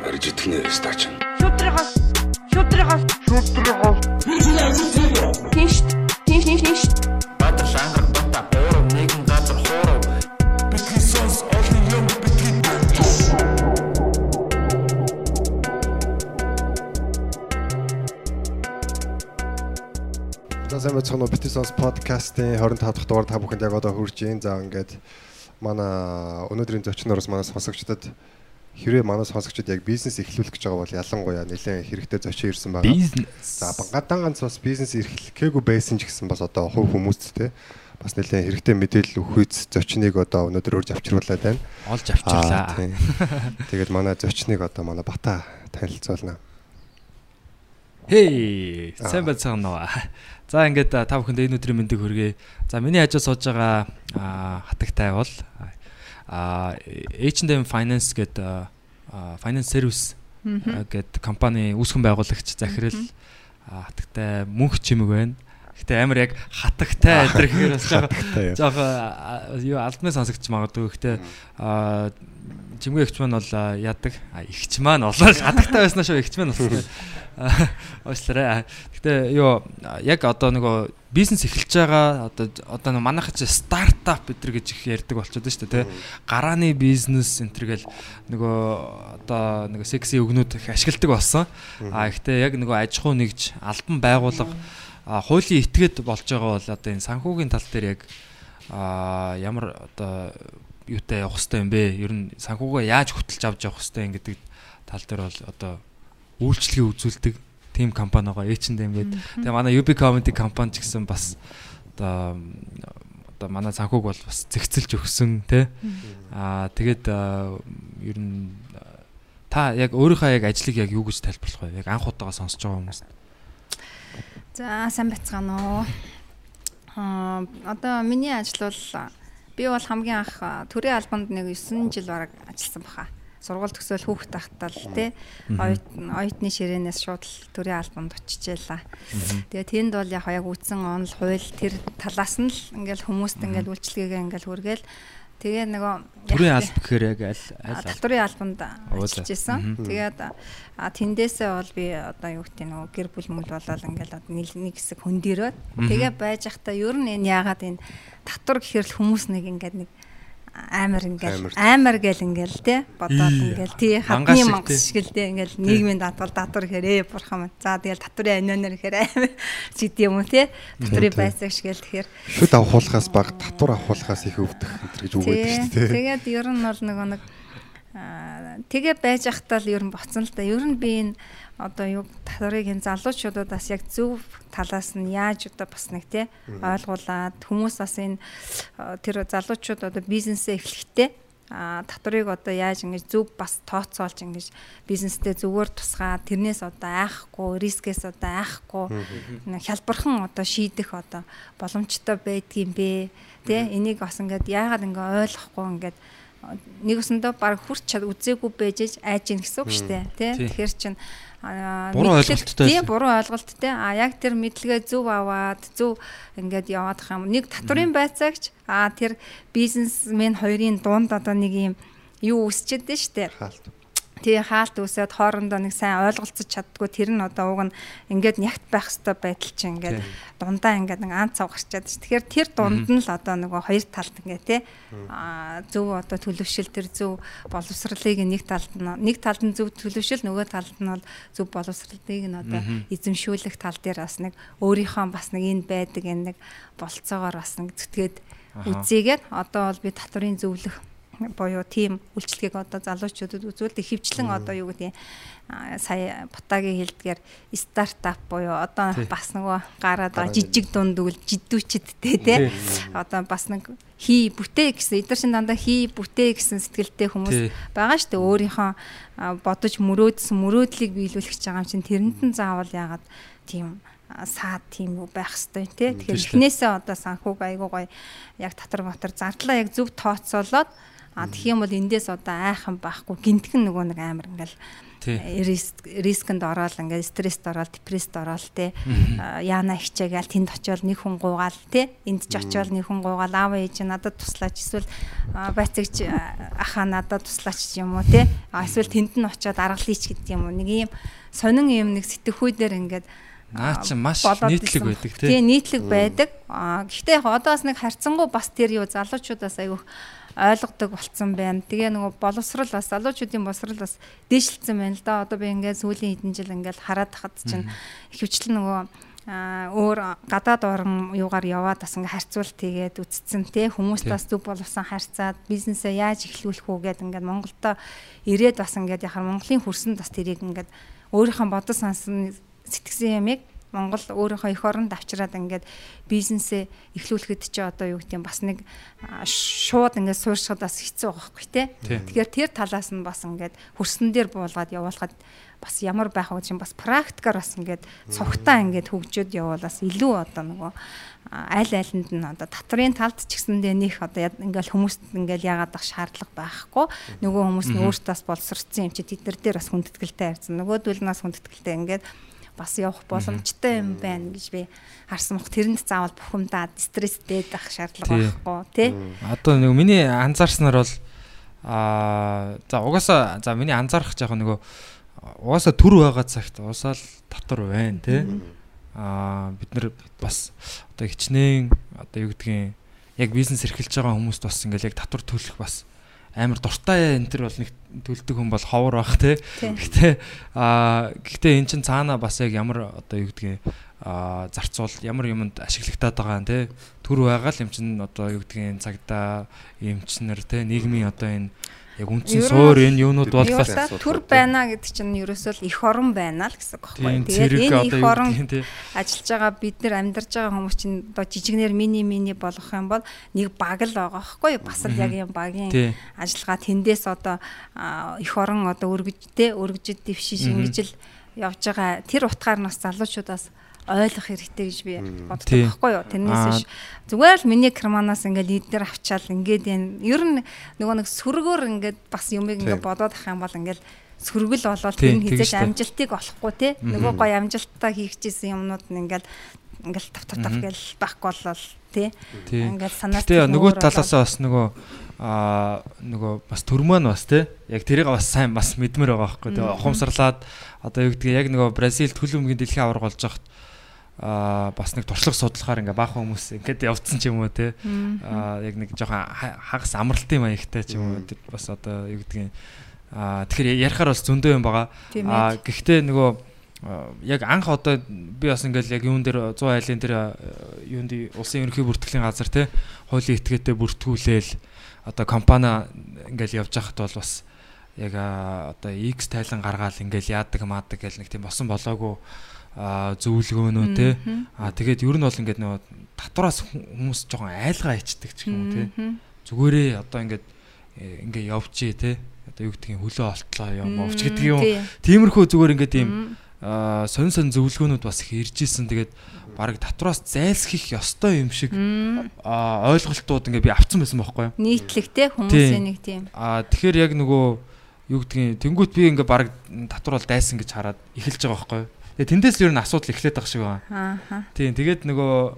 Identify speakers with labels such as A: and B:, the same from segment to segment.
A: Арж итгэнэ стач.
B: Шудрагаас шудрагаас шудрагаас Тинш тинш тинш
C: Баатар шангар бата бороо нэгэн газар хоороо бидний сонс олон юм бидний
D: За сайн байцгаана уу? Битисонс подкастын 25 дахь дугаар та бүхэнд яг одоо хүрж ийн. За ингээд манай өнөөдрийн зочнороос манай сонсогчдод хэрвээ манай сонсогчдод яг бизнес эхлүүлэх гэж байгаа бол ялангуяа нэлээд хэрэгтэй зочин ирсэн байгаа. За гадаан ганц бас бизнес эрхлэхгээгүй байсан ч гэсэн бас одоо хувь хүмүүст те бас нэлээд хэрэгтэй мэдээлэл өгөхүйц зочныг одоо өнөөдөр урьж авчруулад байна.
E: Олж авчирлаа.
D: Тэгээд манай зочныг одоо манай Бата танилцуулна.
E: Хей, сайн байцгаана уу. За ингээд та бүхэнд энэ өдрийн мэндийг хүргэе. За миний хажуу сууж байгаа хатагтай бол H&M Finance гэдэг finance service гэдэг компани үүсгэн байгуулагч захирал хатагтай мөнх чимэг байна. Гэтэ амар яг хатагтай адрехээр бас жоо
D: Хатагтай юу?
E: алдмын сонсогч магадгүй. Гэтэ а, чимгээ ихч маань бол яадаг. А ихч маань болоо хатагтай байснаа шүү ихч маань болсон. Уучлаарай. Гэтэ юу яг одоо нөгөө бизнес эхэлж байгаа одоо одоо нөгөө манайхад чи стартап гэдэр гэж их ярьдаг болчиход байна шүү дээ тий. Гарааны бизнес энэ төр гэл нөгөө одоо нөгөө секси өгнүүд их ашигладаг болсон. А ихтэй яг нөгөө аж ахуй нэгж албан байгууллага хуулийн этгээд болж байгаа бол одоо энэ санхүүгийн тал дээр яг а ямар одоо юутай явах хэвтэй юм бэ? Ер нь санхүүгээ яаж хөтлж авч явах хэвтэй юм гэдэг тал дээр бол одоо үйлчлэгийг үзүүлдэг тим компани байгаа H&M гэдэг. Тэгээ манай UB Comedy компани ч гэсэн бас одоо одоо манай санхүүг бол бас зэгцэлж өгсөн тий. Аа тэгээд ер нь та яг өөрийнхөө яг ажлыг яг юу гэж тайлбарлах вэ? Яг анх удаага сонсож байгаа хүмүүст.
F: За сайн бацгаана уу. Аа одоо миний ажил бол би бол хамгийн анх төрийн албанд нэг 9 жил бараг ажилласан баха. Сургууль төгсөөл хүүхэд тахтал тий оюут оюутны ширээнээс шууд төрийн албанд очижээлаа. Тэгээ тэнд бол яг яг үтсэн онл хууль тэр талаас нь л ингээл хүмүүст ингээл үйлчлэгээ ингээл хүргээл тэгээ нөгөө
E: Төрийн алба гэхээр яг аль аль
F: татврын албанд
E: Оо, за.
F: ажиллаж исэн. Тэгээд а тэндээсээ бол би одоо юу гэдэг нөгөө гэр бүл мүл болоод ингээл нэг хэсэг хөндөрөөд тэгээ байж захта ер нь энэ яагаад энэ татвар гэхэр л хүмүүс нэг ингээд нэг амар ингээл амар гэл ингээл те бодоод ингээл тий хатны мангас шиг л те ингээл нийгмийн татвар татвар гэхээр ээ бурхан минь за тэгэл татврын анионоор гэхээр амар ч гэдэг юм уу те татврын байцааг шиг л тэгэхээр.
D: Шүд авахуулахаас баг татвар авахуулахаас их өвдөх энэ гэж үг байдаг шүү дээ.
F: Тэгээд ер нь бол нөгөө нэг аа, тэгээ байж ахтаа л ер нь боцсон л да. Ер нь би энэ одоо юу татварыг энэ залуучуудаас яг зөв талаас нь яаж одоо бас нэг тий ойлгуулад хүмүүс бас энэ а, тэр залуучууд одоо бизнесээ эхлэхдээ а татварыг одоо яаж ингэж зөв бас тооцоолж ингэж бизнестэй зүгээр тусгаад тэрнээс одоо айхгүй рискээс одоо айхгүй хялбархан одоо шийдэх одоо боломжтой байдгийм бэ тэ энийг бас ингээд яагаад ингээ ойлгохгүй ингээд нэг өсөндөө баг хүрч чад үзээгүй байж айж гин гэсэн үг шүү дээ тий
E: Тий.
F: Тэгэхээр чин аа,
E: Буруу ойлголттой
F: тий
E: байсан.
F: буруу ойлголттой а яг тэр мэдлэгээ зөв аваад зөв ингээд яваадах юм нэг татврын байцаагч а тэр бизнесмен хоёрын дунд одоо нэг юм юу үсчихэд дээ
D: Хаалт.
F: Тий хаалт үсээд хоорондоо нэг сайн ойлголцож чаддгүй тэр нь одоо уг нь ингээд нягт байх хэвээр байдал чинь ингээд дундаа ингээд нэг анц цав гарчаад ш. Тэгэхээр тэр дунд нь л одоо нөгөө хоёр талд ингээд тий. Аа зөв одоо төлөвшил тэр зөв боловсролыг нэг талд нь нэг талд нь зөв төлөвшил нөгөө талд нь бол зөв боловсролыг нь одоо эзэмшүүлэх тал дээр бас нэг өөрийнхөө бас нэг энэ байдаг энэ нэг болцоогоор бас нэг зүтгээд үзээгээд одоо бол би татврын зөвлөх буюу тим үйлчлэгийг одоо залуучуудад үзүүлдэг. Хөвчлэн одоо юу гэдэг сая бутагийн хэлдгээр стартап буюу одоо бас нөгөө гараад байгаа жижиг дунд үл жидүүчдтэй тий. Одоо бас нэг хий бүтээ гэсэн эдгээр шин дандаа хий бүтээ гэсэн сэтгэлтэй хүмүүс байгаа шүү дээ. Өөрийнхөө бодож мөрөөдсөн мөрөөдлийг биелүүлэх гэж байгаа юм чинь тэрэнд нь заавал яагаад тийм саад тийм үү байх хэвээр тий. Тэгэхээр
E: тийм
F: эхнээсээ одоо санхүүг айгуу гоё яг татвар батар зардлаа яг зөв тооцоолоод а тэгэх юм бол эндээс одоо айхан байхгүй. Гинтгэн нөгөө нэг амар ингээл риск рискэнд ороод ингээд стресст ороод депресст ороод те яана хичээгээл тэнд очиод нэг хүн гуугаал те энд ч очиод нэг хүн гуугаал аав ээж надад туслаач эсвэл а, байцаагч а, ахаа надад туслаач юм уу те эсвэл тэнд нь очиод аргалыч гэдэг юм уу? Нэг юм сонин юм нэг сэтгэхүйдээр ингээд
E: Наа чи маш нийтлэг байдаг тий.
F: Тий, нийтлэг байдаг. Гэхдээ яг одоо бас нэг харьцангуй бас тэр юу залуучуудаас айгүйх ойлгодог болцсон байна. Тэгээ нөгөө боловсрал бас залуучуудын боловсрал бас дээшлсэн байна л да. Одоо би ингээд сүүлийн хэдэн жил ингээд хараад тахад чинь ихэвчлэн нөгөө өөр гадаад орн юугаар яваад бас ингээ харьцуулт хийгээд үтцсэн те хүмүүстээс зүг боловсон харьцаад бизнесээ яаж эхлүүлэх үү гэд ингээд Монголдо ирээд бас ингээд яхаар Монголын хөрсөнд бас тэрийг ингээд өөрийнхөө бодол сансан сэтгсэн ямыг Монгол өөрийнхөө эх оронд авчираад ингээд бизнесээ эхлүүлэхэд чи одоо юу гэдэг юм бас нэг шууд ингээд сууршихад бас хэцүү байгаа байхгүй те.
E: Тийм.
F: Тэгэхээр тэр талаас нь бас ингээд хөрсөн дээр буулгаад явуулахад бас ямар байх вэ чинь бас практикаар бас ингээд цогтаа ингээд хөгжөөд явуулаас илүү одоо нөгөө аль айланд нь одоо татрын талд ч гэсэндээ нөх одоо ингээл хүмүүст ингээл яагаад ах шаардлага байхгүй нөгөө хүмүүс нь өөртөөс боловсрцсан юм чи тэд нар дээр бас хүндэтгэлтэй харьцсан нөгөөдөл нас хүндэтгэлтэй ингээд бас явах боломжтой юм байна гэж би харсан мөх тэрэнд заавал бухимдаад стресстэй байх шаардлага байхгүй тий.
E: Одоо нэг миний анзаарснаар бол аа за угаасаа за миний анзаарах яг нөгөө угаасаа төр байгаа цагт уусаал татвар байна тий. Аа бид нар бас одоо хичнээн одоо юу гэдгийг яг бизнес эрхэлж байгаа хүмүүст бас ингээл яг татвар төлөх бас амар дуртай энэ төр бол нэг төлдөг хүн бол ховор тий.
F: тий
E: Гэхдээ аа гэхдээ эн чин цаана бас яг ямар одоо юу гэдгийг аа зарцуул ямар юмд ашиглагтаад байгаа юм те төр байгаа л юм чин одоо юу гэдгийг цагдаа эмчнэр те нийгмийн одоо энэ яг үндсэн суур энэ юунууд бол
F: Юу
E: бас
F: та төр байна гэдэг чинь ерөөсөө л эх орон байна л гэсэн үг байхгүй. Тэгээд энэ
E: юу
F: орон ажиллаж байгаа бид нар амьдарч байгаа хүмүүс чинь одоо жижигнэр мини мини болгох юм бол нэг баг л байгаа байхгүй. Бас л яг юм багийн ажиллагаа тэндээс одоо эх орон одоо өргөжтэй өргөжөд дэвшиж ингэж л явж байгаа. Тэр утгаар нь бас залуучуудаас ойлгох хэрэгтэй гэж би боддог
E: Тий.
F: байхгүй юу. Тэрнээс биш зүгээр л миний креманаас ингээд лидер авчаал ингээд энэ ер нь нөгөө нэг сүргөөр ингээд бас юмыг
D: Тий.
F: ингээд бодоод ах юм бол ингээд сөргөл болоод
E: Тий,
F: тэр нь хизээж амжилтыг олохгүй те нөгөө гоё амжилттай хийчихсэн юмнууд нь ингээд ингээд тав тав тав гээл байхгүй болол те
E: тий.
F: Ингээд санаа сэтгэл
E: нөгөө
F: өөр
E: талаасаа бас нөгөө аа нөгөө бас төрмөн бас те яг тэрийг бас сайн бас мэдмэр байгаа байхгүй тэгээ ухамсарлаад одоо юу гэдгийг яг нөгөө Бразил төлөвмгийн дэлхийн аварга болж хахад аа бас нэг туршлага судлахаар ингээ баахан хүмүүс ингээд явцсан ч юм уу те. Аа яг нэг жоохон ха- хагас амралтын маягтай ч юм уу. Бас одоо юу гэдгийг аа тэгэхээр ярихаар бас зөндөө юм байгаа. Аа
F: ээ.
E: гэхдээ нөгөө яг анх одоо би бас ингээл яг юун дээр 100 айлын аа, юунд улсын ерөнхий бүртгэлийн газар те хуулийн этгээтэй бүртгүүлээл одоо компани ингээл явж байхад бол бас яг одоо X тайлан гаргаал ингээл яадаг маадаг гэл нэг тийм босон болоогүй зөвлөгөөнөө те. Аа тэгээд ер нь бол ингээд нөгөө татвараас хүмүүс жоохон айлгаа ичдэг ч юм уу те. Зүгээрээ одоо ингээд э, ингээ явжээ те. Одоо юу гэдгийг хөлөө олтлоо юм овч гэдэг юм
F: тий.
E: тиймэрхүү зүгээр ингээд ийм сонь сонь зөвлөгөөнүүд бас их ирж исэн тэгээд баг татвараас зайлсхийх ёстой юм шиг ойлголтууд ингээ би авцсан байсан байхгүй юу?
F: Нийтлэгтэй хүмүүсийн нэг тийм
E: аа тэгэхээр яг нөгөө юу гэдгийг тэнгуут би ингээ баг татвар бол дайсан гэж хараад эхэлж байгаа байхгүй юу тэгээд тэндээс л ер нь асуудал эхлэх байх шиг байна.
F: Ааха
E: Тийм тэгээд нөгөө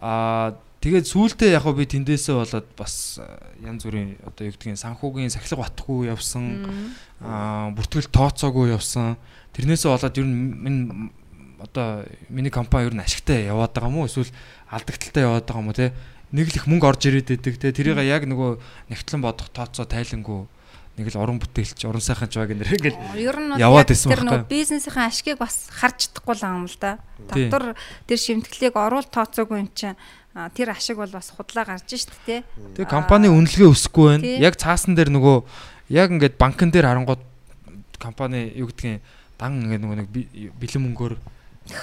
E: аа тэгээд сүүлдээ яг би тэндээсээ болоод бас янз бүрийн одоо юу гэдгийг санхүүгийн сахилга батхгүй явсан аа бүртгэл тооцоогүй явсан. Тэрнээсээ болоод ер нь минь одоо миний компани ер нь ашигтай яваад байгаа мó. Эсвэл алдагдaltaй яваад байгаа мó те. Нэг л их мөнгө орж ирээд байдаг те. Тэрийг яг нөгөө нэгтлэн бодох тооцоо тайлангүй нэг л уран бүтээлч уран сайхан ч баг нэр ингээл
F: Ер нь бол
E: яваад исэн
F: тэр
E: байхгүй юу?
F: нөгөө бизнесийн ашгийг бас харж чадахгүй л юм л да. Татвар тэр шимтгэлийг оруул тооцоогүй юм чинь тэр ашиг бол бас худлаа гарч штт те.
E: Тэгээ компани үнэлгээ өсөхгүй байна. Яг цаасан дээр нөгөө яг ингээд банкн дээр харангууд компани юу гэдгийг дан ингээд нөгөө нэг бэлэн мөнгөөр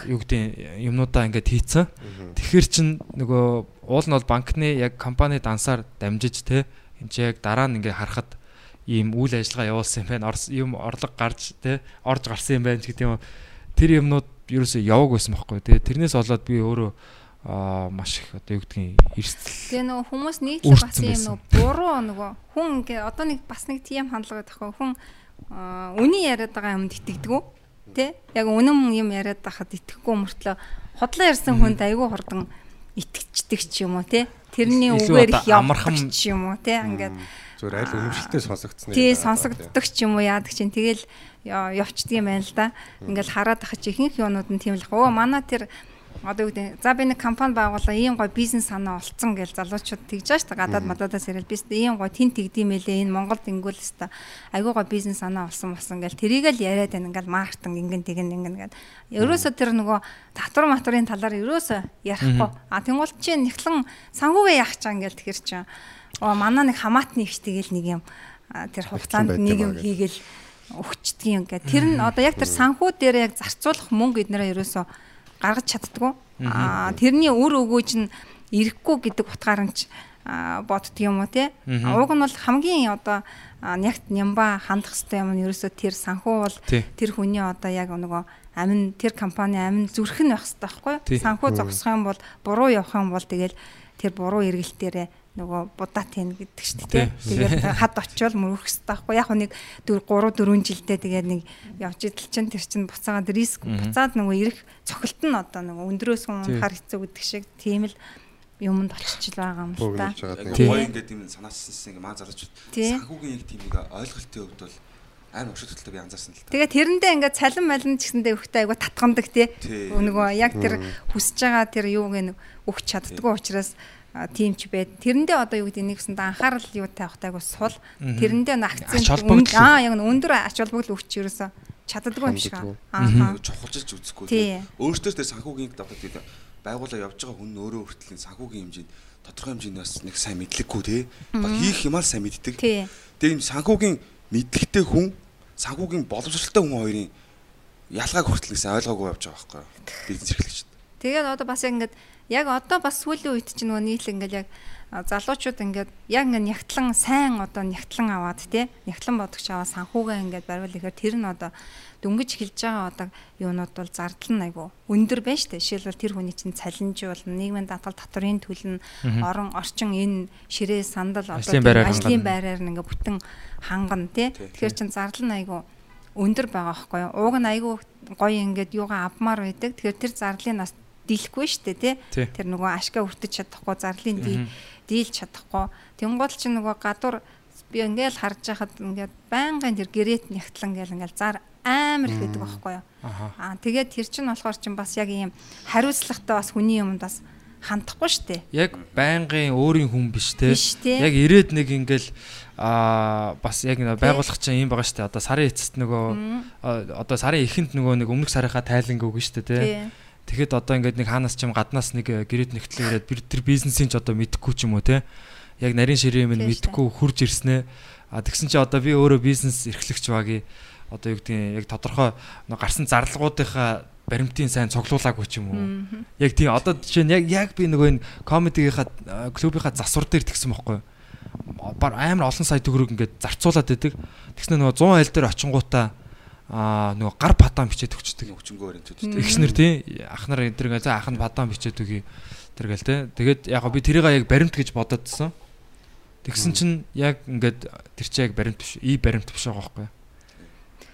E: юу гэдгийг юмнуудаа ингээд хийцэн. Тэгэхээр чин нөгөө уул нь бол банкны яг компани дансаар дамжиж те энэ чи яг дараа нь ингээд харахад ийм үйл ажиллагаа явуулсан юм байна. Юм орлого гарч те орж гарсан юм байна гэдэг юм. Тэр юмнууд ерөөсөө яваг байсан байхгүй. Тэгээ тэрнээс болоод би өөрөө аа маш их одоо юу гэдгийг эрсдэл
F: Тэгээ нөгөө хүмүүс нийтлээ бас юм нөгөө буруу нөгөө хүн ингээ одоо нэг бас нэг тийм хандлага байхгүй хүн үний яриад байгаа юмд итгэдэг үү? Тэ? Яг үнэн юм яриад байхад итгэхгүй мөртлөө хотлоо ярьсан хүнд айгүй хурдан итгэждэг ч юм уу те тэрний үгээр их явах
E: амархан-
F: ч юм уу те ингээд
D: Зүгээр аль үнэмшилтэй сонсогдсон
F: тий сонсогддог ч юм уу? Яадаг чинь. Тэгэл я- явцдаг юм байна л да. Ингээд хараад ахаж ихэнх юунууд нь тийм л өө манай тэр одоо юу гэдэг за би нэг компани байгуулаа ийм гой бизнес санаа олцсон гэж залуучууд тэгж байгаа шүү дээ гадаад мададаас ирэл би ийм гой тэн тэгдэм мэлээ энэ Монголд ингүүл өста айгүй гой бизнес санаа олсон болсон гэж тэрийг л яриад байна. Ингээл маркетинг ингэн тэгэн ингэн гэдэг ерөөсө тэр нөгөө татвар матварын талаар ерөөсө ярихгүй. А тэнгуул чи нэхлэн санхүүгээ яах чаа ингээл тэгэхэр чи оо манай нэг хамаатны их тэгэл нэг юм тэр хугацаанд нэг
D: юм
F: хийгээл өгчдөг юм ингээд тэр нь одоо яг тэр санхүү дээр яг зарцуулах мөнгө эднэрээ ерөөсө гаргаж чаддгүй аа тэрний үр өгөөж нь ирэхгүй гэдэг утгаар нь ч боддөг юм уу те уг нь бол хамгийн одоо нягт нямба хандах хэрэгтэй юм нь ерөөсө тэр санхүү бол
E: Тий.
F: тэр хүний одоо яг нөгөө амин тэр компани амин зүрх нь байх хэрэгтэй байхгүй
E: Тий.
F: юу санхүү зогсох юм бол буруу явах юм бол тэгэл тэр буруу эргэлтээрээ нөгөө будаа тэн гэдэг шүү дээ. Тэгээд хад очивол мөрөх хэрэгтэй байхгүй. Яг нэг 4 3 4 жилдээ тэгээд нэг явж идэл чинь тэр чинь буцаагаад риск буцаад нөгөө ирэх цохилт нь одоо нөгөө өндрөөс хүн хар хэцүү гэдэг шиг тийм л юмд олччихл байгаа юм л да.
D: бөөгнөж байгаа
A: Яг
E: Тий.
A: гоё ингээд юм санаачсан ингээ маа зарж санхүүгийн яг тийм нэг ойлголтын хувьд бол амар өшөлтөлтэй би анзаарсан л та.
F: Тэгээд тэрэндээ ингээд цалин малин ч гэсэндээ өгтөө айгу татгамдаг тий. Нөгөө яг тэр хүсэж байгаа тэр юуг нь өгч чаддгүй учраас тийм ч байд. Тэрэндээ одоо юу гэдэг нэг гэсэндээ анхаарал юу тавих тайгу сул. Тэрэндээ акцент аа яг нь өндөр ач холбогдол өгч ерөөсө чаддаггүй юм шиг. Аа.
A: чухалжилж үзэхгүй
F: Тий.
A: тийм. Өөртөө тэр санхүүгийн одоо тийм байгуулаа явж байгаа хүн өөрөө хүртэл санхүүгийн хэмжээнд тодорхой хэмжээнд бас нэг сайн мэдлэггүй тий. Баг хийх юм аа сайн мэддэг. Тэгээ энэ санхүүгийн мэдлэгтэй хүн санхүүгийн боловсралтай хүн хоёрын ялгааг хүртэл гэсэн ойлгоогүй явж байгаа байхгүй юу? Бизнес эрхлэгчд.
F: Тэгээд одоо бас яг ингээд яг одоо бас сүүлийн үед чинь нөгөө нийл ингээд яг залуучууд ингээд яг ингээд нягтлан сайн одоо нягтлан аваад тий нягтлан бодогч аваад санхүүгээ ингээд бариул ихээр тэр нь одоо дөнгөж хэлж байгаа одоо юунууд бол зардал нь айгу өндөр байна штэ. Жишээлбэл тэр хүний чинь цалинжуулна нийгмийн даатгал татврын төлн орон орчин энэ ширээ сандал одоо
E: Ажлын байраар
F: нь ингээд бүтэн хангана тий тэгэхээр чин зардал нь айгу өндөр байгаа байхгүй юу. Ууг нь айгүй гоё ингээд юугаа авмаар байдаг. Тэгэхээр тэр зарлыг нас дийлэхгүй шүү дээ тий. Тэр нөгөө ашгаа өртөж чадахгүй зарлыг ди- дийлж чадахгүй. Тэнгуул чи нөгөө гадуур би ингээл харж байхад ингээд байнгын тэр гэрэт нягтлан гэл ингээл зар амар их байдаг байхгүй юу. Аа тэгээд тэр чин болохоор чин бас яг ийм хариуцлагатай бас хүний юмд бас хандахгүй шүү дээ.
E: Яг байнгын өөрийн хүн биш те. Яг ирээд нэг ингээл аа бас яг байгуулах чинь юм байгаа шүү дээ. Одоо сарын эцэст нөгөө одоо сарын эхэнд нөгөө нэг өмнөх сарынхаа тайланг өгнө шүү дээ те. Тэгэхэд одоо ингээд нэг хаанаас ч юм гаднаас нэг э, гэрэт нэгтлээ ирээд би тэр бизнесийн ч одоо мэдэхгүй ч юм уу те. Яг нарийн ширээ
F: шүү
E: мэдэхгүй хурж ирснэ. А тэгсэн чи одоо би өөрөө бизнес эрхлэгч багий одоо юу гэдгийг яг тодорхой гарсан зарлагуудынхаа баримтын сайн цуглуулаагүй ч юм уу. Яг тийм одоо жишээ нь яг яг би нөгөө энэ комедигийнхаа э, клубийнхаа засвар дээр тэгсэн байхгүй юу? Бар амар олон сая төгрөг ингээд зарцуулаад байдаг. Тэгснэ нөгөө 100 айл дээр очингуудаа аа нөгөө гар патан бичээд өгчдөг.
A: Өвчнгөө баримтууд
E: Ихснэр тий ах нар энэ тэргээ за ах нь бадан бичээд өгье тэргээл тий. Тэгээд яг би тэрийг яг баримт гэж бодоодсон. Тэгсэн чинь яг ингээд тэр чинь яг баримт биш, и баримт биш байгаа байхгүй.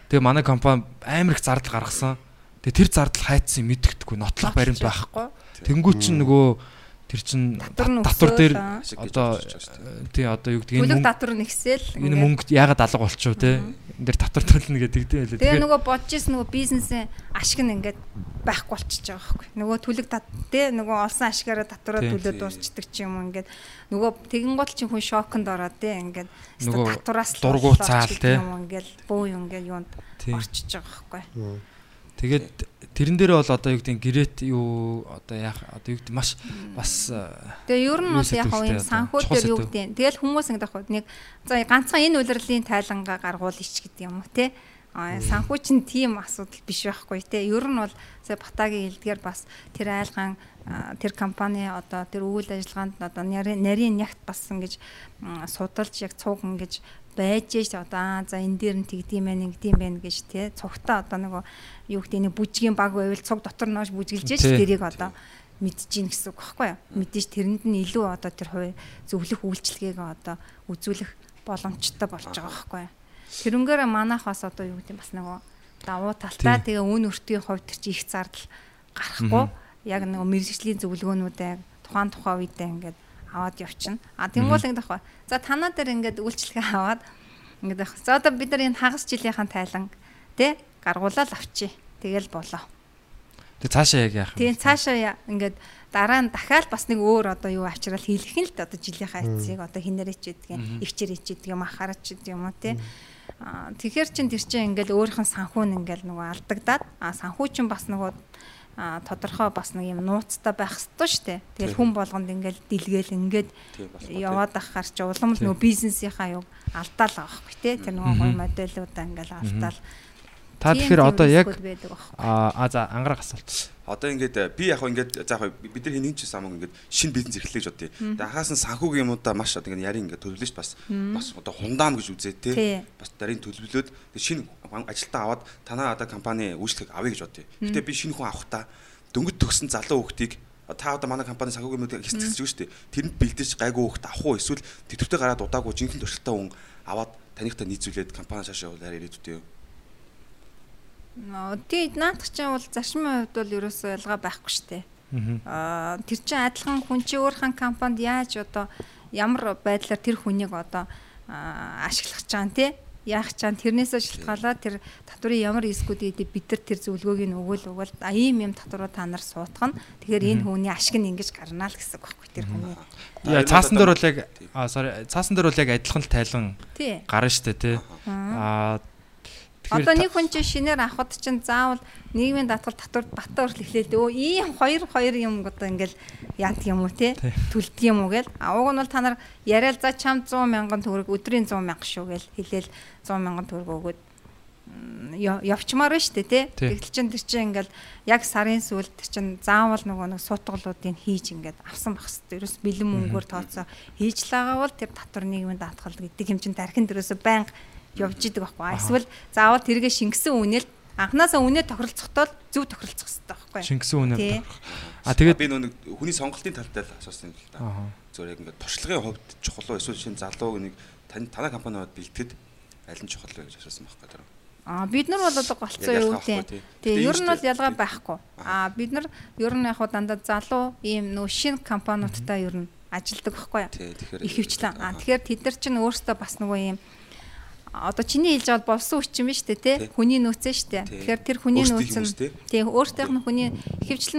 E: Тэгээ манай компани амар их зардал гаргасан. Тэгээ тэр зардал хайцсан мэддэгдэхгүй нотлох баримт байхгүй. Тэнгүү чинь нөгөө тэр чин
F: Татвар
E: дээр одоо тий одоо юу гэдэг энэ
F: Бүлэг
E: мөнгө
F: татвар нэгсэл
E: энэ мөнгөд яагаад алга болчихв те энэ дэр татвар төлнө гэдэг тийм байлээ.
F: Тэгээ нөгөө бодож ирсэн нөгөө бизнесийн ашиг нь ингээд байхгүй болчихж байгаа байхгүй. Нөгөө түлэг тат те нөгөө олсон ашигаараа татвараа төлөө дуусчдаг ч юм ингээд. Нөгөө тэгэн гол чинь хүн шоконд ороод те ингээд
E: Нөгөө
F: татвараас л
E: дургуй
F: боллоо ч
E: цаал,
F: гэдэг
E: те.
F: юм ингээд бөө юм ингээд юунд орчиж байгаа байхгүй.
E: Тэгээд тэрэн дээр бол одоо юу гэдэг гэрэт юу одоо яах одоо юу гэдэг маш бас э,
F: Тэгээ ер нь бол яг
E: одоо?
F: санхүү дээр юу гэдэг. Тэгэл хүмүүс ингээд авах нэг за ганцхан энэ улирлын тайлангаа гаргуул ич гэдэг юм уу те. Аа санхүү чинь тийм асуудал биш байхгүй те. Ер нь бол сая Батагийн хэлдгээр бас тэр айлгаан тэр компани одоо тэр үйл ажиллагаанд одоо нарийн нарийн нягт бас ингэж судалж яг цуг ингэж байж ш одоо за энэ дээр нь тэгдэм байх нэгдэм байх гэж те цугтаа одоо нөгөө юу гэдэг нэг бүжгийн баг байвал цуг дотор нөөш бүжгэлж ш
E: Тий.
F: тэрийг одоо гин гэсэн үг байхгүй юу? Мэдээж тэрэнд нь илүү одоо тэр хувь зөвлөх үйлчлэгийг одоо үзүүлэх боломжтой болж байгаа байхгүй юу? Тэрнгээр манайх бас одоо юу гэдэг бас нөгөө давуу талтай тэгээ үн өртгийн хувьд тэр чи их зардал гарахгүй. Яг нөгөө мэрэгжлийн зөвлөгөөнүүдээ тухайн тухайн үедээ ингээд аваад явчихна. А тэнгуул ингэдэх бай. За танаа дээр ингээд үйлчлэгээ аваад ингээд байх. За одоо бид нар энэ хагас жилийнхэн тайлан тий гаргуулаад авчи. Тэгэл болоо.
E: Тэг цаашаа яг яах вэ?
F: Тийм цаашаа ингээд дараа нь дахиад бас нэг өөр одоо юу авчрал хийлэх нь л одоо жилийнхаа эцсийг одоо хинээрээ ч гэдгийг ивчээр ч гэдэг юм ахаарч гэдэг юм уу тий. Тэгэхээр чин тэр чин ингээд өөрийнх нь санхүү нь ингээд нөгөө алдагдаад аа санхүү чин бас нөгөө а тодорхой бас нэг юм нууцтай байх ёстой шүү дээ. Тэгэл хүн болгонд ингээл дэлгээл ингээд яваад ахаар чи улам л нөгөө бизнесийнхаа юу алдаал байгаа байхгүй тий. Тэр нөгөө гоё модельудаа ингээл алдаал.
E: Та тэгэхээр одоо яг
F: рискүүд байдаг байхгүй.
E: а а за ангарах асуулт.
A: Одоо ингээд э, би яг хөө ингээд за яг бид нар хинэн ч самаг ингээд шинэ бизнес эрхлэж бодъё. Тэгээ хагас нь санхүүгийн юмудаа маш одоо ингээд ярин ингээд төлөвлөж бас бас одоо хундаам гэж үзээ те. Бас дарийн төлөвлөлөөд тэгээ шинэ ажилтаа аваад танаа одоо компани үйлчлэг авъя гэж бодъё. Гэтэ би шинэ хүн авах та дөнгөж төгсөн залуу хүүхдийг та одоо манай компани санхүүгийн юмудаа хэсэгч шүү дээ. Тэрэнд бэлдэж гайгүй хүүхд авах уу эсвэл тэтгэвртээ гараад удаагүй жинхэнэ туршилтаа хүн аваад танихтай нийцүүлээд компани цаашаа явуулаар ирээдүйтэй юу?
F: Тий наадах чинь бол зарчмын хувьд бол ерөөсөө ялгаа байхгүй штэ. Аа тэр чинь адилхан хүн чи өөрхөн компанид яаж одоо ямар байдлаар тэр хүнийг одоо ашиглах чаан тий? Яах чаан тэрнээсээ шалтгаалаад тэр татврын ямар рискүүд гэдэг бид нар тэр зөвлөгөөг нь өгөөл өгөөл а ийм юм татваруу та нар суутгах нь. Тэгэхээр энэ хүний ашиг нь ингэж гарна л гэсэн үг байхгүй тэр хүний.
E: Яа цаасан дээр бол яг а sorry цаасан дээр бол яг адилхан л тайлан гарна штэ тий. Тэгэхээр
F: Одоо нэг хүн чинь шинээр авахд чинь заавал нийгмийн даатгал татвар бата урал эхлээл өө ийм хоёр хоёр юм одоо ингээл яадаг юм уу те? Төлдөг юм уу гээл а уг нь бол та нар яриад за чам 100 мянган төгрөг өдрийн 100 мянга шүү гээл хэлээл 100 мянган төгрөг өгөөд явчмаар байна шүү дээ те?
E: Тий.
F: гэтэл чин тэр чинь ингээл яг сарын сүүлд тэр чин заавал нөгөө нэг суутгалуудыг хийж ингээд авсан байх хэвээр ерөөс бэлэн мөнгөөр тооцоо. Хийж лагаа бол тэр татвар нийгмийн даатгал гэдэг юм чин тархинд ерөөсө байнга явж идэг байхгүй эсвэл заавал тэргээ шингэсэн үнэл анханасаа үнэ тохиролцохдоо л зөв тохиролцох хэрэгтэй байхгүй
E: шингэсэн үнээр
F: Тий.
E: А тэгээд
A: би нэг хүний сонголтын талтай л асуусан юм л да. Зөв яг ингээд туршлагын хувьд чухал уу эсвэл шинэ залууг нэг тань танай компаниуд бэлтгэд аль нь чухал вэ гэж асуусан байхгүй даа.
F: А бид нар бол одоо голцоо
A: Яг
F: юу
A: ялгаа
F: гэдэг.
A: авахгүй, тий.
F: Тэгээ ер нь бол ялгаа байхгүй. А бид нар ер нь яг хуу дандаа залуу ийм нөө шинэ компаниудтай ер нь ажилдаг байхгүй юу?
A: Тэгэхээр
F: Ихэвчлэн. А тэгэхээр тэд нар чинь өөрсдөө бас нөгөө ийм одоо чиний хэлж бол болсон хүчин биш үү те хүний нөөцөө штэ
A: Тий.
F: тэгэхээр тэр хүний
A: Өөрсдийн
F: нөөц
A: хүмүүс, тий.
F: өөртөөх нь хүний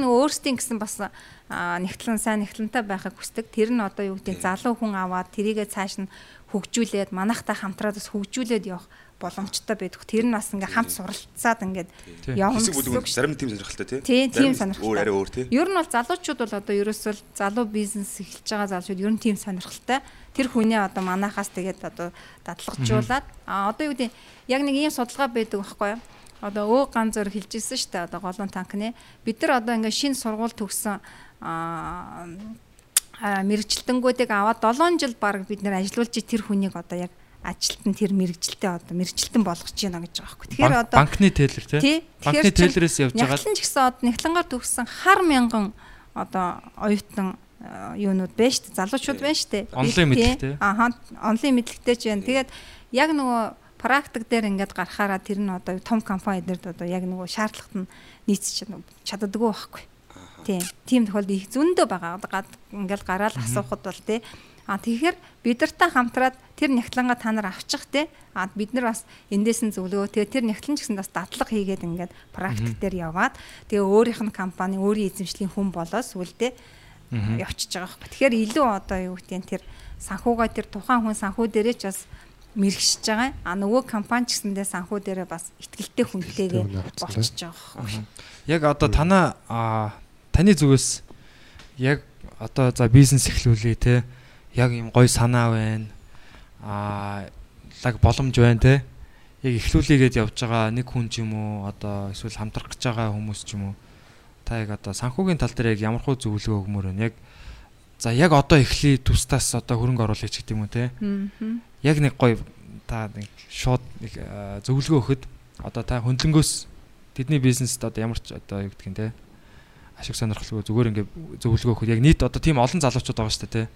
F: нөгөө өөрсдийн гэсэн бас нэгтлэн сайн нэгтлэнтэй байхыг хүсдэг. Тэр нь одоо юу гэдэг залуу хүн аваад тэрийгэ цааш нь хөгжүүлээд манайхтай хамтраад бас хөгжүүлээд явах боломжтой байдаг. Тэр нь бас ингээ хамт суралцаад ингээд явна
A: хэсэг бүлэг зарим тийм сонирхолтой тий.
F: Тийм, сонирхолтой.
A: Өөр арай өөр тий.
F: Ер нь бол залуучууд бол одоо ерөөсөө залуу бизнес эхэлж байгаа залуучууд ер нь тийм сонирхолтой. Тэр хүнээ одоо манахаас тэгээд одоо дадлагжуулаад а одоо юу гэдэг яг нэг ийм судалгаа байдаг байхгүй юу? Одоо өө ган зөр хэлж ирсэн шүү дээ одоо голон танкны. Бид нар одоо ингээ шинэ сургууль төгсөн мэрэгчлэнгүүдийг аваад 7 жил баг бид нэр ажиллуулж тэр хүнийг одоо яг ажилтан тэр мэрэгжилтэй одоо мэрэгжилтэн болгож байна гэж байгаа байхгүй. Тэгэхээр одоо
E: банкны тейлэр тий. Банкны тейлрээс явж байгаа
F: Нягтлан ч гэсэн одоо нягтлангаар төгссөн хар мянган одоо оюутан э, юунууд байна шүү дээ. Залуучууд байна шүү дээ.
E: Онлайн мэдлэгтэй.
F: Ааха. Онлайн мэдлэгтэй ч байна. Тэгээд яг нөгөө практик дээр ингээд гарахаараа тэр нь одоо том компаниудад одоо яг нөгөө шаардлагат нь нийцч чаддаггүй байхгүй. Тийм. Тийм тохиолдол их зөндөө байгаа. Ингээл гараал асуухад бол тий. А тэгэхээр бид нартай хамтраад тэр нягтлангаа та нар авчих те. А бид нар бас эндээс нь зөвлөгөө. Тэгээ тэр нягтлан ч гэсэн бас дадлага хийгээд ингээд практик дээр яваад тэгээ өөрийнх нь компани өөрийн эзэмшлийн хүн болоо сүлдээ явчихж байгаа байхгүй. Тэгэхээр илүү одоо юу нь тэр санхугаа тэр тухайн хүн санхүү дээрээ ч бас мэрэгшиж байгаа. А нөгөө компани ч гэсэндээ санхүү дээрээ бас ихтгэлтэй хүнтэйгээ болчихж байгаа байхгүй.
E: Яг одоо танаа таны зүгээс яг одоо за бизнес эхлүүлээ те яг юм гой санаа байна. А лаг боломж байна те. Яг эхлүүлээгээд явж байгаа нэг хүн ч юм уу одоо эсвэл хамтрах гэж байгаа хүмүүс ч юм уу та яг одоо санхүүгийн тал дээр яг ямар хуу зөвлөгөө өгмөр байна яг за яг одоо эхлэе тусдаас одоо хөрөнгө оруулах гэдэг юм уу те?
F: Аа.
E: яг нэг гоё та нэг шууд нэг зөвлөгөө өгөхөд одоо та хөндлөнгөөс тэдний бизнест одоо ямар ч одоо юу гэдг юм те ашиг сонирхолгүй зүгээр ингээд зөвлөгөө өгөхөд яг нийт одоо тийм олон залуучууд байгаа шүү дээ те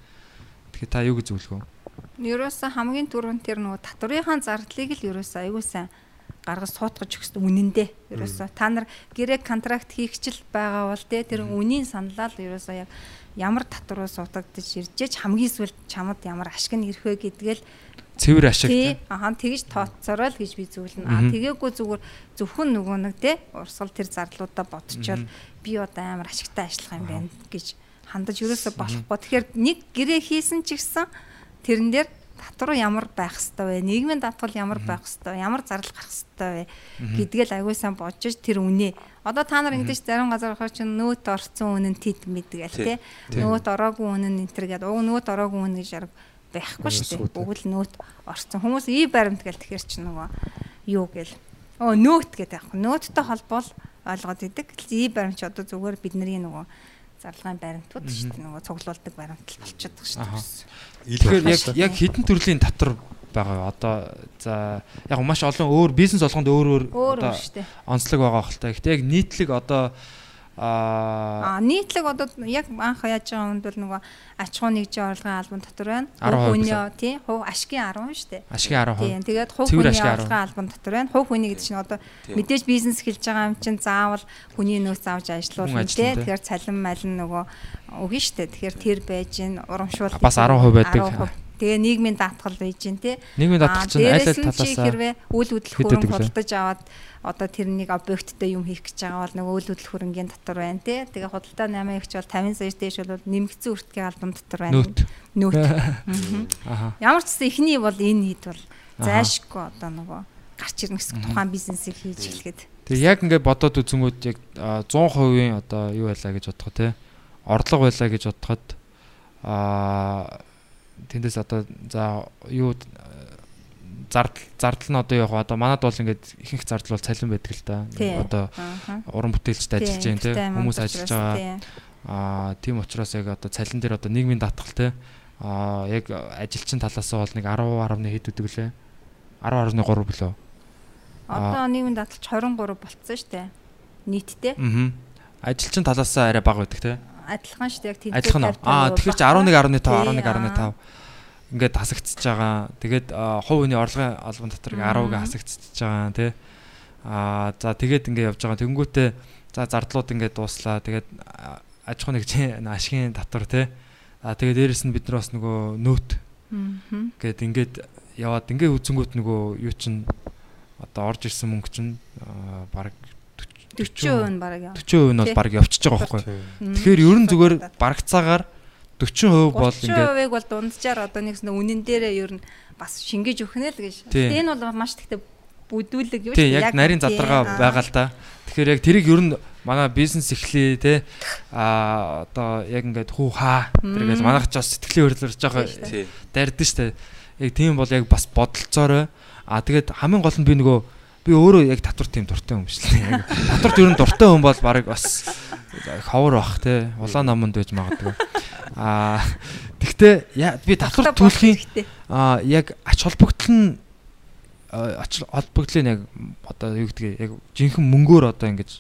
E: тэгэхээр та юу гэж зөвлөгөө
F: Ерөөсө хамгийн түрүүнд тэр нөгөө татврынхаа зардлыг л ерөөсө аягүй сайн гаргаж суутгаж өгсөн үнэндээ. Ерөөсө та нар гэрээ контракт хийгчл байгаа бол тэр үнийн саналаа л ерөөсө яг ямар татвар суудагдаж иржээч хамгийн сүлд чамд ямар ашиг нь ирэх вэ гэдгээл
E: Цэвэр ашиг.
F: тий ахан тэгж тооцоорой л гэж би зөвлөнө. Аа тэгээгүй зүгээр зөвхөн нөгөө нэг те урсгал тэр зарлуудаа бодчихвол би одоо амар ашигтай ажиллах юм байна гэж хандаж ерөөсө болохгүй. Тэгэхээр нэг гэрээ хийсэн ч гэсэн тэрэн дээр татвар ямар байх хэвээр вэ? Нийгмийн татвал ямар байх хэвээр вэ? Ямар зардал гарах хэвээр вэ? гэдгээл аягүй сайн бодож тэр үнэ. Одоо та нар ингэдэж зарим газар хаа чинь нөөт орцсон үнэн тит мэдгээл те. Нөөт ороогүй үнэн энэ төр гэдэг. Уг нөөт ороогүй үнэн гэж арга байхгүй шүү дээ. Бүгд л нөөт орцсон. Хүмүүс ий баримт гэл тэгэхэр чи нөгөө юу гэл. Оо нөөт гэдэг аахгүй. Нөөттэй холбоол ойлгоод идэг. Ий баримт ч одоо зүгээр бидний нөгөө зарлагын баримтууд шүү дээ. Нөгөө цуглуулдаг баримт л болчиход байгаа шүү дээ.
E: Тэгэхээр яг яг хідэн төрлийн татвар байгаа. Одоо за яг маш олон өөр бизнес болгонд өөр өөр онцлог байгаа хөлтэй. Гэтэ яг нийтлэг одоо аа
F: нийтлэг одоо яг анх яаж байгаа юм бол нөгөө аж ахуй нэгжийн орлогын албан дотор байна.
E: 10%
F: Хувь хүний тий хувь ашигын 10 шүү дээ.
E: ашигын 10%.
F: Тийм тэгээд хувь
E: Цэвэр
F: хүний
E: 10%.
F: орлогын албан дотор байна. Хувь хүний гэдэг чинь одоо мэдээж бизнес эхэлж байгаа юм чинь заавал хүний нөөц авч
E: ажиллана,
F: тий. Тэгэхээр цалин малин нөгөө өгнө шүү дээ. Тэгэхээр тэр байж гин урамшуул.
E: Бас 10% байдаг.
F: Тэгээ нийгмийн даатгал байж гин тий.
E: Нийгмийн даатгал чинь аль аль талаасаа
F: хэрвээ үйл хөдлөх хөрөнгө худалдаж аваад одоо тэрнийг объекттэй юм хийх гэж байгаа бол нөгөө үйл хөдлөх хөрөнгөний дотор байна тий. Тэгээ худалдаа 8 ихч бол 50 сая дээш бол нэмэгдсэн үртгийн албан дотор байна. Мгм.
E: Аха.
F: Ямар ч гэсэн эхний бол энэ хэд бол зайшгүй одоо нөгөө гарч ирнэ гэсэн тухайн бизнесийг хийж хэлгээд.
E: Тэгээ яг ингээд бодоод үзэнгүүт яг а, 100%-ийн одоо юу байлаа гэж бодоход те орлого байлаа гэж бодоход а тэндээс одоо за юу зардал зардал нь одоо яг одоо манад бол ингээд ихэнх зардал бол цалин байдаг л да. Одоо уран бүтээлчд ажиллаж байна те хүмүүс ажиллаж байгаа. Аа тийм учраас яг одоо цалин дээр одоо нийгмийн даатгал те аа яг ажилчин талаас нь бол нэг 10.1 хэд үдэг лээ. 10.3 билүү.
F: Одоо нийгмийн даатгалч 23 болцсон шүү дээ. Нийтдээ
E: Аа. Ажилчин талаас нь арай бага байдаг те.
F: Адилхан шүү дээ. Яг тэнцээ
E: Адилхан уу?
F: 50
E: Аа тэгэхээр чи 11.5 11.5 ингээд хасагдчихж байгаа. Тэгээд хувь хүний орлогын албан дотор 10-г хасагдчихж байгаа тий. Аа за тэгээд ингээд явж байгаа. Тэнгүүтээ за зардлууд ингээд дууслаа. Тэгээд аж ахуй нэгжийн ашигын татвар тий. Аа тэгээд дээрэс нь бид нар бас нөгөө нөөт
F: Аа.
E: гээд ингээд яваад ингээд үзэнгүүт нөгөө юу чин одоо орж ирсэн мөнгө чин бараг
F: 40% нь бараг яа.
E: 40% нь бол бараг явчихж байгаа байхгүй юу? Тэгэхээр ер нь зүгээр барагцаагаар 40% бол ингээд
F: 30%-ыг бол дунджаар одоо нэгс нэ үнэн дээрээ ер нь бас шингээж өгөх нэ л гэж. Гэтэ энэ бол маш тэгтээ бүдүүлэг юу
E: Тий, яг нарийн
F: аа.
E: байгаа л да. Тэгэхээр яг тэрийг ер нь манай бизнес эхлэе те а одоо яг ингээд хүү хаа тэргээл манайх ч бас сэтгэлийн хөдлөрж байгаа дайрдэн штэ. Яг тийм бол яг бас бодолцоорой. А тэгээд хамгийн гол нь би нөгөө би өөрөө яг татвар тийм дуртай юм дээ. Яг татварт ер нь дуртай хүн бол баг бас ховор бах те. Улаан наманд байж магадгүй. А тэгтээ би татвар төлөхийн
F: хэрэгтэй.
E: А яг ач холбогдол нь ач холбогдлын яг одоо юу гэдгийг яг жинхэнэ мөнгөөр одоо ингэж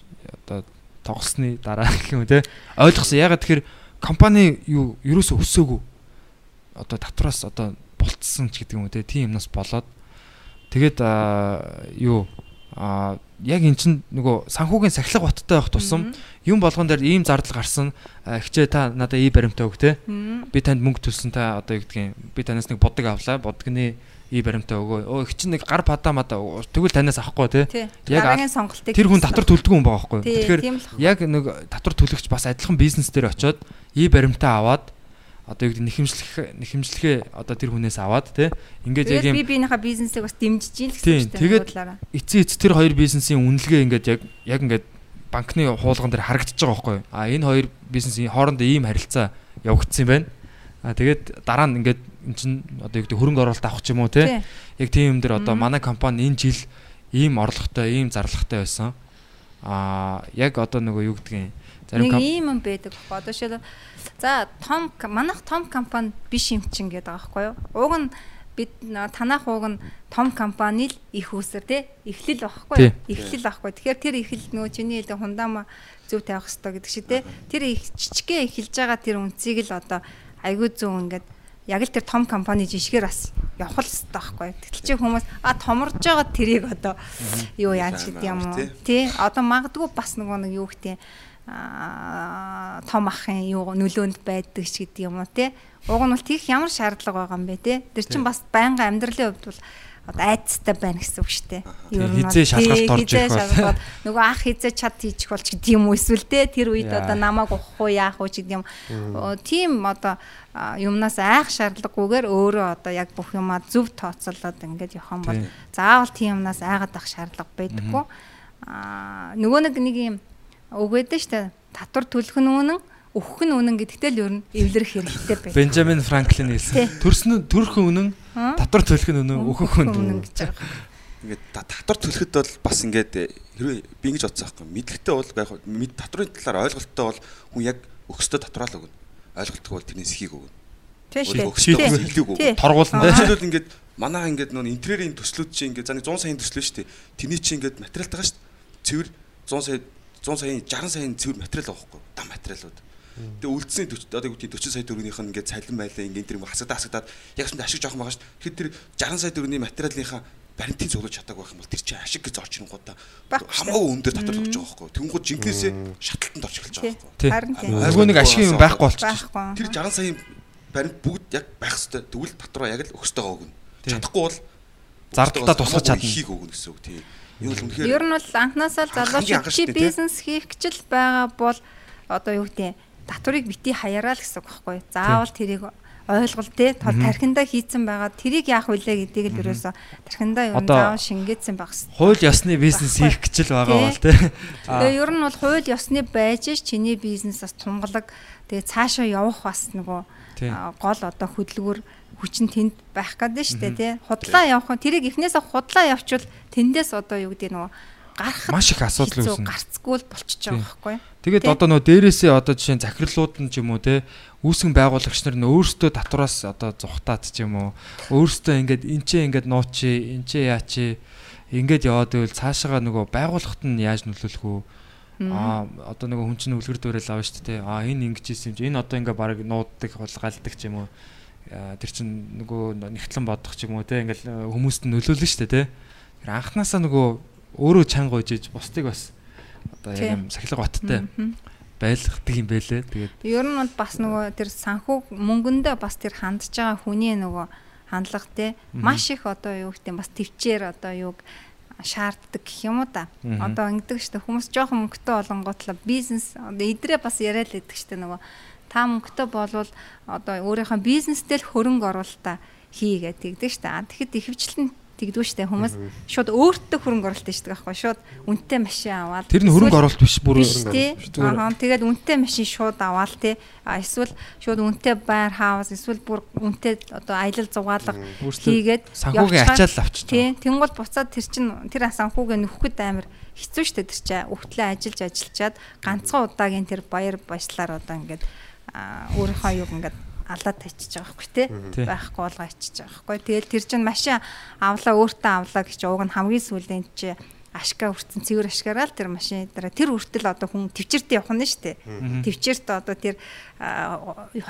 E: одоо тоглосны дараа гэх юм те ойлгосон. Ягаад тэгэхээр компани юу ерөөсөө өсөөгүй. Одоо татвараас одоо болцсон ч гэдэг юм те тийм юмнаас болоод тэгээд юу? А яг эн чин нөгөө санхүүгийн сахилга баттай байх тусам юм болгон дээр ийм зардал гарсан. Хичээ та надад ий баримтаа өг те. Би танд мөнгө төлсөн та одоо юу гэдгийг би танаас нэг бодог авлаа. Бодгны ий баримтаа өгөө өө их чинь нэг гар падаа мадаа тэгвэл танаас авахгүй те. Яг тэр хүн татвар төлдөг хүн байгаа байхгүй. Тэгэхээр яг нэг татвар төлөгч бас адилхан бизнес дээр очиод ий баримтаа аваад одоо юу гэдэг нэхэмжлэх нэхэмжлэхээ одоо тэр хүнээс аваад те ингээд яг юм
F: би биенийхээ бизнесийг бас дэмжиж ийн гэсэн дээ.
E: тэгээд- эцсийн эц тэр хоёр бизнесийн үнэлгээ ингээд яг яг ингээд банкны хуулган дээр харагдаж байгаа байхгүй? А энэ хоёр бизнесийн хоорондоо ийм харилцаа явагдсан юм байна. А тэгээд дараа нь ингээд эн чин одоо юу гэдэг хөрөнгө оруулалт авах ч юм уу те. Яг тийм юм дээр одоо манай компани энэ жил ийм орлоготой, ийм зарлагтай байсан. А яг одоо нөгөө юу гэдгийг зарим
F: Нэг ийм юм байдаг. Одоо шил за том манайх том компани биш юм чин гэдэг байхгүй юу? Уг нь бид на- танах уг нь том компани л их үсэр тий эхлэл байхгүй? Эхлэл байхгүй. Тэгэхээр тэр эхлэл нөгөө чиний хэлдэг хундама зөв тавих хэрэгтэй гэдэг шиг тий. Тэр их жижигхэн эхэлж байгаа тэр үнцгийг л одоо айгүй зөв ингээд яг л тэр том компани жишгээр бас явах л хэрэгтэй байхгүй. Тэгтэл чи хүмүүс а томорж байгаа тэрийг одоо юу яаж гэдэг юм уу? Тий. Одоо магадгүй бас нөгөө нэг юу гэдэг том ахын юу нөлөөнд байдаг ч гэдэг юм уу те. Уг нь бол тийх ямар шаардлага байгаа юм бэ те. Тэр чинь бас байнга амьдралын хувьд бол айцтай байна гэсэн үг шүү дээ.
E: Ер нь хизээ шалгалт орж ирэх бол
F: нөгөө ах хизээ чад хийчих болж гэдэг юм уу эсвэл те тэр үед одоо намайг ухах уу яах уу гэдэг юм. Тийм одоо юмнаас айх шаардлагагүйгээр өөрөө одоо яг бүх юмаа зөв тооцоолоод ингээд явах юм бол заавал тийм юмнаас айгаад авах шаардлага байдаггүй. Аа нөгөө нэг нэг юм байдаг шүү дээ. Татвар төлөх нь үнэн өгөх нь үнэн гэдэгтэй л ер нь эвлэрэх хэрэгтэй байна.
E: Бенджамин Франклин хэлсэн. Төрсөн төрөх үнэн, татвар төлөх нь үнэн, өгөх нь үнэн гэж байгаа.
A: Ингээд татвар төлөхөд бол бас ингээд хэрвээ би ингэж бодсон байхгүй мэдлэгтэй бол яг мэд татврын талаар ойлголттой бол хүн яг өгсдөө татвараа л өгнө. Ойлголтгүй бол тэрнээс ихийг өгнө. Хэлийг өгнө.
E: Торгуулна.
A: Жишээлбэл ингээд манайха ингээд нөө интерьерийн төслүүд чинь ингээд заны 100 саяын төслөө шүү дээ. Тэрний чинь ингээд материалтайгаа шүү дээ. Цэвэр 100 сая 100 саяын 60 саяын цэвэр материал байхгүй. Дам материалууд. Тэгээ үлдсэн одоо юу гэдэг 40 сая төгрөгийнх нь ингээд цалин байлаа ингээд тэр хасагдаа хасагдаад яг ч ашиг жоох байгаа шүү. Тэгэхээр тэр 60 сая төгрөгийн материалынхаа баримтын зөвлөж чадаагүй байх юм бол тэр чинь ашиг гэж орж ирэнгуудаа хамаагүй өндөр татвар өгч байгаа байхгүй. Тэнгууд жинкнээсээ шатлалтанд орж эхэлж байгаа байхгүй.
F: Харин тийм.
E: Нөгөө нэг ашиг юм байхгүй болчих.
A: Тэр 60 саяын баримт бүгд яг байх хэвээр тэгвэл татвараа яг л өгсөж байгаа өгнө. Чадахгүй бол
E: зардалтаа тусгаж чадна.
A: Ихийг өгнө гэсэн үг тийм.
F: Энэ бол үнэхээр Ер нь бол анханасаа л залуучууд чи бизнес хийх гэж л байгаа бол одоо юу гэдэг татварыг бити хаяараа л гэсэн үг байхгүй. Заавал тэрийг ойлгол те тархиндаа хийцэн байгаа тэрийг яах вүлээ гэдгийг л ерөөсө тархиндаа юу заавал шингээсэн байх хэрэгтэй.
E: Хууль ёсны бизнес хийх гэж л байгаа бол те.
F: Тэгээ ер нь бол хууль ёсны байж ш чиний бизнес бас тунгалаг тэгээ цаашаа явах бас нөгөө гол одоо хөдөлгөөр хүчин тэнд байх гэдэг нь шүү дээ тий. Худлаа явах нь. Тэрийг эхнээсээ худлаа явчвал тэндээс одоо юу гэдэг нөгөө гарах
E: маш их асуудал үүснэ.
F: Гарцгүй л болчихж байгаа байхгүй.
E: Тэгээд одоо нөө дээрээсээ одоо жишээ нь захирлууд нь ч юм уу те үүсгэн байгуулагч нар нь өөрсдөө татвараас одоо зүхтаад ч юм уу өөрсдөө ингээд энчээ ингээд нуучи энчээ яачи ингээд яваад байвал цаашаага нөгөө байгууллагт нь яаж нөлөөлөх үү аа одоо нөгөө хүн чинь үлгэр дуурайл авна шүү дээ аа энэ ингэж ийсэн юм чи энэ одоо ингээд баг нууддаг хулгайлдаг ч юм уу тэр чин нөгөө нэгтлэн бодох ч юм уу те ингээд хүмүүст нь нөлөөлнө шүү дээ те. Тэр анханасаа нөгөө өөрөө чанга ujиж бусдыг бас одоо юм сахилга баттай байлгадаг юм байлээ. Тэгээд
F: ер нь бас нөгөө тэр санхүү мөнгөндөө бас тэр хандж байгаа хүний нөгөө хандлага те маш их одоо юу гэдэг бас төвчээр одоо юуг шаарддаг гэх юм уу да. Одоо ингэдэг штэ хүмүүс жоохон мөнгөтэй болонготлоо бизнес одоо идрээ бас яриад л идэг штэ нөгөө та мөнгөтэй болвол одоо өөрийнхөө бизнестэй л хөрөнгө оруулалтаа хийгээд тэгдэг штэ. Тэгэхэд ихэвчлэн тэгдүү штэ. Хүмүүс шууд өөртөө хөрөнгө оруулалт хийдэг байхгүй шууд үнэтэй машин аваад
E: тэр нь хөрөнгө оруулалт биш бүр
F: аа тэгээд үнэтэй машин шууд аваад те. Эсвэл шууд үнэтэй байр хаус эсвэл бүр үнэтэй одоо аялал зугаалга хийгээд
E: санхүүгийн ачаал авчих
F: тий. Тэнгуул буцаад тэр чин тэр санхүүгээ нөхөхөд амар хэцүү штэ. Тэр чинь өгтлээ ажиллаж ажиллачаад ганцхан удаагийн тэр баяр баяслаар одоо ингээд өөрийнхөө юг ингээд алдаад тачиж байгаа байхгүй тий. Байхгүй болгоо ичиж байгаа байхгүй. Тэгэл тэр чинь машин авлаа өөртөө авлаа гэж ууг нь хамгийн сүүлийн чи ашгаа хүртсэн цэвэр ашгаараа л тэр машин дээр. Тэр хүртэл одоо хүн төвчөрт явах нь шүү дээ. Төвчөрт одоо тэр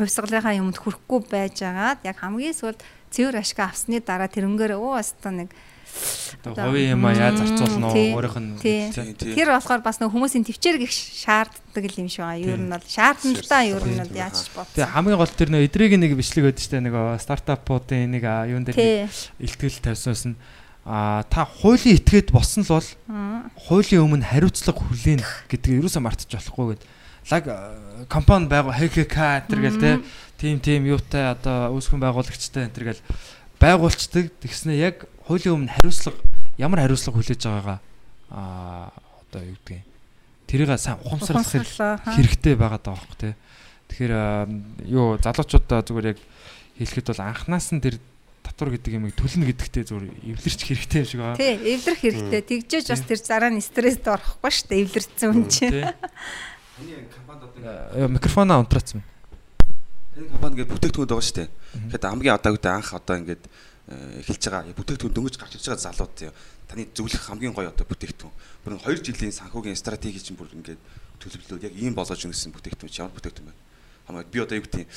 F: хувьсгалынхаа юмд хүрэхгүй байж байгаад яг хамгийн сүүлд цэвэр ашгаа авсны дараа тэрнгээр өө оста нэг
E: Одоо хувийн юм аа яаж зарцуулна уу өөрийнх нь
F: тэр болохоор бас нөх хүмүүсийн төвчээр гих шаарддаг юм шиг байгаа. Ер нь бол да ер нь бол яаж ч бод.
E: Тэгээ хамгийн гол тэр нөө эдрийг нэг бичлэг өгдөө штэ нэг стартапуудын нэг юун дээр илтгэл тавьсан нь а та хуулийн этгээд болсон л бол хуулийн өмнө хариуцлага хүлээн гэдгийг юусаа мартаж болохгүй гэд. Лаг компани байгуу ХКК энэ гэл те тим тим юутай одоо үүсгэн байгуулагчтай энэ гэл байгуулцдаг тэгснэ яг хуулийн өмнө хариуцлага ямар хариуцлага хүлээж байгаагаа а одоо юу гэдгийг тэрийг сайн ухамсарлах хэрэгтэй байгаа даа байхгүй тий. Тэгэхээр юу залуучуудаа зүгээр яг хэлэхэд бол анханаас нь тэр татвар гэдэг юмыг төлнө гэдэгтээ зүгээр эвлэрч хэрэгтэй юм шиг байна.
F: Тий, эвлэрэх хэрэгтэй. Тэгжээж бас тэр зараа нь стресст орохгүй шүү дээ. Эвлэрсэн хүн чинь.
A: Таны компанид одоо
E: микрофоноо унтраацсан.
A: Таны компани ингээд бүтээгдэхүүн байгаа шүү дээ. Тэгэхээр хамгийн одоогийн анх одоо ингээд эхэлж байгаа бүтээгдэхүүн дөнгөж гарч ирж байгаа залууд таны зөвлөх хамгийн гоё одоо бүтээгдэхүүн. Бүр 2 жилийн санхүүгийн стратеги чинь бүр ингээд төлөвлөлөө яг ийм болгож өгсөн бүтээгдэхүүн ямар бүтээгдэхүүн бэ? Хамаа би одоо юу гэдэг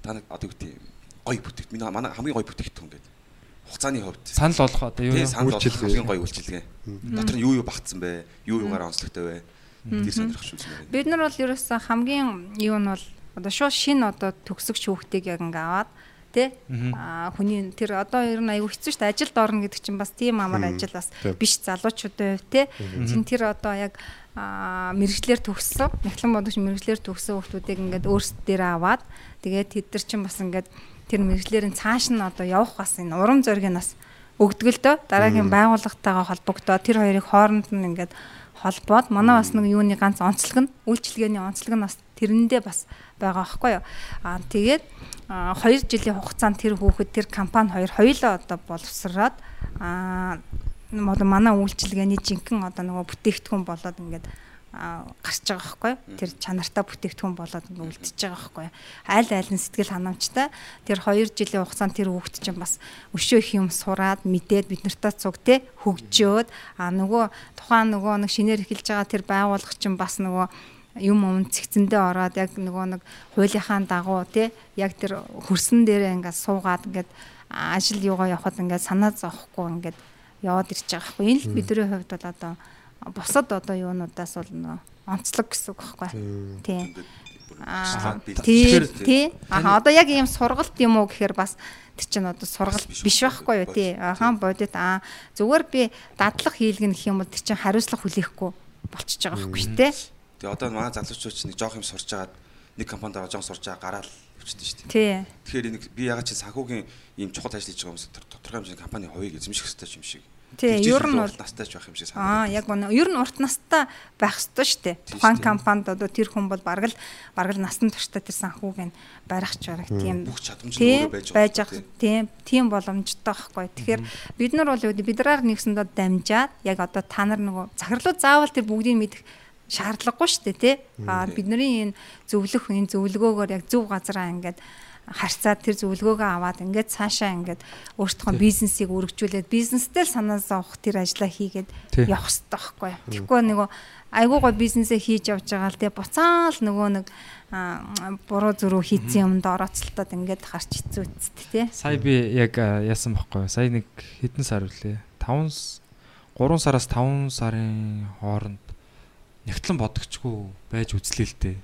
A: та нар одоо юу гэдэг гоё бүтээгт миний манай хамгийн гоё бүтээгдэхүүн гэдэг. Хугацааны хувьд.
E: Санал болгох одоо юу
D: Үйлчилгээ.
A: хамгийн гоё үйлчилгээ. Дотор нь юу юу багтсан бэ? Юу юугаар онцлогтой вэ? Тэр сонирхож үзмээр.
F: Бид нар бол ерөөсөө хамгийн юу нь бол одоо шууд шин одоо төгсөгч хүүхдийг яг ингээ аваад тий? Аа хүний тэр одоо ер нь аюу хэцүү шүү дээ ажилд орно гэдэг чинь бас тийм амар ажил бас биш залуучуудын хувьд тий? Чин тэр одоо яг мэрэгчлэр төгссөн нягтлан бодогч мэрэгчлэр төгссөн хүүхдүүдийг ингээд өөрсдөө аваад тэгээд тэд нар чинь бас ингээд тэр мэрэгчлэрийн цааш нь одоо явах бас энэ урам зориг нь бас өгдөг л дөө. Дараагийн байгууллагатайгаа холбогдоо. Тэр хоёрыг хооронд нь ингээд холбоод манай бас нэг юуны ганц онцлог нь үйлчилгээний онцлог нь бас тэрэндээ бас байгаа байхгүй юу. Аа тэгээд 2 жилийн хугацаанд тэр хүүхэд тэр компани хоёр хоёулаа одоо боловсраад аа манай үйлчилгээний жинхэнэ одоо нөгөө бүтээгдэхүүн болоод ингээд гарч байгаа байхгүй тэр чанартай бүтээгдэхүүн болоод ингээд үлдчихэж байгаа байхгүй аль аль нь сэтгэл ханамжтай? Тэр 2 жилийн хугацаанд тэр хүүхэд чинь бас өшөө их юм сураад мэдээд бид нартай цуг те хөгжөөд аа нөгөө тухайн нөгөө нэг шинээр эхэлж байгаа тэр байгууллага чинь бас нөгөө юм юм цэгцэндээ ороод яг нөгөө нэг хуулийнхаа дагуу тий яг тэр хөрсөн дээрээ ингээд суугаад ингээд ажил юугаа явахад ингээд санаа зовхгүй ингээд яваад ирж байгаа хгүй энэ л бидний хувьд бол одоо бусад одоо юунуудаас бол нөө онцлог гэсэн үг байхгүй. Тий. Аа, тий тий. Аа одоо яг ийм сургалт юм уу гэхээр бас тэр чинь одоо сургалт биш байхгүй юу? тий. ахаа бодит аа зүгээр би дадлах хийлгэн гэх юм бол тэр чинь хариуцлага хүлээхгүй болчихж байгаа байхгүй шүү тий
A: Тэгээ одоо манай залуучууд ч нэг жоох юм сурж агаад нэг компанид аваад жоох сурж байгаа гараал өвчтөн шүү дээ. Тэгэхээр энэ би ягаад чи санхүүгийн ийм чухал ажил хийж байгаа хүмүүс тодорхой хэмжээний компани хувийг эзэмших хэрэгтэй юм шиг.
F: Тий, ер нь бол-
A: настай ч байх юм шиг
F: Аа
A: санагдав.
F: яг гоо ер нь урт настай байх ёстой шүү дээ.
A: Тийм
F: Тухайн компанид одоо тэр хүн бол бараг л бараг л насан туршдаа тэр санхүүг нь барих ч бараг тийм
A: Бүх чадамж нь
F: тийм
A: өөрөө байж байгаа
F: тийм тийм боломжтой байхгүй. Тэгэхээр бид нар бол гэдэг бидраар нэгсэндээ дамжаад яг одоо та нар нөгөө захирлууд заавал тэр бүгдийг мэдэх шаардлагагүй шүү дээ тий. Аа бидний энэ зөвлөх энэ зөвлөгөөгөөр яг зөв газараа ингээд харьцаад тэр зөвлөгөөгөө аваад ингээд цаашаа ингээд өөртөө бизнесийг өргөжүүлээд бизнестэй л санаа зовох тэр ажлаа хийгээд явах хэрэгтэй байхгүй юу. Тэгэхгүй нөгөө айгуу гой бизнесээ хийж явж байгаа л тий буцаал нөгөө нэг буруу зүрүү хийцэн юмд орооцолтоод ингээд харч хэцүү үсттэй тий.
E: Сая би яг яасан байхгүй юу? Сая нэг хэдэн сар үлээ? 5 3 сараас 5 сарын хооронд нэгтлэн бодогчгүй байж үзлээ л дээ.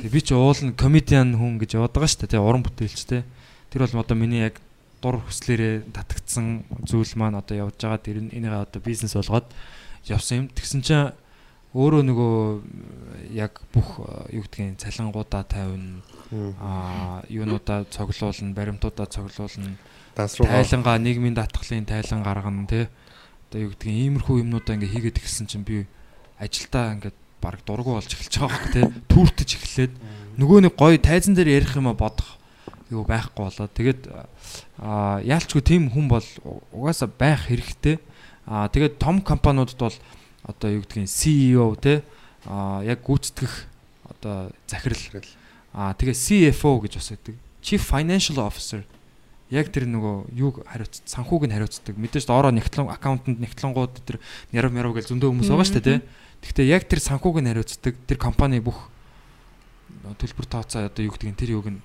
E: Тэгээ би ч уул нь комедиан хүн гэж яваад байгаа шүү дээ. Тэгээ уран бүтээлчтэй. Тэр бол одоо миний яг дур хүслээрээ татагдсан зүйл маань одоо явж байгаа. Тэр нь энийгээ одоо бизнес болгоод явсан юм. Тэгсэн чинь өөрөө нөгөө яг бүх э, юу гэдгийг цалингуудаа тавина аа юунуудаа цоглуулна, баримтуудаа цоглуулна, тайлангаа нийгмийн даатгалын тайлан гаргана тий. Одоо юу гэдгийг иймэрхүү юмнуудаа ингээ хийгээд ихсэн чинь би ажилдаа ингээд баг дургу болж эхэлж байгаа байхгүй тий. Түүртэж эхлээд нөгөө нэг гоё тайзан дээр ярих юм а бодох юу байхгүй болоо. Тэгээд аа яалчгүй тийм хүн бол угаасаа байх хэрэгтэй. Аа тэгээд том компаниудад бол одоо юу гэдгийг CEO тий аа яг гүйцэтгэх одоо захирал аа тэгээ CFO гэж бас байдаг. Chief Financial Officer яг тэр нөгөө юуг хариуц санхүүг нь хариуцдаг. Мэдээж доороо нэгтлэн аккаунтанд нэгтлэнгууд тэр нярав мярав гэж зөндөө хүмүүс байгаа шүү дээ тий. Гэхдээ яг тэр санхүүг нь хариуцдаг. Тэр компани бүх төлбөр тооцоо одоо юу гэдгийг тэр юуг нь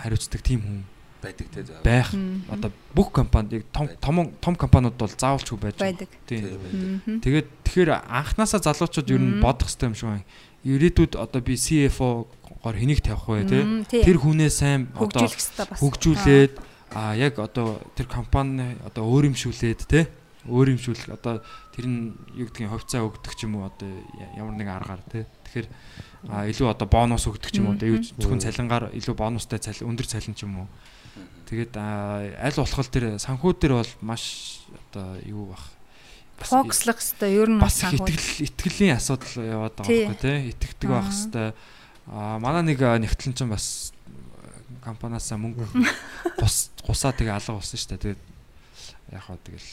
E: хариуцдаг тийм хүн
A: байдаг те.
E: байх. Одоо бүх компанид яг том том том компаниуд бол заавалчгүй байж
F: байдаг.
E: Тийм. Тэгээд тэгэхээр анханасаа залуучууд ер нь бодох хэрэгтэй юм шиг байна. Ирээдүйд одоо би CFO гоор хэнийг тавих вэ те? Тэр хүнээ сайн одоо
F: хөгжүүлэх хэрэгтэй бас.
E: хөгжүүлээд а яг одоо тэр компани одоо өөрөмшүүлээд те өөрөмшүүлэх одоо тэр нь юу гэдгийг ховцаа өгдөг ч юм уу одоо ямар нэгэн аргаар те тэгэхээр илүү одоо бонус өгдөг ч юм уу юу зөвхөн цалингаар илүү бонустай цалин өндөр цалин ч юм уу тэгээд аль болох тэр санхүү дээр бол маш одоо юу бах
F: фокуслах хэрэгтэй. Ер нь
E: бас итгэл итгэлийн асуудал яваад байгаа
F: Тий.
E: байхгүй тий итгэдэг байх
F: Аа.
E: хэвээр а манай нэг нэгтлэн чинь бас компаниасаа мөнгө гус гусаа тэгээ алга болсон шүү дээ тэгээд яг хаа тэгэл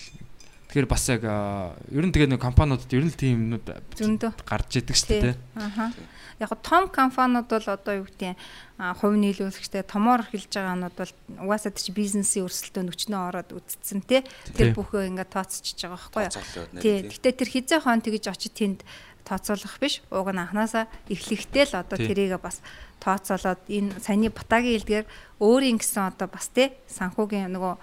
E: тэгэхээр бас яг ер нь тэгээ нэг компаниудад ер нь л тийм юмнууд
F: зөндөө.
E: гарч идэг шүү дээ
F: Аха. Яг го том компаниуд бол одоо юу гэдэг хувь нийлүүлэгчтэй томоор эхэлж байгаа нууд бол угаасаа тийч бизнесийн өрсөлдөөн өчнөө ороод үтцсэн тий. Тэр бүхөө ингээд тооцчихж байгаа байхгүй юу? Тий. Гэтэ тэр хизээ хон тэгж очиж тэнд тооцоолох биш. Уг нь анханасаа эхлэхдээ л одоо тэрийг бас тооцоолоод энэ саяны батагийн хэлдгээр өөрийн гэсэн одоо бас тий санхүүгийн нөгөө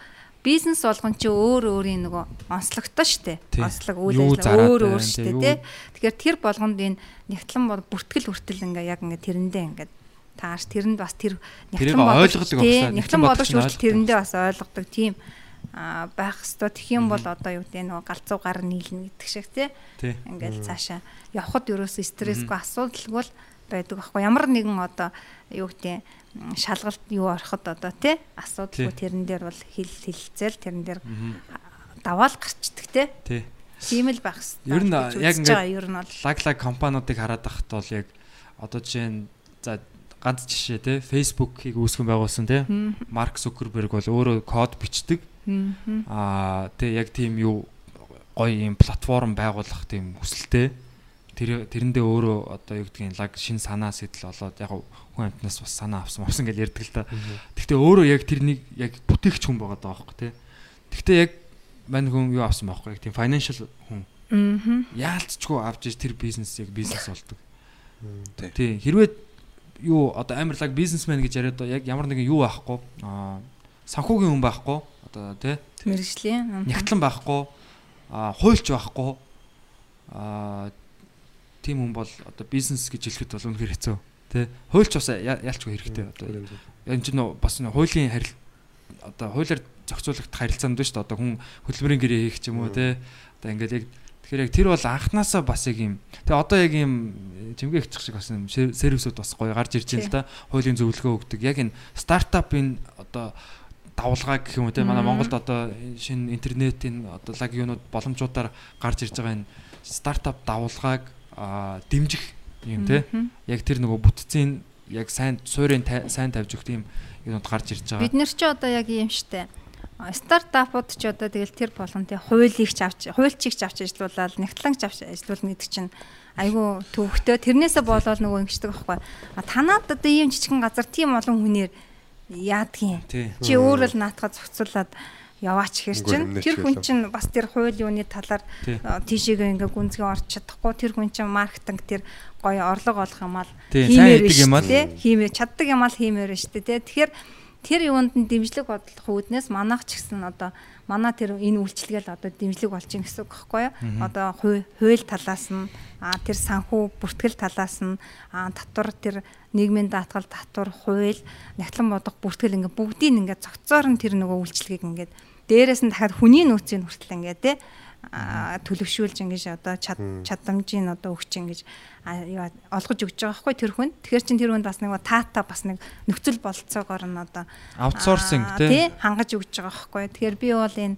F: бизнес болгон чи өөр өөрийн нөгөө онцлогтой штэ. Онцлог үйл ажиллагаа өөр өөр штэ тий. Тэгэхээр тэр болгонд энэ нэгтлэн бүртгэл хүртэл ингээ яг ингээ тэрэндээ ингээ тааш тэрэнд бас тэр
E: Тэрийг ойлгодог
F: тий, Нэгтлэн
E: нэгтлэн нь
F: хүртэл тэрэндээ бас ойлгодог тийм. А байх хэвээр тэгэх юм бол одоо юу гэдэг нөгөө галзуу гар нийлнэ гэдэг шиг тий. Ингээл цаашаа явхад ерөөсөө стрессгүй асуудалгүй л байдаг аахгүй ямар нэгэн одоо юу гэдэг шалгалт юу ороход одоо тий асуудалгүй
E: Тий.
F: тэрэн дээр бол хил хилцэл тэрэн дээр даваал гарчдаг тий.
E: Тий.
F: тийм л байх хэрэгтэй
E: Ер нь яг ингээд лаг лаг компаниудыг хараад байхад бол яг одоо жишээ нь за ганц жишээ те Facebook-ийг үүсгэн байгуулсан те Марк Зукерберг бол өөрөө код бичдэг. Аа те яг тийм юу гоё юм платформ байгуулах тийм хүсэлтэй тэр тэрэндээ өөрөө одоо юу гэдгийг лаг шин санаа сэтэл болоод яг хүн амтнаас бас санаа авсан авсан гэж ярьдаг л та. Гэхдээ өөрөө яг тэрнийг яг бүтээгч хүн байгаа даа байхгүй те. Гэхдээ яг мань хүн юу авсан байхгүй яг тийм financial хүн
F: Мгм.
E: яалтчгүй авч иж тэр бизнесийг бизнес болдог.
A: Тий.
E: Тий. Хэрвээ юу одоо амарлаг бизнесмен гэж яриад яг ямар нэгэн юу байхгүй аа санхүүгийн хүн байхгүй одоо тий
F: мэрэгжлийн мгм.
E: нягтлан байхгүй аа хуульч байхгүй аа тийм хүн бол одоо бизнес гэж хэлэхэд бол үнэхээр хэцүү. Тий хуульч бас я- яалчгүй хэрэгтэй одоо. Энэ чинь бас хуулийн харил одоо хуулиар зохицуулагдах харилцаанд шүү дээ. Одоо хүн хөдөлмөрийн гэрээ хийх ч юм уу тий одоо ингээд яг тэгэхээр яг тэр бол анханасаа бас яг юм. Тэгээ одоо яг юм чимгээ ихчих шиг бас юм сер- сервисүүд бас гоё гарч ирж байна л да. Хуулийн зөвлөгөө өгдөг. Яг энэ стартапын одоо давлгаа гэх юм уу те манай Монголд одоо шинэ интернетийн одоо лаг юунууд боломжуудаар гарч ирж байгаа энэ стартап давлгааг аа, дэмжих юм
F: Мгм.
E: яг тэр нөгөө бүтцийн яг сайн суурийн сайн тавьж өгөх тийм юмуд гарч ирж байгаа.
F: Бид нэр чи одоо яг юм штэ. Стартапууд ч одоо тэгэл тэр болгон тий хуулийг ч авч хуульчийг ч авч ажиллуулаад нэгтлэн ч авч ажиллуулна гэдэг чинь айгүй төвхтөө тэрнээсээ болоод нөгөө ингэждэг байхгүй. Танаад одоо ийм жижигэн газар тийм олон хүнээр яадгийн.
E: Тий.
F: Чи өөрөө л наатахад зохицуулаад яваач хэр чин тэр хүн чин бас тэр хууль юуны талаар тийшээгээ ингээ гүнзгий орч чадахгүй. Тэр хүн чин маркетинг тэр гоё орлого олох юм
E: сайн
F: хиймээр
E: юм аа. л.
F: тий. Хиймээр чаддаг юм аа л хиймээр шүү дээ тий. Тэгэхээр тэр юунд нь дэмжлэг бодлох үүднээс манайх ч гэсэн одоо манай тэр энэ үйлчлэгээл одоо дэмжлэг болж ин гэсэн үг байхгүй юу? Одоо хууль талаас нь а тэр санхүү бүртгэл талаас нь а татвар тэр нийгмийн даатгал татвар хууль нягтлан бодох бүртгэл ингээ бүгдийг ингээ цогцоор нь тэр нөгөө үйлчлэгийг ингээ дээрээс нь дахиад хүний нөөцийг хүртэл ингээ тий а төлөвшүүлж ингэж одоо чад чадамжийн одоо өгч ингэж юу олгож өгч байгаа байхгүй тэр хүн. Тэгэхээр чин тэр хүнд бас нэг таата бас нэг нөхцөл бололцоогоор нь одоо
E: Аутсорсинг тий.
F: хангаж өгч байгаа байхгүй. Тэгэхээр би бол энэ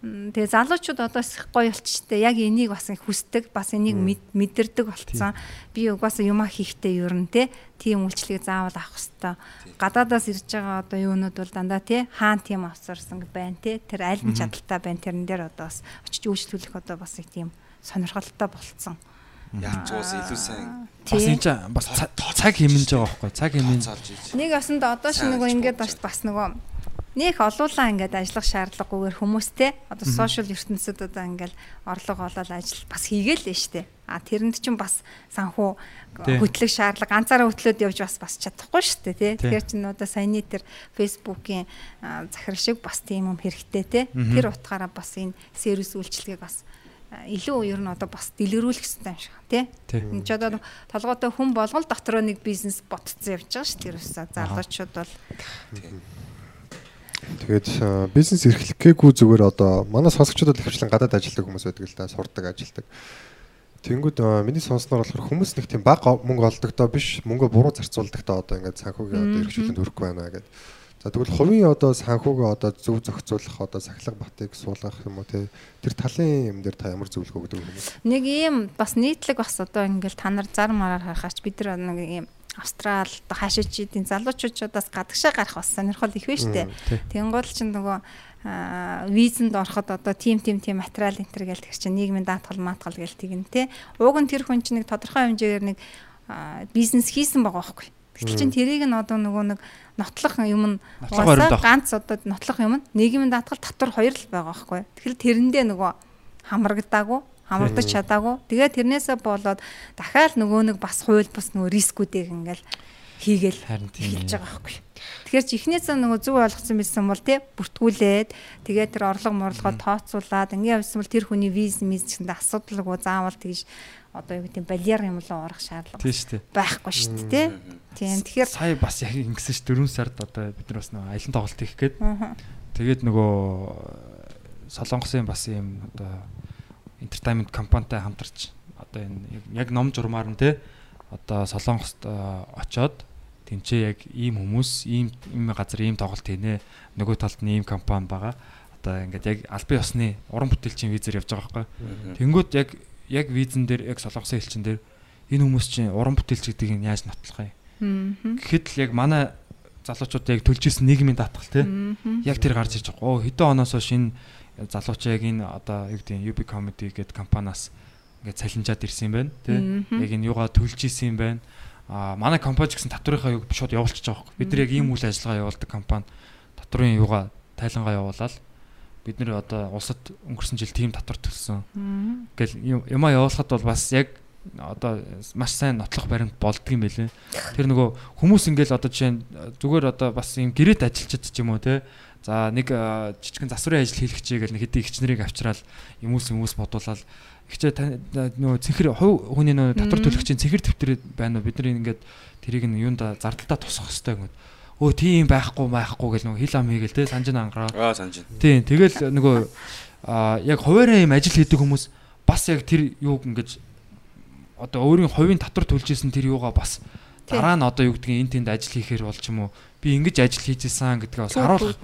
F: тэгээ залуучууд одоо гоё болчихжээ. Яг энийг бас хүсдэг, бас энийг мэд- мэдэрдэг болцсон. Би угаасаа юмаа хийхдээ ер нь те тийм үйлчлэгийг заавал авах хэвээр. Гадаадаас ирж байгаа одоо юунууд бол дандаа те хаан тийм авсарсан байна те. Тэр аль нь чадaltaй байна тэрэн дээр одоо бас очиж үйлчлүүлэх одоо бас их тийм сонирхолтой болцсон.
A: Яалчгаас илүү сайн
E: Бас энэ чинь бас ца- цаг хэмнэж байгаа байхгүй цаг хэмнэн.
F: Нэг осондоо одоо
A: Сайн
F: нөгөө ингээд бас нөгөө нэг олуулаа ингээд ажиллах шаардлагагүйгээр хүмүүстэй одоо сошиал ертөнцид одоо ингээд орлого олоод ажил бас хийгээл л штэ. А тэрэнд чинь бас санхүү хөтлөх шаардлага ганцаараа хөтлөөд явж бас бас чадахгүй штэ тий. Тэгэхээр чинь одоо саяны тэр фэйсбүүкийн а, захирал шиг бас тийм юм хэрэгтэй тий. Тэр утгаараа бас энэ сервис үйлчилгээг бас илүү ер нь одоо бас дэлгэрүүлэх хэрэгтэй юм шиг тий. Энд ч одоо толгойтой хүн болгол дотроо нэг бизнес ботцсон явж байгаа шүү дээ. Ерөөсөө залуучууд бол
D: Тэгээд э, бизнес эрхлэхгээгүй зүгээр одоо манай сонсогчдод л хвчлэн гадаад ажилладаг хүмүүс байдаг л да сурдаг ажилдаг. Тэнгүүд э, миний сонсноор болохоор хүмүүс нэг тийм бага мөнгө олдогдоо биш мөнгө буруу зарцуулдагтаа одоо ингээд санхүүгийн одоо эрхчлэлд хүрэхгүй байна гэдэг. За тэгвэл хувийн одоо санхүүгээ одоо зөв зохицуулах одоо сахилга батыг суулгах юм уу те тэр талын юм дээр та ямар зөвлөгөө өгдөг хүмүүс?
F: нэг ийм бас нийтлэг бас одоо ингээл та нар зар мараар харахаач бид нар нэг ийм Австрал одоо хаашиж идийн залуучуудаас гадагшаа гарах бас сонирхол их байна шүү дээ. Тэнгуул чинь нөгөө визэнд ороход одоо тим тим тим материал энэ төр гээл тэр чинь нийгмийн даатгал маатгал гээл тэгнэ те. Уг нь тэр хүн чинь нэг тодорхой хэмжээгээр нэг бизнес хийсэн байгаа байхгүй. Гэтэл чинь тэрийг нь одоо нөгөө нэг нотлох юм нь
E: авах.
F: ганц одоо нотлох юм нь нийгмийн даатгал татвар хоёр л байгаа байхгүй. Тэгэхээр тэрэндээ нөгөө хамрагдаагүй хамрагдаж чадаагүй. Тэгээд тэрнээсээ болоод дахиад нөгөө нэг бас хууль бус нөгөө рискүүдийг ингээл хийгээл эхэлж байгаа байхгүй. Тэгэхээр ч эхнээсээ нөгөө зүг ойлгосон байсан бол тий бүртгүүлээд тэгээд тэр орлого морлогоо тооцоолаад ингээ явсан бол тэр хүний виз миз гэсэндээ асуудалгүй заавал тэгж одоо юу гэдэг барьер юм руу орох шаардлага байхгүй шүү дээ тий. Тийм тэгэхээр
E: Сая бас яг ингэсэн ш 4 сард одоо бид нар бас нөгөө аялын тоглолт хийх гээд тэгээд нөгөө солонгосын бас ийм одоо entertainment компанитай хамтарч одоо энэ яг ном журмаар нь те одоо солонгост э, очоод тэнцээ яг ийм хүмүүс ийм ийм газар ийм тоглолт хийнэ. Нөгөө талд нь ийм компани байгаа. Одоо ингээд яг албан ёсны уран бүтээлчийн визээр явж байгаа байхгүй. Тэнгууд яг яг визэн дээр яг солонгосын элчин дээр энэ хүмүүс чинь уран бүтээлч гэдгийг нь яаж нотлох юм
F: Мгм.
E: гэхэд л яг манай залуучууд яг төлж исэн нийгмийн даатгал те яг тэр гарч ирж байгаа. Оо хэдэн оноос хойш энэ залууч яг энэ одоо юу гэдэг нь UB Comedy гэдэг компаниас ингээд цалинжаад ирсэн юм байна.
F: Мгм.
E: Яг энэ юугаа төлж исэн юм байна. Аа манай компани гэсэн татврынхаа юг шууд явуулчихж байгаа хөөе. Бид нар яг ийм үйл ажиллагаа явуулдаг компани татврын юугаа тайлангаа явуулаад бид нар одоо улсад өнгөрсөн жил тийм татвар төлсөн. Гэл юм- юмаа явуулахад бол бас яг одоо маш сайн нотлох баримт болдго юм байлээ. Тэр нөгөө хүмүүс ингээл одоо жишээ нь зүгээр одоо бас юм гэрэт ажилчид ч юм уу те. За нэг жижигэн засварын ажил хийлгчээ гэл нэг хэдий ихч нарыг авчраал юмус юмус бодуулаад ихчээ нөгөө цэнхэр хувь хүний нөгөө татвар төлөгчийн цэнхэр төвтөр байна уу бидний ингээд тэрийг нь юунда зардалтаа тусах хэвээр ингээд өө тийм байхгүй байхгүй гэл нөгөө хил ам хийгээл те санжин ангараа
A: Аа санаж байна.
E: Тийм тэгэл нөгөө а яг хуваараа юм ажил хийдэг хүмүүс бас яг тэр юуг ингэж одоо өөрийн хувийн татвар төлж исэн тэр юугаа бас дараа нь одоо юу гэдгийг энэ тэнд ажил хийхээр бол ч юм уу? Би ингэж ажил хийж исэн гэдгээ бас харуулах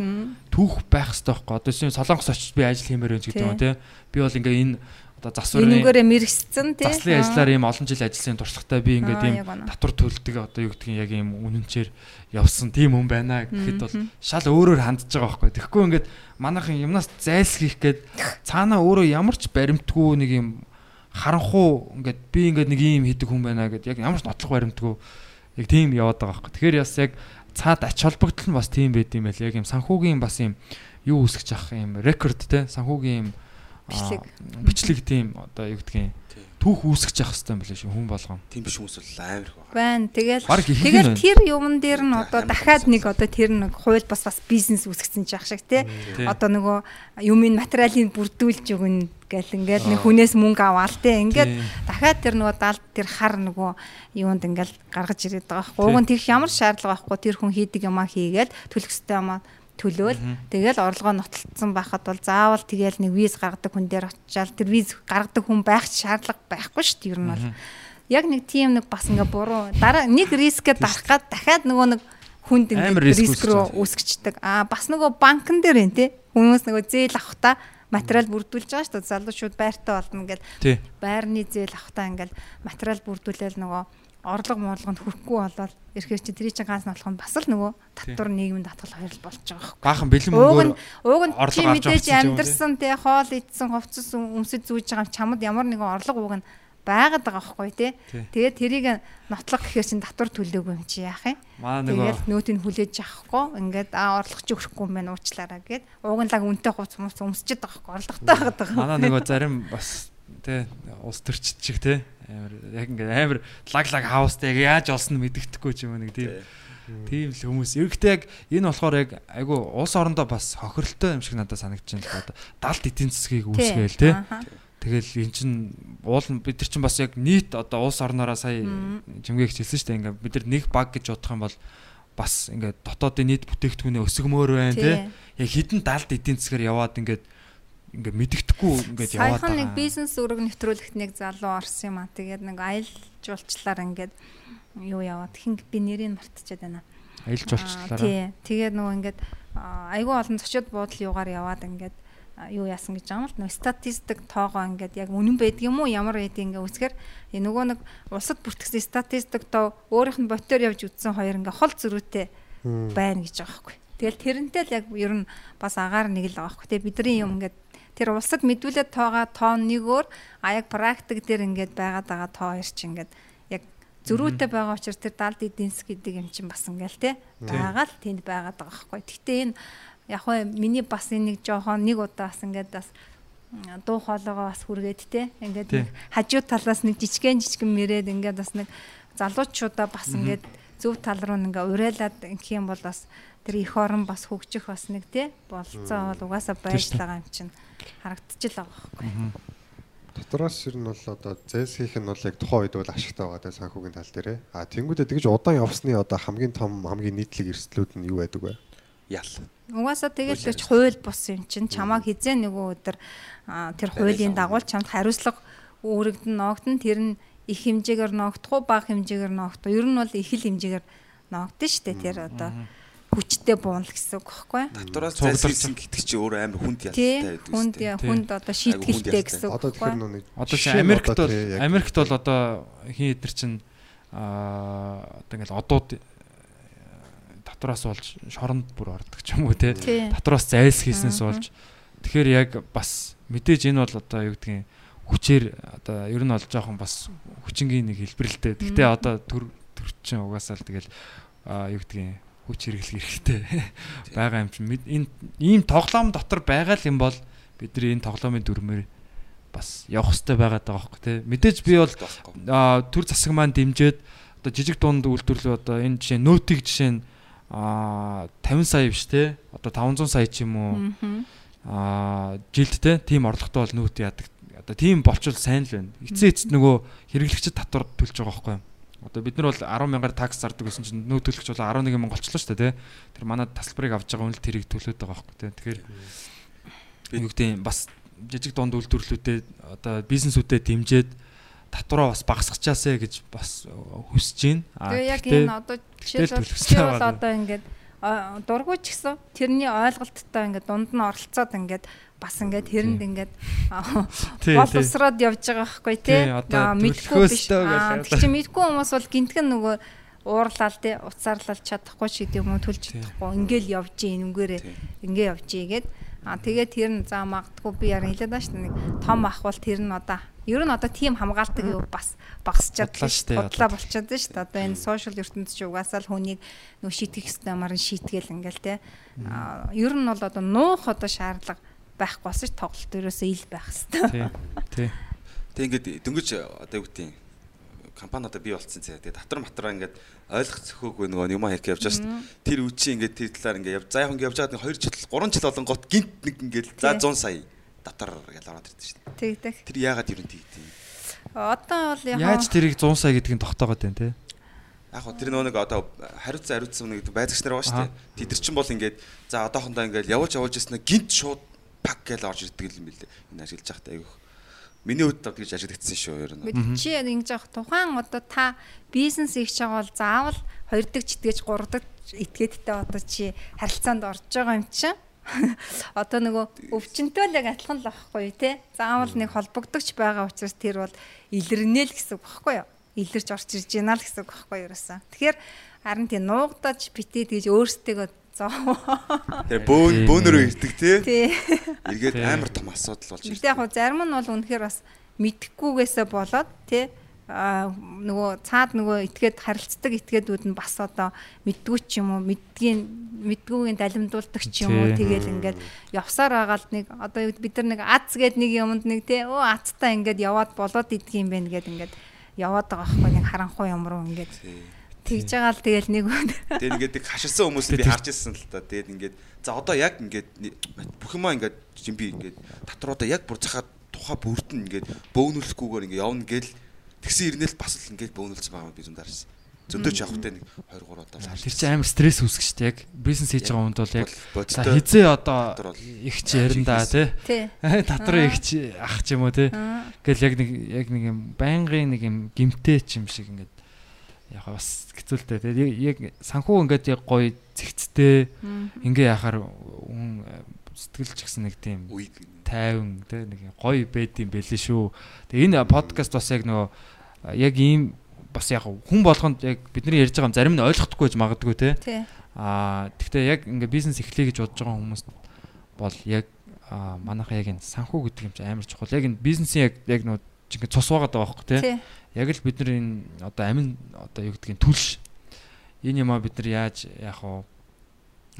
E: түүх байх хэрэгтэй байхгүй. Одоо чинь солонгос очиж би ажил хиймээр байна гэдэг юм тий би бол ингээ энэ одоо засварын
F: Энүүгээрээ мэрэгцсэн тий.
E: заслын ажиллаар ийм олон жил ажилласан туршлагатай би ингээд ийм татвар төлдөг одоо юу гэдгийг яг ийм үнэнчээр явсан тийм хүн байна гэхэд бол шал өөрөөр хандж байгаа байхгүй. Тэгэхгүй ингээд манайхан юмнаас зайлсхийх гээд цаанаа өөрөө ямар ч баримтгүй нэг юм харанхуу ингээд би ингээд нэг юм хийдэг хүн байна гэд яг ямар ч нотлох баримтгүй яг тийм яваад байгаа байхгүй. Тэгэхээр бас яг цаад ач холбогдол нь бас тийм байд юм байл. Яг юм санхүүгийн бас юм юу үсгэж авах юм рекорд те санхүүгийн юм
F: Бичлэг.
E: бичлэг тийм одоо юу гэдгийг түүх үүсгэж явах хэрэгтэй юм билээ шүү хүн болгон.
A: Тийм биш хүмүүс бол амар их байна.
F: байна. Тэгэл тэгэл тэр юмн дээр нь одоо дахиад нэг одоо тэр нэг хууль бас бас бизнес үүсгэсэн ч ах шиг тий. Одоо нөгөө юмын материалыг бүрдүүлж өгнө гэл ингээд нэг хүнээс мөнгө аваал тий. Ингээд дахиад тэр нөгөө далд тэр хар нөгөө юунд ингээл гаргаж ирээд байгаа байхгүй. Уг нь тэгэх ямар шаардлага байхгүй. Тэр хүн хийдэг юмаа хийгээл төлөх ёстой юмаа төлөөл. Тэгэл орлогоо нотолцсон байхад бол заавал тэгэл нэг виз гаргадаг хүн дээр очиад тэр виз гаргадаг хүн байх шаардлага байхгүй шүү дээ ер нь бол. Яг нэг тийм нэг бас ингээ буруу дараа нэг рискээ дарах гад дахиад нөгөө нэг хүнд ингээ
E: риск
F: рүү үүсгэждэг аа бас нөгөө банкн дээр энэ тий хүмүүс нөгөө зээл авахта материал бүрдүүлж байгаа шүү дээ. Залуучууд байртаа болно гэл. Байрны зээл авахта ингээл материал бүрдүүлээл нөгөө орлого морлогонд хүрэхгүй болоод ирэхээр чи тэрий чинь ганц нотлох нь бас л нөгөө татвар нийгмийн татгал хоёр л болж байгаа байхгүй
E: Баахан бэлэн мөнгөөр
F: ууг нь чи мэдээж
E: ч
F: амьдэрсэн тий. хоол идсэн хувцас өмсөж зүүж байгаа чамд ямар нэгэн орлого ууг нь байгаад байгаа байхгүй Тий. Тэгээд тэрийг нотлох гэхээр чин татвар төлөөгүй юм чи яах юм?
E: Нөгөө
F: нөөтийг хүлээж авахгүй ингээд аа орлого чи өрөхгүй юм байна уучлаарай гэд. Ууг нь лаг үнтэй хувц хүмүүс өмсчихэд байгаа байхгүй орлоготой байгаа
E: манай нөгөө зарим бас тий улс төрчд шиг тий амар яг ингээ амар лаг лаг хаустай яг яаж олсон нь мэддэхгүй ч юм уу нэг тийм. Тийм л хүмүүс. Эрэгтэй яг энэ болохоор яг айгу улс орондоо бас хохирлтой юм шиг надад санагдаж байна л одоо далд эдийн засгийг үүсгээл
F: Ааха.
E: Тэгэл эн чин уул бид нар чин бас яг нийт одоо улс орноороо сая жимгээгч хэлсэн шүү дээ ингээ бид нар нэг баг гэж бодох юм бол бас ингээ дотоодын нийт бүтээгдэхүүнээ өсгмөр байна
F: тий.
E: Яг хідэн далд эдийн засгаар яваад ингээ ингээ мэддэхгүй ингээ яваад
F: Саяхан нэг
E: байгаа.
F: бизнес үүрэг нэвтрүүлэгт нэг залуу орсон юм а. Тэгээд нэг аялал жуулчлаар ингээд юу яваад хин би нэрийг мартчихад байна.
E: Аялал
F: Аа,
E: жуулчлаараа.
F: Тий. Тэгээд нөгөө ингээд аа, айгүй олон зочид буудал юугаар яваад ингээд аа, юу яасан гэж байгаа юм л нөгөө статистик тоогоо ингээд яг үнэн байдаг юм уу ямар байдаг ингээ үсгэр нөгөө нэг улсад бүртгэсэн статистик тоо өөрийнх нь ботоор явж үтсэн хоёр ингээ хол зөрүүтэй байна гэж байгаа байхгүй. Тэгэл тэрнтэй л яг ер нь бас агаар нэг л байгаа байхгүй. Тэгээ бидний юм ингээд тэр улсад мэдүүлээд тоогоо тоон нэг өөр а яг практик дээр ингээд байгаад байгаа тоо хоёр чи ингээд яг зөрүүтэй байгаа учраас тэр далд эдийн засаг гэдэг юм чинь бас ингээл те байгаа л тэнд байгаад байгаа байхгүй. Гэхдээ энэ яг хөө миний бас энэ нэг жоохон нэг удаа бас ингээд бас дуу хоолойгоо бас хүргээд те ингээд хажуу талаас нэг жижигэн жижигэн мэрээд ингээд бас нэг залуучуудаа бас ингээд зөв тал руу ингээ уриалаад ингэх юм бол бас тэр их орон бас хөгжих бас нэг те болцоо бол угаасаа байж байгаа юм чинь харагдчихл байгаа байхгүй.
D: Дотроос ер нь бол одоо зэс хийх нь бол яг тухайн үед бол ашигтай байгаа те санхүүгийн тал дээр. А тэнгуүдээ тэгж удаан явсны одоо хамгийн том хамгийн нийтлэг эрсдлүүд нь юу байдаг вэ?
A: Ял.
F: Угаасаа тэгэл ч хууль бус юм чинь чамааг хизээ нөгөө өдөр тэр хуулийн дагуу чамд хариуцлага үүрэгдэн ноогдсон тэр нь их хэмжээгээр ноогдох уу бага хэмжээгээр ноогдох уу ер нь бол их л хэмжээгээр ноогдсон шүү дээ тэр одоо хүчтэй буунал гэсэн үг байхгүй
A: Татвараас
E: Цугдалч.
A: зайлсхийсэн гэдэг чинь өөр амар хүнд ялтай байдаг.
F: хүнд хүнд одоо шийтгэлтэй гэсэн үг
D: Одоо тэгэхээр нүг
E: Одоо чи Америкт бол Америкт бол одоо хин эдэр чинь аа одоо ингээл одууд татвараас болж шоронд бүр ордог ч юм уу те. Татвараас зайлс хийснээс болж тэгэхээр яг бас мэдээж энэ бол одоо юу гэдгийг хүчээр одоо ер нь бол жоохон бас хүчингийн нэг хэлбэрэлтэй. Гэхдээ одоо төр төр чинь угаасаа л тэгэл аа юу гэдгийг хүч хэрэглэх хэрэгтэй. Байгаа юм чинь энэ ийм тоглоом дотор байгаа л юм бол бидний энэ тоглоомын дүрмээр бас явах хэрэгтэй байгаад байгаа байхгүй тий. Мэдээж би бол төр засаг маань дэмжиж одоо жижиг дунд үйлдвэрлэл одоо энэ жишээ нөтиг жишээ нь а 50 сая биш те. Одоо 500 сая ч юм уу.
F: Мгм.
E: а жилд те. Тийм орлоготой бол нөт яадаг. Одоо тийм болчвол сайн л байна. Эцээ эцэд нөгөө хэрэглэгчид татвар төлж байгаа байхгүй юу одоо бид нар бол 10 мянгаар такс зардаг гэсэн чинь нөт төлөгч бол 11 мянга болчихлоо шүү дээ те тэр манай тасалбарыг авч байгаа үнэлт тэрийг төлөөд байгаа байхгүй те тэгэхээр юу гэдэг бас жижиг дунд үйлдвэрлэлүүдэд одоо бизнесүүдэд дэмжиж татвараа бас багасгачаасаа гэж бас хүсэж байна.
F: Тэгээ яг энэ одоо жишээлбэл бол одоо ингээд а, дургуй ч гэсэн тэрний ойлголттой ингээд дунд нь оролцоод ингээд бас ингээд тэрэнд ингээд
E: Тий,
F: бол
E: тий.
F: усраад явж байгаа байхгүй
E: Тий,
F: тий. Мэдгүй биш. Тэг чи мэдгүй хүмүүс бол гинтгэн нөгөө уурлал тий уцаарлал чадахгүй ч гэдэг юм уу төлж
E: Тий.
F: чадахгүй ингээл явж ийн үнгээрээ
A: Тий.
F: ингээ явж ийгээд а тэгээд тэр нь за магадгүй би яар хэлээд байна шүү нэг том ах бол тэр нь одоо ер нь одоо тийм хамгаалдаг юу бас багасчаад
E: Бодлоо шүү дээ,
F: бодлоо болчиход шүү дээ одоо энэ сошиал ертөнцийн чи угаасаа л хүнийг нөө шийтгэх ёстой юмар нь шийтгэл ингээл а ер нь бол одоо нуух одоо шаардлага байхгүй болсон ш тоглолт ерөөсөө ил байх хэвээр
E: Тий. Тий.
A: Тэг ингээд дөнгөж одоо юу гэдэг компани одоо бий болцсон цаа. Тэгээ татвар матраа ингээд ойлгох зөхөөгүй нөгөө юм хэрэг явж байгаа шүү дээ. Тэр үчи ингээд тэр талаар ингээд яв- за яг ингээд явж байгаа 2 жил 3 жил болон гот гинт нэг ингээд за
F: Тий.
A: 100 сая татвар гэж ороод ирдэ шүү дээ.
F: тэгдэг
A: Тэр яагаад юу тийм.
F: одоо бол яг
E: Яаж тэрийг 100 сая гэдгийг тогтоогоод байна те?
A: Яг хөө тэр нөгөө нэг одоо хариуцсан хариуцсан нэг байцагч нар байгаа шүү дээ. Тэд нар чинь бол ингээд за одоохондоо ингээд явуулж явуулж яснаа гинт шууд пак гэж орж ирдэг юм билээ. Энэ ажиллаж байхдаа айгүйх. Миний хувьд тэгж ажиглагдсан шүү ер нь.
F: Чи яг ингэж явах тухайн одоо та бизнес хийж байгаа бол заавал хоёр дахь читгэж гурав дахь этгээдтэй одоо чи харилцаанд орж байгаа юм чинь одоо нөгөө өвчнөд л яг адилхан л байхгүй тий заавал нэг холбогдогч байгаа учраас тэр бол илэрнэ л гэсэн үг байхгүй юу илэрч орч ирж байна л гэсэн үг байхгүй юу ерөөсөн тэгэхээр харин тий нуугдаж битээ тэгж өөрсдөө зоо
A: Тэр бөөн бөөнөрөө ирдэг тий.
F: тий.
A: Эргээд амар том асуудал болж
F: Бид
A: ирдэг.
F: яг зарим нь бол үнэхээр бас мэдхгүйгээсээ болоод тий? А нөгөө цаад нөгөө итгээд харилцдаг итгээдүүд нь бас одоо мэддгүй ч юм уу мэддгийн мэддгүйгийн далимдуулдаг ч юм уу тэгэл ингээд явсаар байгаа л нэг одоо бид нар нэг ац гээд нэг юмд нэг тий? Өө ацтай ингээд яваад болоод идэх юм байна гэд ингээд яваад байгаа байхгүй нэг харанхуй юм руу ингээд
A: Тий.
F: Тэгж байгаа л тэгэл нэг
A: Тэгээд ингээд нэг хаширсан хүмүүс би харж ирсэн л та. Тэгээд ингээд за одоо яг ингээд бүх юмаа ингээд жимби ингээд татваруудаа яг бүр захаад тухай бүрдэн ингээд бөөнүүлэхгүйгээр ингээд явна гэл тэгсэн ирнэл бас л ингээд бөөнүүлсэн байгаа би зүүн дарсан. Зөндөөч явахтай нэг 2 3 удаа л
E: Тэр чинь амар стресс үүсгэж штэ яг бизнес хийж байгаа хүнд бол яг за хизээ одоо
A: татвар
E: их чи ярина да те.
F: тий
E: Татрын их чи ах ч юм уу те.
F: Аа.
E: Гэл яг нэг яг нэг юм байнгын нэг юм гимтэй ч юм шиг ингээд яг бас хэцүүлтэй те. Яг санхүү ингээд яг гоё зэгцтэй ингээ яхаар хүн сэтгэлч гэсэн нэг тийм тайван те нэг гоё байд юм бэлээ шүү. Тэгээ энэ подкаст бас яг нөгөө яг ийм бас яг хүн болгонд яг бидний ярьж байгаа юм зарим нь ойлгохгүй гэж магадгүй те. Аа тэгвэл яг ингээ бизнес эхлэе гэж бодож байгаа хүмүүс бол яг аа, манайхаа яг энэ санхүү гэдэг юм чи амар чухал. Яг энэ бизнесийн яг яг нөгөө чи ингээ цус байгаа даа байхгүй те. Яг л бид нар энэ одоо амин одоо юу гэдгийг түлш энэ юмаа бид нар яаж яах вэ?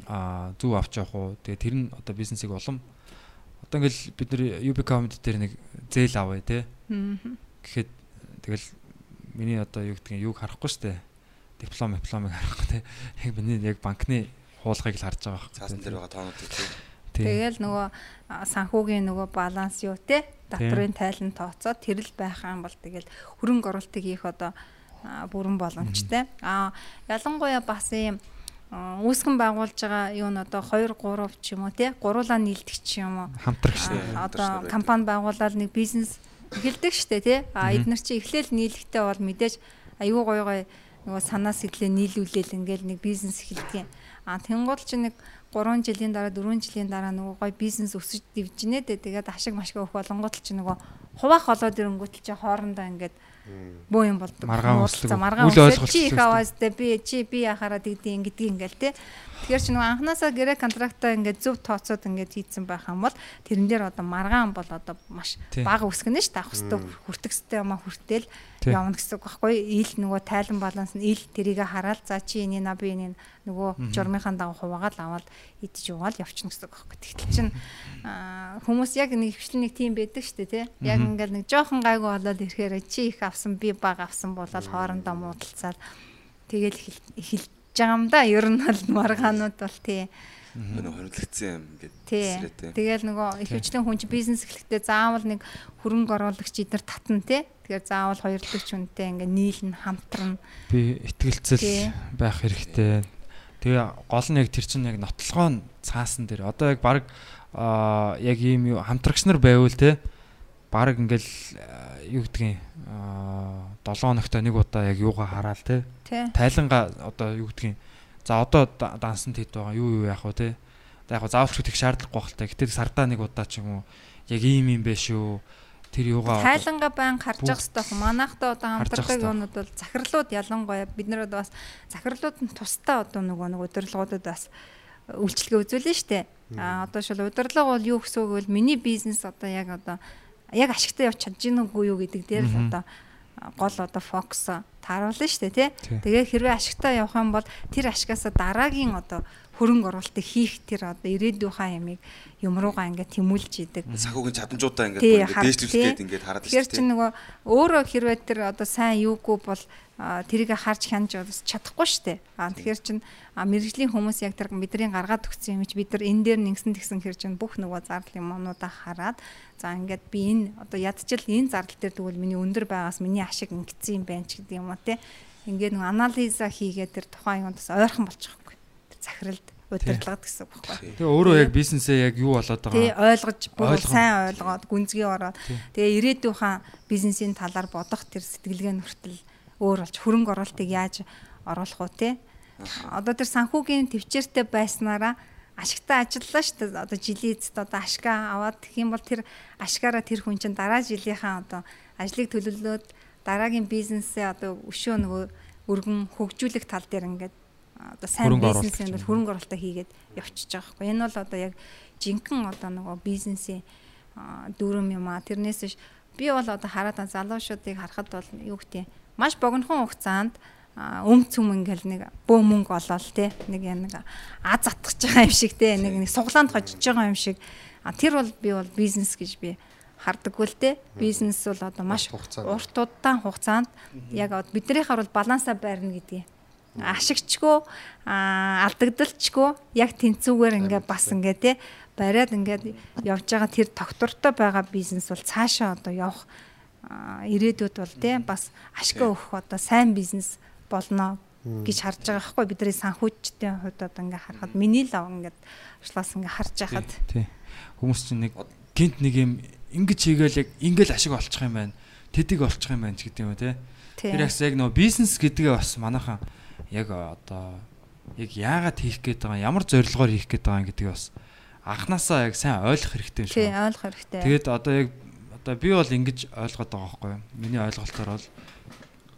E: Аа зүв авч явах уу? Тэгээ тэр нь одоо бизнесийг улам одоо ингээл бид нар UB comedy дээр нэг зээл авъя те. Гэхэд тэгэл миний одоо юу гэдгийг юуг харахгүй штэ. Диплом, дипломыг харахгүй те. Яг миний яг банкны хуулгыг л харж байгаа байхгүй.
A: Цаасан дээр байгаа тоонуудыг тийм.
F: Тэгэл нөгөө а, санхүүгийн нөгөө баланс юу те татврын тайлан тооцоод тэрл байх юм бол тэгэл хөрөнгө оруулалтыг хийх одоо бүрэн боломжтой. А ялангуяа бас ийм үүсгэн байгуулж байгаа юу н одоо 2 3 ч юм уу те гуруулаа нийлдэг ч юм уу
E: Хамтрагч
F: одоо компани байгуулаад нэг бизнес эхэлдэг штэ тий. А эдгээр чи эхлээл нийлэхтэй бол мэдээж аюу гой гой нөгөө санаа сэтгэлээ нийлүүлээл ингээл нэг бизнес эхэлдэг юм. А тэнгуул чи нэг 3 жилийн дараа 4 жилийн дараа нөгөө гой бизнес өсөж дивжинэ дээ. Тэгээд ашиг машиг өгөх болонгууд чи нөгөө хуваах олоод ирэнгүүт чи хоорондоо ингээд бөө юм болдог.
E: Маргаан үслэг,
F: маргаан
E: ойлголт
F: чи их аваастай би чи би яхаараа тэгдэг ингэдэг ингээл те. Тэгэхээр чи нөгөө анханасаа гэрээ контрактаа ингээд зөв тооцоод ингээд хийцэн байх юм бол тэрэн дээр одоо маргаан бол одоо маш бага үсгэнэ ш таах хөстө хүртэх хөстө юм а хүртэл. Явна гэсэн үг байхгүй. Ил нөгөө тайлан баланс нь ил тэрийг хараад за чи энийг на би энийг нөгөө журмынхаа дагуу хуваагаад аваад идэж уугаал явчихна гэсэн үг байхгүй. Тэгтэл чин хүмүүс яг нэг хвчлэн нэг тийм байдаг штэ тий. Яг ингээд нэг жоохон гайгүй болоод ирэхээр чи их авсан би бага авсан болоод хоорондоо муудалцаад. Тэгэл эхэл- эхэлж байгаа юм да. Ер нь бол маргаанууд бол тий
A: Өнөө хориглогдсон юм
F: Тий.
A: эсрэг,
F: Тэгэл нөгөө их хвчлэн хүн чинь бизнес эхлэхдээ заавал нэг хөрөнгө оруулагч эднэр татна тий. Тэгэхээр заавал хоёр дахь хүнтэй ингээ нийлнэ, хамтрна.
E: би итгэлцэл
F: Тий.
E: байх хэрэгтэй. Тэгээ гол нь яг тэр чинь яг нотлогоо нь цаасан дээр. Одоо яг баг яг ийм юу хамтрагч нар байвал те баг ингээл юу гэдгийг аа 7 хоногтой нэг удаа яг юугаа хараал те.
F: Тий.
E: Тайланга одоо юу гэдгийг за одоо да- дансанд хэд байгаа юу юу яах вэ те. Одоо яг гоо заавч их шаардлагагүй байх л та. Гэтэ сардаа нэг удаа ч юм уу яг ийм юм бэ шүү. Тэр юугаа
F: Тайланга байн харж явах хэрэгтэй. Манайхтай одоо хамтардаг юмнууд бол захирлууд ялангуяа бид нар одоо бас захирлууд нь тусдаа одоо нөгөө нэг удирдлагуудад бас үйлчлэгээ үзүүлнэ штэ. А одоо шил удирдлага бол юу гэсэн үг вэ? Миний бизнес одоо яг одоо яг ашигтай явж чадж гин үгүй юу гэдэг дээр л одоо гол одоо фокус тааруулна штэ тий.
E: Тий.
F: Тэгээ хэрвээ ашигтай явах юм бол тэр ашигаас дараагийн одоо хөрөнгө оруулалтыг хийх тэр одоо ирээдүйнхаа ямиг юм руугаа ингээд тэмүүлж идэг.
A: Санхүүгийн чадамжуудаа ингээд бүр ингээд хараад
F: Тэгэхээр
A: шүү
F: чи нөгөө өөрөө хэрвээ тэр одоо сайн юугүй бол тэрийг харж хянаж бас чадахгүй штэ. А тэгэхээр чин мэрэгжлийн хүмүүс яг тэр бидний гаргаад өгсөн юм чи бид нар энэ дээр нэгсэн тэгсэн хэр чин бүх нөгөө зардал юмнуудаа хараад за ингээд би энэ одоо ядчил энэ зардал дээр тэгвэл миний өндөр байгаас миний ашиг ингэсэн юм байна ч гэдэг юм уу те. Ингээд нөгөө анализа хийгээд тэр тухайн юмд бас ойрхон болчихгүй. Тэр захиралд удирдлагад гэсэн үг байхгүй.
E: Тэгээ өөрөө яг бизнесээ яг юу болоод
F: Тий
E: байгаа.
F: ойлгож бүр сайн ойлгоод гүнзгий ороод. Тэгээ ирээдүйнхаа бизнесийн талаар бодох тэр сэтгэлгээ нь хүртэл өөр болж хөрөнгө оруулалтыг яаж оруулах уу те одоо тэр санхүүгийн төвчээртэй байснараа ашигтай ажиллалаа шүү дээ. Одоо жилийн эцэст одоо ашгаа аваад тэгэх юм бол тэр ашгаараа тэр хүн чинь дараа жилийнхаа одоо ажлыг төлөвлөөд дараагийн бизнесээ одоо өшөө нөгөө өргөн хөгжүүлэх тал дээр ингээд одоо сайн
E: оруулалт
F: бизнесийн бол хөрөнгө оруулалтаа хийгээд явчихж байгаа байхгүй. Энэ бол одоо яг жинхэнэ одоо нөгөө бизнесийн дүрм юм а. Тэрнээс биш би бол одоо хараад залуучуудыг харахад бол юу гэдэг маш богинохон хугацаанд өмц юм ингээл нэг бөө мөнгө олоод те. Нэг нэг аз атгах байгаа юм шиг те. Нэг нэг суглаанд хожиж байгаа юм шиг. Тэр бол би бол бизнес гэж би хардаггүй л те. Бизнес бол одоо маш
D: Урт
F: удаан хугацаанд. Яг одоо биднийхаар бол балансаа байрна гэдгийг ашигчгүй а алдагдalchгүй яг тэнцүүгээр ингээ бас ингээ те бариад ингээд явж байгаа тэр тогтвортой байгаа бизнес бол цаашаа одоо явах ирээдүйд бол те бас ашиг өгөх одоо сайн бизнес болно гэж харж байгаа байхгүй бидний санхүүжчдийн хувьд одоо ингээ харахад миний лав ингээд арчлаас ингээ харж байхад.
E: Хүмүүс чинь нэг гинт нэг юм ингэж хийгээл яг ингээл ашиг олчих юм байна. Тэдэг олчих юм байна ч гэдэг юм уу те. Тэр яг яг нөгөө бизнес гэдгээ бас манайхан яг одоо яг яагаад хийх гээд байгаа ямар зорилгоор хийх гээд байгаа гэдгийг бас анханасаа яг сайн ойлгох хэрэгтэй юм шиг. байна.
F: ойлгох хэрэгтэй
E: Тэгээд одоо яг одоо би бол ингэж ойлгоод байгаа байхгүй юу? Миний ойлголтоор бол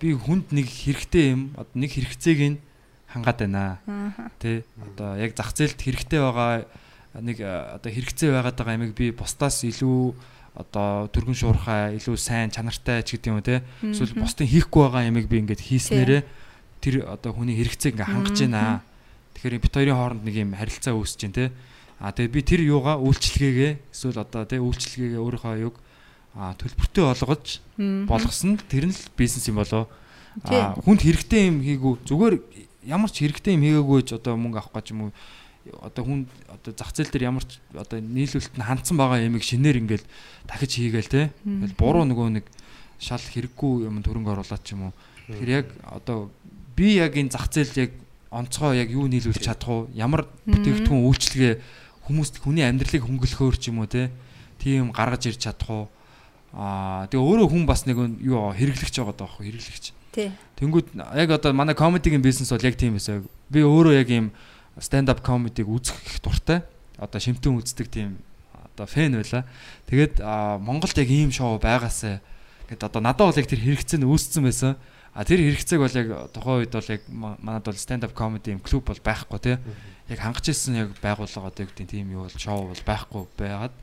E: би хүнд нэг хэрэгтэй юм одоо нэг хэрэгцээг нь хангаад байна. Тэ одоо яг зах зээлд хэрэгтэй байгаа нэг одоо хэрэгцээ байгаад байгаа ямиг би бусдаас илүү одоо түргэн шуурхай илүү сайн чанартай ч гэдэг юм уу те эсвэл бусдын хийхгүй байгаа ямиг би ингээд хийснээрээ тэр одоо хүний хэрэгцээг ингээ хангаж байна. Тэгэхээр бит хоёрын хооронд нэг юм харилцаа үүсэж байна те. А тэгээ би тэр юугаа үйлчлэгээгээ эсвэл одоо тий үйлчлэгээгээ өөрийнхөө юг а төлбөртэй болгож болгосон тэр нь л бизнес юм болоо. А хүнд хэрэгтэй юм хийгүү зүгээр ямар ч хэрэгтэй юм хийгээгүй ч одоо мөнгө авах гэж юм уу одоо хүн одоо зах зээл дээр ямар ч одоо нийлүүлэлт нь хандсан байгаа ямиг шинээр ингээл дахиж хийгээл те. Ингээл буруу нөгөө нэг шал хэрэггүй юм төрөнгө оруулаад ч юм уу. Тэгэхээр яг одоо би яг энэ зах зээл яг онцгой яг юу нийлүүлж чадах уу? Ямар бүтээгдэхүүн үйлчлэгээ хүмүүст хүний амьдралыг хөнгөлөхөөр ч юм уу те. Тийм гаргаж ирч чадах уу? Аа тэгээ өөрөө хүн бас нэг юу хэрэглэгч байгаа даахгүй хэрэглэгч.
F: Тий.
E: Тэнгүүд яг одоо манай комедигийн бизнес бол яг тийм байсан. Би өөрөө яг ийм stand up comedy-г үзэх их дуртай. Одоо шимтэн үздэг тийм одоо фэн байла. Тэгээд Монголд яг ийм шоу байгаасаа гэд одоо надад бол яг тэр хэрэгцээ нь үүссэн байсан. А тэр хэрэгцээг бол яг тухайн үед бол яг манад бол stand up comedy юм клуб бол байхгүй тий. Яг хангаж ирсэн яг байгууллага одоо юу гэдэг тийм юу бол шоу бол байхгүй байгаад.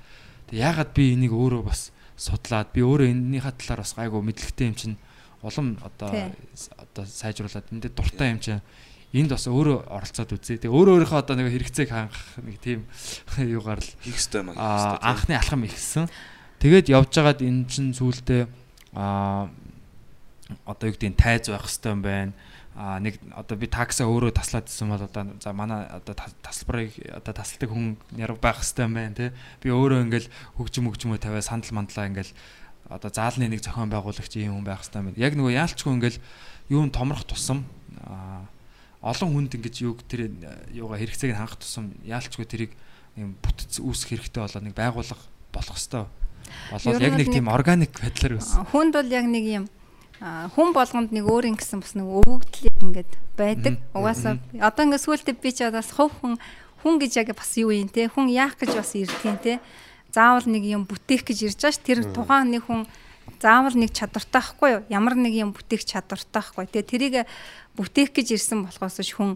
E: Тэг ягаад би энийг өөрөө бас судлаад би өөрөө энэнийхээ талаар бас гайгүй мэдлэгтэй юм чинь улам одоо одоо сайжруулад энэ дуртай юм чинь энд бас өөрөө оролцоод үзье. Тэгээ өөрөө өөрийнхөө одоо нэг хэрэгцээг хангах нэг тийм юугаар л
A: хийх ёстой юм
E: аа анхны алхам ихсэн. Тэгээд явж байгаад энэ чинь зүйлдээ аа одоо юу гэдэг нь тайз байх хэрэгтэй юм байна. А нэг одоо би таксаа өөрөө таслаад ирсэн бол одоо за манай одоо тасалбарыг одоо тасалдаг хүн яруу байх хэрэгтэй юм байна те. Би өөрөө ингээл хөгжим хөгжмөө тавиа сандал мандлаа ингээл одоо заалны нэг зохион байгуулагч юм хүн байх хэрэгтэй юм байна. Яг нөгөө яалчгүй ингээл юун томрох тусам а олон хүнд ингэж юг тэр юугаа хэрэгцээг нь хангах тусам яалчгүй тэрийг юм бүтц үүсэх хэрэгтэй болоо нэг байгуулга болох хэрэгтэй болоод яг нэг тийм органик байдлаар үүс
F: хүнд бол яг нэг юм хүн болгонд нэг өөрийн гэсэн бас нэг өвөгдөл ингээд байдаг. Угаасаа одоо ингээд сүултээ би ч бас хов хүн хүн гэж яг бас юу юм те? Хүн яах гэж бас ирдгийн те? Заавал нэг юм бүтээх гэж ирж байгаа ш. Тэр тухайн нэг хүн заавал нэг чадвартай ахгүй юу? Ямар нэг юм бүтээх чадвартай ахгүй. Те тэрийг бүтээх гэж ирсэн болохоос хүн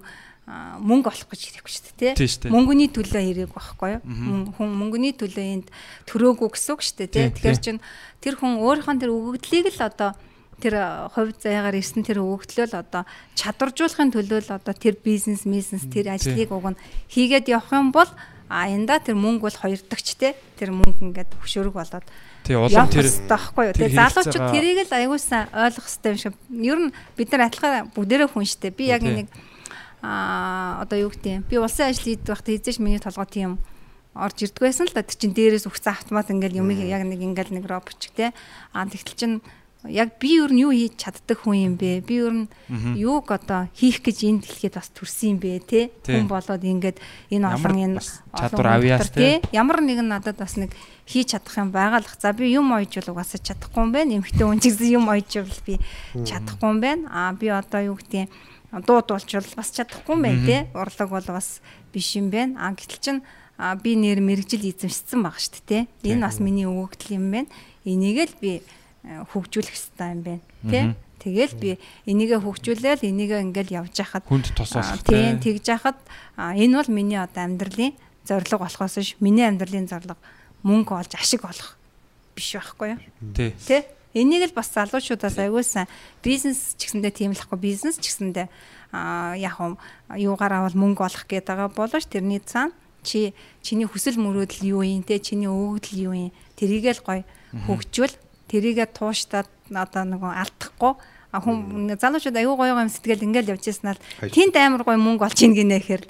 F: мөнгө олох гэж ирэхгүй шүү дээ тий мөнгөний төлөө ирээг байхгүй юу? Хүн мөнгөний төлөө энд төрөөгүй гэсэн үг шүү дээ тий тэгэхээр чин тэр хүн өөрийнхөө тэр өгөгдлийг л одоо тэр хувь заяагаар ирсэн тэр өгөгдлөл одоо чадваржуулахын төлөө л одоо тэр бизнес бизнес тэр ажлыг уг нь хийгээд явах юм бол а янда тэр мөнгө бол хоёр дагч те. Тэр мөнгө ингээд хөшөөрөг болоод
E: тий улам тэр
F: таахгүй юу? тэгээ залуучууд тэрийг л аягуулсан ойлгох хэрэгтэй юм шиг. Ер нь бид нар адилхан бүгдээрээ хүн штэ би яг нэг а одоо юу гэдэг би улсын ажил хийдэг байхдаа эзэж миний толгой тийм орж ирдэг байсан л да. Тэр чин дээрээс өгсөн автомат ингээл юм яг нэг ингээл нэг робот ч те. А тэгтэл чин яг би юу нь юу хийж чаддаг хүн юм бэ? Би юу нь юуг одоо хийх гэж энэ дэлхийд бас төрсөн юм бэ, те? Хүн болоод ингээд энэ олон энэ
E: чадвар авьяас те.
F: Ямар нэгэн надад бас нэг хийж чадах юм байгалах. За би юм ойж бол угаасаа чадахгүй юм байна. Эмхтэй хүн ч гэсэн юм ойж бол би чадахгүй юм байна. Аа би одоо юу гэдэг дууд болчвол бас чадахгүй юм байна, те? Урлаг бол бас биш юм байна. Аа гэтэл чин би нэр мэрэгжил эзэмшсэн байгаа шүү дээ, те? Энэ бас миний өгөгдөл юм байна. Энийг л би хөгжүүлэх хэрэгтэй юм байна тий. Тэгэл би энийгээ хөгжүүлээл энийгээ ингээл явж хахад
E: хүнд тусаалах
F: тийм тэгж хахад энэ бол миний одоо амьдралын зорилго болохоос ш миний амьдралын зорилго. Мөнгө олж ашиг олох биш байхгүй юу?
E: Тий.
F: Тэ энийг л бас залуучуудаас аягуулсан бизнес ч гэсэндээ тийм л ахгүй. Бизнес ч гэсэндээ а яг юм юугаараа бол мөнгө олох гээд байгаа болооч. Тэрний цаана чи чиний хүсэл мөрөөдөл юу юм те чиний өгөгдөл юу юм. Тэрийгэл гоё хөгжүүл тэрийгэ тууштаад одоо нөгөө алдахгүй хүн залуучууд аюу гоё юм сэтгэл ингээл явж яснаар тэнд амар гоё мөнгө олж ийн гинэ гэхээр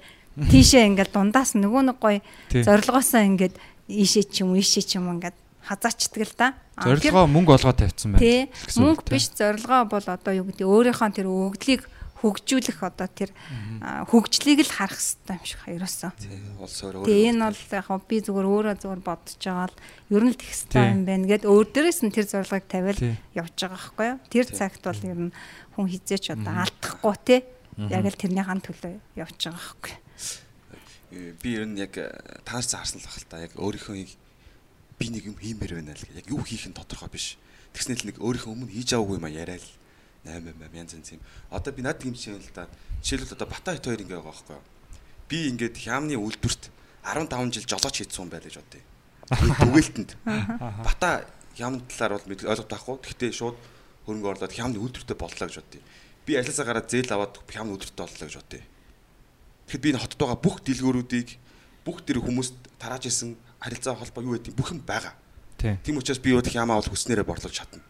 F: тийшээ ингээл дундаас нөгөө нэг гоё зорилгоосоо ингээд ийшээ ч юм ийшээ ч юм ингээд хазаачдаг л да.
E: Зорилгоо мөнгө олгоод тавьсан байна.
F: Тий. Мөнгө биш зорилгоо бол одоо юу гэдэг өөрийнхөө тэр өгдлийг хөгжүүлэх одоо тэр хөгжлийг л харах хэрэгтэй юм шиг
A: өөр.
F: Тэгээ энэ бол яг би зүгээр өөрөө зүгээр бодож байгаа л ер нь л их хэрэгтэй юм байна гэд өөр дээрээс нь тэр зорилгыг тавиал явж байгаа байхгүй юу? Тэр цагт бол ер нь хүн хизээч одоо алдахгүй те. Яг л тэрнийхэн төлөө явж байгаа байхгүй.
A: Би ер нь яг тааш заарсан л баг л та. Яг өөрийнхөө би нэг юм хиймээр байна л яг юу хийх нь тодорхой биш. Тэгснээр л нэг өөрийнхөө өмнө хийж аваагүй юм а яриа л 8 8 янз янз юм. Одоо би над юм шиг л да. Жишээлбэл одоо Бата хит хоёр ингээ байгаа байхгүй юу? Би ингээд хямны үйлдвэрт 15 жил жолооч хийсэн хүн байлаа гэж бодъё. Түгээлтэнд. Бата хямны талаар бол ойлгох байхгүй. Гэхдээ шууд хөрөнгө орлоод хямны үйлдвэртэй боллоо гэж бодъё. Би алисаа гараад зээл аваад хямны үйлдвэртэй боллоо гэж бодъё. Тэгэхэд би энэ хотод байгаа бүх дэлгүүрүүдийг бүх тэр хүмүүст тарааж исэн харилцаа холбоо юу гэдэг бүх юм байгаа.
E: Тий.
A: Тийм учраас би уудах ямаа бол хүснээрээ борлуулж чадна.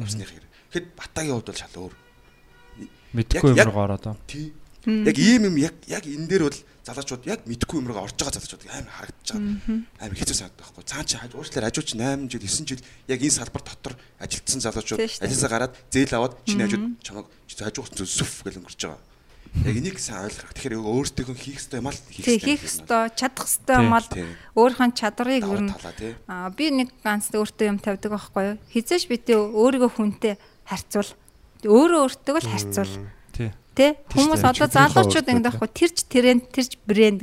A: Явсных хэрэг. Тэгэхэд Батагийн хувьд бол шал өөр.
E: Мэдхгүй юм руу ороод. аа.
A: Тий. Яг ийм юм яг яг энэ дээр бол залуучууд яг мэдхгүй юмроо орж байгаа залуучууд амар харагдаж байгаа. Амар хэцүү санагдах байхгүй. Цаан чи уучлаарай хажуу чи 8 жил 9 жил яг энэ салбар дотор ажилтсан залуучууд ажлаасаа гараад зээл аваад чиний хажууд чамаг хажуу хүч сүф гэж өнгөрч байгаа. Яг энийг сайн ойлгох. Тэгэхээр өөртөө хийх ёстой юм аа л
F: Тэг хийх ёстой, чадах ёстой юм
A: тийм.
F: өөрийнхөө чадрыг ер нь. Аа би нэг ганц өөртөө юм тавьдаг байхгүй юу? Хизээш би тэ өөрийгөө хүнтэй харьцуул. Өөрөө өөртөө л харьцуул.
E: Тий.
F: Тэ? Хүмүүс одоо залуучууд ингэ байхгүй тэрч тренд тэрч брэнд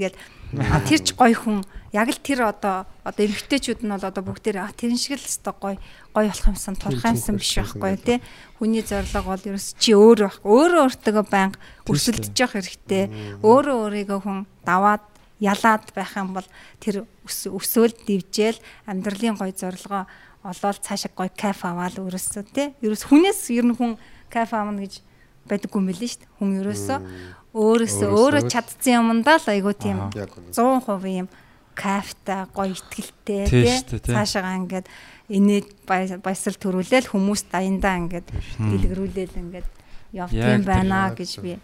F: а тэрч гоё хүн. Яг л тэр одоо одоо эмгтээчүүд нь бол одоо бүгдээр тэрэн шиг л өстой гоё гоё болох юмсан турах юмсан биш байхгүй тий? хүний зорилго бол ерөөс чи өөр байхгүй өөрөө өөртөө байнга өрсөлдөж явах хэрэгтэй. Өөрөө өөрийгөө хүн даваад ялаад байх юм бол тэр өс- өсөөл дивжээл амьдралын гоё зорилгоо олоод цаашаа гоё кайф аваад өөрөөсөө тий ерөөс хүнээс ер нь хүн кайф аавна гэж байдаггүй юм билээ шүү дээ. Хүн ерөөсөө өөрөөсөө өөрөө чадсан юмдаа л айгуу тийм
D: Яг үнэ.
F: 100% юм кайфтай гоё итгэлтэй
E: Тийм
F: тий. Цаашаа ингээд инээд баясгал төрүүлээл хүмүүс даяндаа ингээд дэлгэрүүлээл ингээд явдсан байна гэж би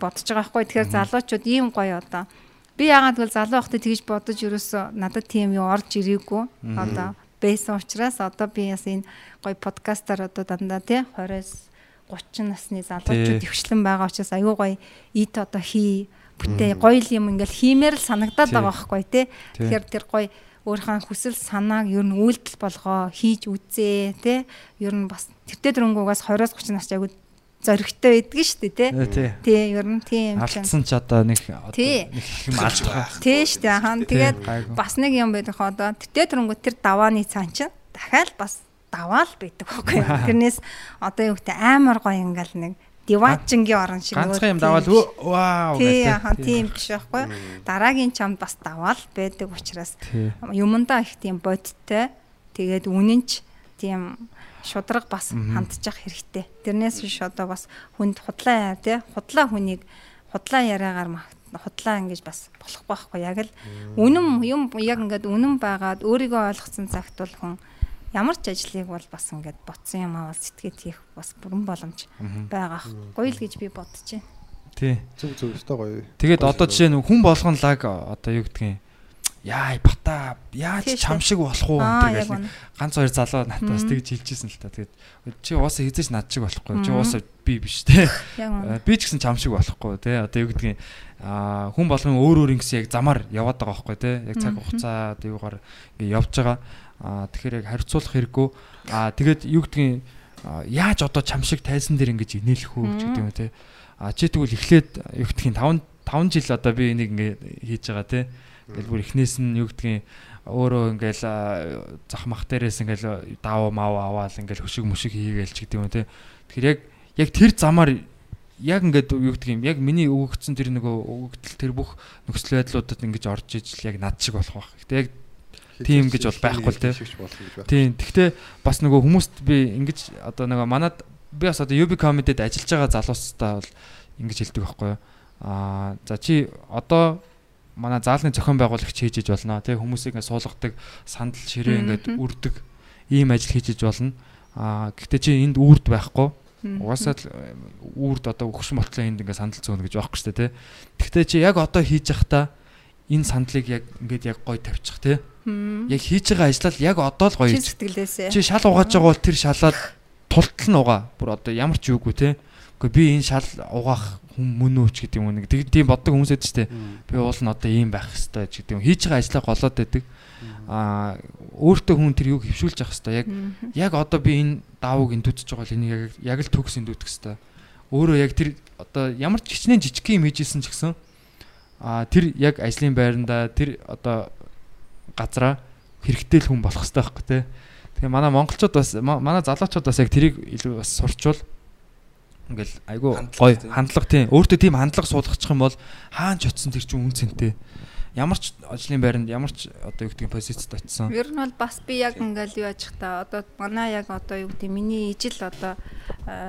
F: бодож байгаа байхгүй. Тэгэхээр залуучууд ийм гоё одоо. Би яагаад гэвэл залуу байхдаа тэгж бодож ерөөсөө надад тийм юу орж ирээгүй. Одоо байсан учраас одоо би бас энэ гоё подкастаар одоо дандаа тий 20-с 30 насны залуучууд
E: Тий.
F: өвчлэн байгаа учраас аюу гоё ит одоо хий бүтээ гоё юм ингээл хиймээр л санагдаад байгаа байхгүй тий. Тэгэхээр тэр гоё өөрийнхөө хүсэл санааг ер нь үйлдэл болгоо хийж үзээ тий ер нь бас тэртээ дөрөнгөөс 20-с 30 нас аягүй зоригтой байдгийн шүү дээ тий
E: Тий.
F: тий ер нь тийм юм
E: Алдсан ч одоо нэг
F: Тий.
E: нэг юм алдах.
F: тий шүү дээ хаан тэгээд бас нэг юм байдаг одоо тэртээ дөрөнгөө тэр давааны цаан чинь дахиад бас даваал байдаг байхгүй юу тэрнээс одоо юу гэдэг амар гоё ингээл нэг диваачингийн орон шиг
E: Ганцхан юм өө, вау
F: Тий,
E: гэдэг.
F: яха тийм биш байхгүй. Дараагийн чамд бас даваал байдаг учраас
E: Тий.
F: юмдаа их тийм бодиттой. Тэгээд үнэнч тийм шудраг бас хандчих хэрэгтэй. Тэрнээс биш одоо бас хүнд худлаа яа тий. Худлаа хүнийг худлаа яриагаар худлаа ингэж бас болох байхгүй яг л үнэн юм яг ингээд үнэн байгаад өөрийгөө ойлгоцсон цагт бол хүн ямар ч ажлыг бол бас ингээд ботсон юм аваад сэтгээд хийх бас бүрэн боломж байгаа хгүй л гэж би бодож байна.
E: Тий.
D: Зүг зүг өстой гоё.
E: Тэгээд одоо жишээ нь хүн болгон лаг одоо юу гэдгийг яа бата яаж чам шиг болох уу гэдэг ганц хоёр залуу надаас тэгж хэлжсэн л та. Тэгээд чи уусаа хизээч над шиг болохгүй. Чи уусаа би биш те.
F: Үнэ.
E: Би ч гэсэн чам шиг болохгүй те. Одоо юу гэдгийг аа хүн болгон өөр өөр ингэсэн яг замаар яваад байгаа байхгүй те. Яг цаг хугацаа одоо юугаар явж байгаа. Аа тэгэхээр яг харьцуулах хэрэггүй. Аа тэгээд юу гэдгийг яаж одоо чам шиг тайзан дээр ингэж инээлэх үү гэдэг юм те. А чи тэгвэл эхлээд юу гэдгийг 5 5 жил одоо би энийг ингэ хийж байгаа те. Ингээл бүр эхнээс нь юу гэдгийг өөрөө ингээл зах мах дээрээс ингээл даваа мав аваал ингээл хөшиг мөшиг хийгээл ч гэдэг юм те. Тэгэхээр яг яг тэр замаар яг ингээд юу гэдэг юм яг миний өгөгдсөн тэр нөгөө өгөгдөл тэр бүх нөхцөл байдлуудад ингэж орж ижил яг над шиг болох байх. Гэтэ яг Тийм гэж бол байхгүй л те. Тийм. Тэгвэл бас нөгөө хүмүүст би ингэж одоо нөгөө манад би бас одоо UB comedy-д ажиллаж байгаа залуустай бол ингэж хэлдэг байхгүй юу. Аа за чи одоо манай заалны зохион байгуулагч хийж иж болно. Тэг хүмүүсийг ингээд суулгадаг, сандал ширээ ингээд үрдэг ийм ажил хийж иж болно. Аа гэхдээ чи энд үрд байхгүй. Угаасаа л э, үрд одоо өгшин мотлоо энд ингээд сандал зөөнө гэж байхгүй шүү дээ. Тэгвэл чи яг одоо хийж явахдаа энэ сандлыг яг ингээд яг гой тавьчих те. Яг хийж байгаа ажлал яг одоо л гоё. Чи шал угааж байгаа бол тэр шалаад тултал нь угаа. Бүр одоо ямар ч юугүй те. Гэхдээ би энэ шал угаах хүн мөн үү ч гэдэг юм уу нэг тийм боддог хүмүүс байдаг шүү дээ. Би уул нь одоо ийм байх хэвээр ч гэдэг юм. Хийж байгаа ажлаа голоод байдаг. Аа өөртөө хүн тэр юуг хөвшүүлж явах хэвээр яг яг одоо би энэ даавууг эндүтж байгаа л энийг яг яг л төгс эндүтэх хэвээр. Өөрөө яг тэр одоо ямар ч хичнээн жижиг юм хийжсэн ч гэсэн аа тэр яг ажлын байранда тэр одоо газараа хэрэгтэй л хүн болох хэрэгтэй байхгүй те. Тэгээ манай монголчууд бас ма- манай залуучууд бас яг тэрийг илүү бас сурчвал ингээл айгу
A: Хандлага
E: гой хандлага тийм өөртөө тийм хандлага суулгачих юм бол хаан ч очсон тэр чинь үн цэнтэй. Ямар ч ажлын байранд ямар ч одоо юу гэдэг позицид очсон.
F: Ер нь бол бас би яг ингээл юу яж та одоо манай яг одоо юу гэдэг миний ижил одоо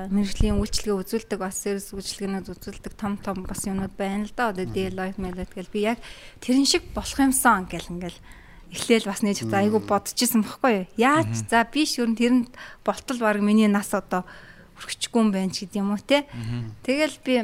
F: мэрэгжлийн үйлчлэгээ үзүүлдэг бас сервис үйлчлэгээнүүд үзүүлдэг том том бас юмнууд байна л да. Одоо Deloitte Deloitte гэл би яг тэрэн шиг болох юмсан гэл ингээл эхлээл бас за айгу бодчихсон бохгүй юу. Яаж за би шүрэн тэрэнд болтол баг миний нас одоо өргөчгүй юм байна ч гэдэм юм уу те. Тэгэл би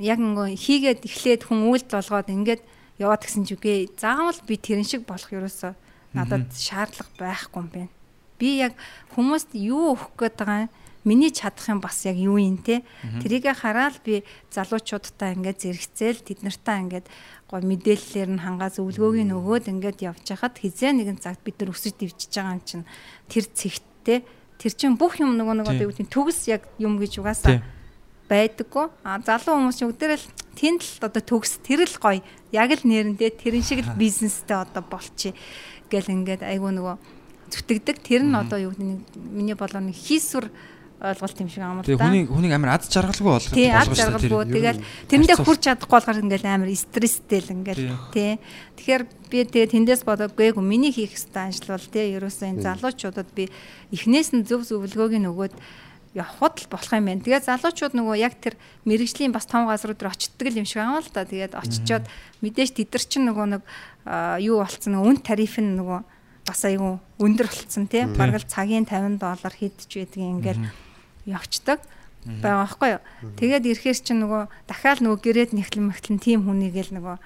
F: яг ингээ хийгээд эхлээд хүн үйлд болгоод ингээд яваад гисэн ч үгүй. Заавал би тэрэн шиг болох ерөөсөө надад шаардлага байхгүй юм байна. Би яг хүмүүст юу өгөх гээд байгаа юм? Миний чадах юм бас яг юу юм те? Тэрийгэ хараад би залуучуудтай ингээд зэрэгцээл тэд нартай ингээд гой мэдээллээр нь хангаа зөвлгөөг нь өгөөд ингээд явж хахад хизээ нэгэн цагт бид нар өсөж дивчиж байгаа юм чинь тэр цэгттэй тэр чин бүх юм нөгөө нөгөө юу гэдэг төгс яг юм гэж угаасаа байдаггүй. А залуу хүмүүс өгдөрөл тэнд л одоо төгс тэр л гоё. Яг л нэрэндээ тэрэн шиг л бизнестэй одоо болчих гэл ингээд айгу нөгөө зүтгэдэг. Тэр нь одоо юу гэдэг миний болоо нэг хийсвэр ойлголт юм шиг амар
E: Тэгээ хүний хүнийг амар ад жаргалгүй болгох
F: тий ад жаргалгүй. тэгэл тэрэндээ хүрч чадахгүй болохоор ингээл амар стресстэй л ингээл тий. тэгэхээр би тэгээ тэндээс бодоогүй миний хийх ажил бол тий ерөөсөө энэ залуучуудад би эхнээс нь зөв зөвлөгөөг нь өгөөд явхад л болох юм байна. Тэгээд залуучууд нөгөө яг тэр мэрэгжлийн бас том газрууд дээр очтдаг юм шиг аа л да. Тэгээд очичоод мэдээж тэд нар чинь нөгөө нэг юу болцсон нөгөө үн тариф нь нөгөө бас айгүй өндөр болцсон тий. Бараг л цагийн 50 доллар хийдэж байдгийг ингээл явцдаг байгаа байхгүй юу. Тэгээд ирэхээр чинь нөгөө дахиад нөгөө гэрэд нэхлэн мэхлэн тим хүнийг л нөгөө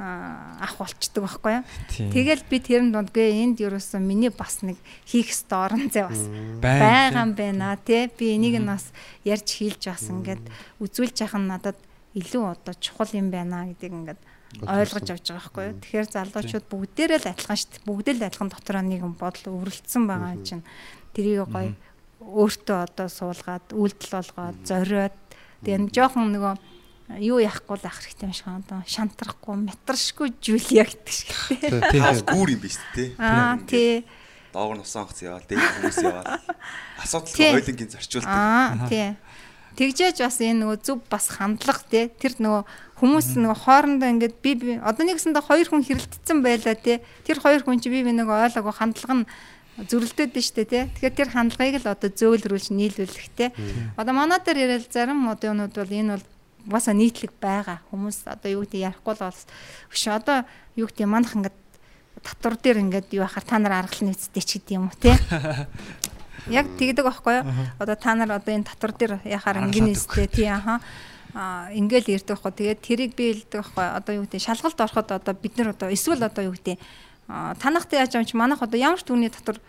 F: ах болчдөг байхгүй юу. Тэгэл би тэрэн дундгүй энд ерөөсөн миний бас нэг хийх ёстой орон зай бас байгаа юм байна тий. Би энийг нь бас ярьж хийлж бас ингээд үзүүлж яхах нь надад илүү одоо чухал юм байна гэдгийг ингээд ойлгож авч байгаа байхгүй юу. Тэгэхээр залуучууд бүгдээрээ л адилхан шүү дээ. Бүгд л адилхан дотроо нэгэн бодол өвөрлөсөн байгаа чинь. Тэрийг гоё өөртөө одоо суулгаад үйлдэл болгоод зориод тэгээ жоохон нөгөө юу яахгүй л ах хэрэгтэй юм шиг одоо шантрахгүй метршгүй жүүлия гэдэг шиг
A: тий. Хаас гүүр юм биш тий.
F: Аа тий.
A: Доогор нусан хц яваа, дээд хүмүүс яваа. Асуудал хойлонгийн зарчуулдаг.
F: Аа тий. Тэгжээж бас энэ нөгөө зүв бас хандлага тий. Тэр нөгөө хүмүүс нөгөө хоорондоо ингээд би би одоо нэгсэндээ хоёр хүн хэрэлдсэн байлаа тий. Тэр хоёр хүн чи би би нөгөө ойлгоогүй хандлага нь зөрөлдөд нь штэ тий. Тэгэхээр тэр хандлагыг л одоо зөөлрүүлж нийлүүлэх тий. Одоо манай дээр яриад зарим одоо юмуд бол энэ бол угаасаа нийтлэг байгаа. Хүмүүс одоо юу гэдэг ярихгүй л бол биш. Одоо юу гэдэг манах ингээд татвар дээр ингээд юу ахаар та нар аргалын үсттэй ч гэдэг юм уу тий. Яг тэгдэг байхгүй юу? Одоо та нар одоо энэ татвар дээр яхаар ингээд нэстэй тий аха а ингээл ирдэг байхгүй. Тэгээд тэрийг би хэлдэг байхгүй. Одоо юу гэдэг шалгалт ороход одоо бид нар одоо эсвэл одоо юу гэдэг танахтай яаж юм чи манах одоо ямар ч түүний татвар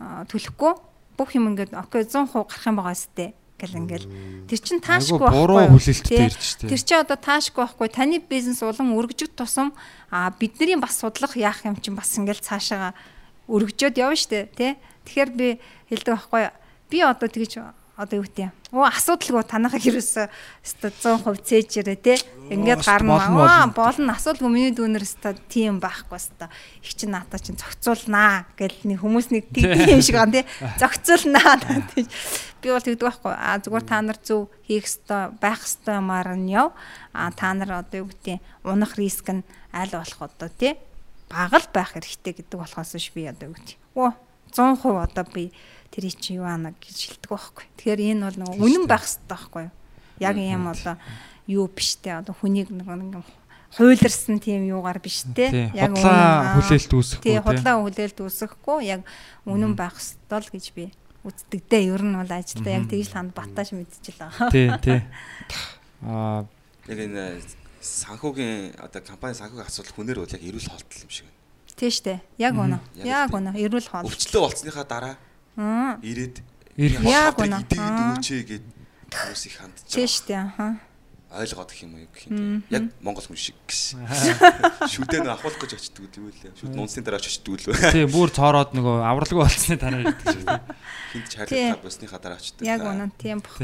F: төлөхгүй. Бүх юм ингээд окей 100% гарах юм байгаа сте гэл ингээл. Тэр чин таашгүй
E: байхгүй
F: тэр чи одоо таашгүй байхгүй. Таны бизнес улам өргөжөд тусам бидний бас судлах яах юм чин бас ингээл цаашаага өргөжөөд явна штэ тий. Тэгэхээр би хэлдэг байхгүй. Би одоо тэгж одоо юу гэдэг Оо асуудалгүй танахаа хэрэгсээ өстой 100% цээжээрээ те. Ингээд гарна. аа болно. асуудалгүй миний дүүнэр өстой тийм байхгүй өстой их чи наата чин зохицуулнаа гэл нэг хүмүүс нэг тийм юм шиг ган те. Зохицуулнаа би бол тэгдэг байхгүй. А зүгээр та нар зөв хийх өстой байх өстой юмар нь яв. А та нар одоо юу гэдэг унах риск нь аль болох одоо те? Багал байх хэрэгтэй гэдэг болохоос ш би одоо юу гэдэг оо 100% одоо би тэр чи юу ана гэж хэлдэг байхгүй. Тэгэхээр энэ бол нөгөө үнэн байх хэрэгтэй байхгүй юу? Яг юм одоо юу биш те одоо хүнийг нөгөө ингээм хуйларсан тийм юугаар биш те.
E: Яг үнэн хүлээлт үүсэхгүй
F: тий худлаа хүлээлт үүсэхгүй яг үнэн байх ёстой л гэж би үздэг дээ ер нь бол ажилдаа яг тэгж ханд батааш мэдчихлээ.
E: Тий тий.
A: Аа. Яг энэ санхүүгийн одоо компани санхүүгийн асуудал хүнээр бол яг эрүүл хоолтол юм шиг. Байна
F: тий штэ. Яг үнэ. Яг үнэ. эрүүл хоол
A: өвчлөө болцсныхаа дараа ирээд
F: яг үнэ
A: идэгэд өгөөчэй гэд хүмүүс их хандж байгаа.
F: Тийм шүү дээ. Аха.
A: Ойлгоод их юм уу гэх юм. Яг монгол хүн шиг гэсэн. Шүдээ нэг ахуулах гэж очдөг тийм үү? Шүд нунсны дараа очдөг л.
E: Тийм бүр цоороод нөгөө авралгүй болцсны дараа ирдэг шиг.
A: Хинт чарлаа босныхаа дараа очдөг.
F: Яг үнэ тийм баг.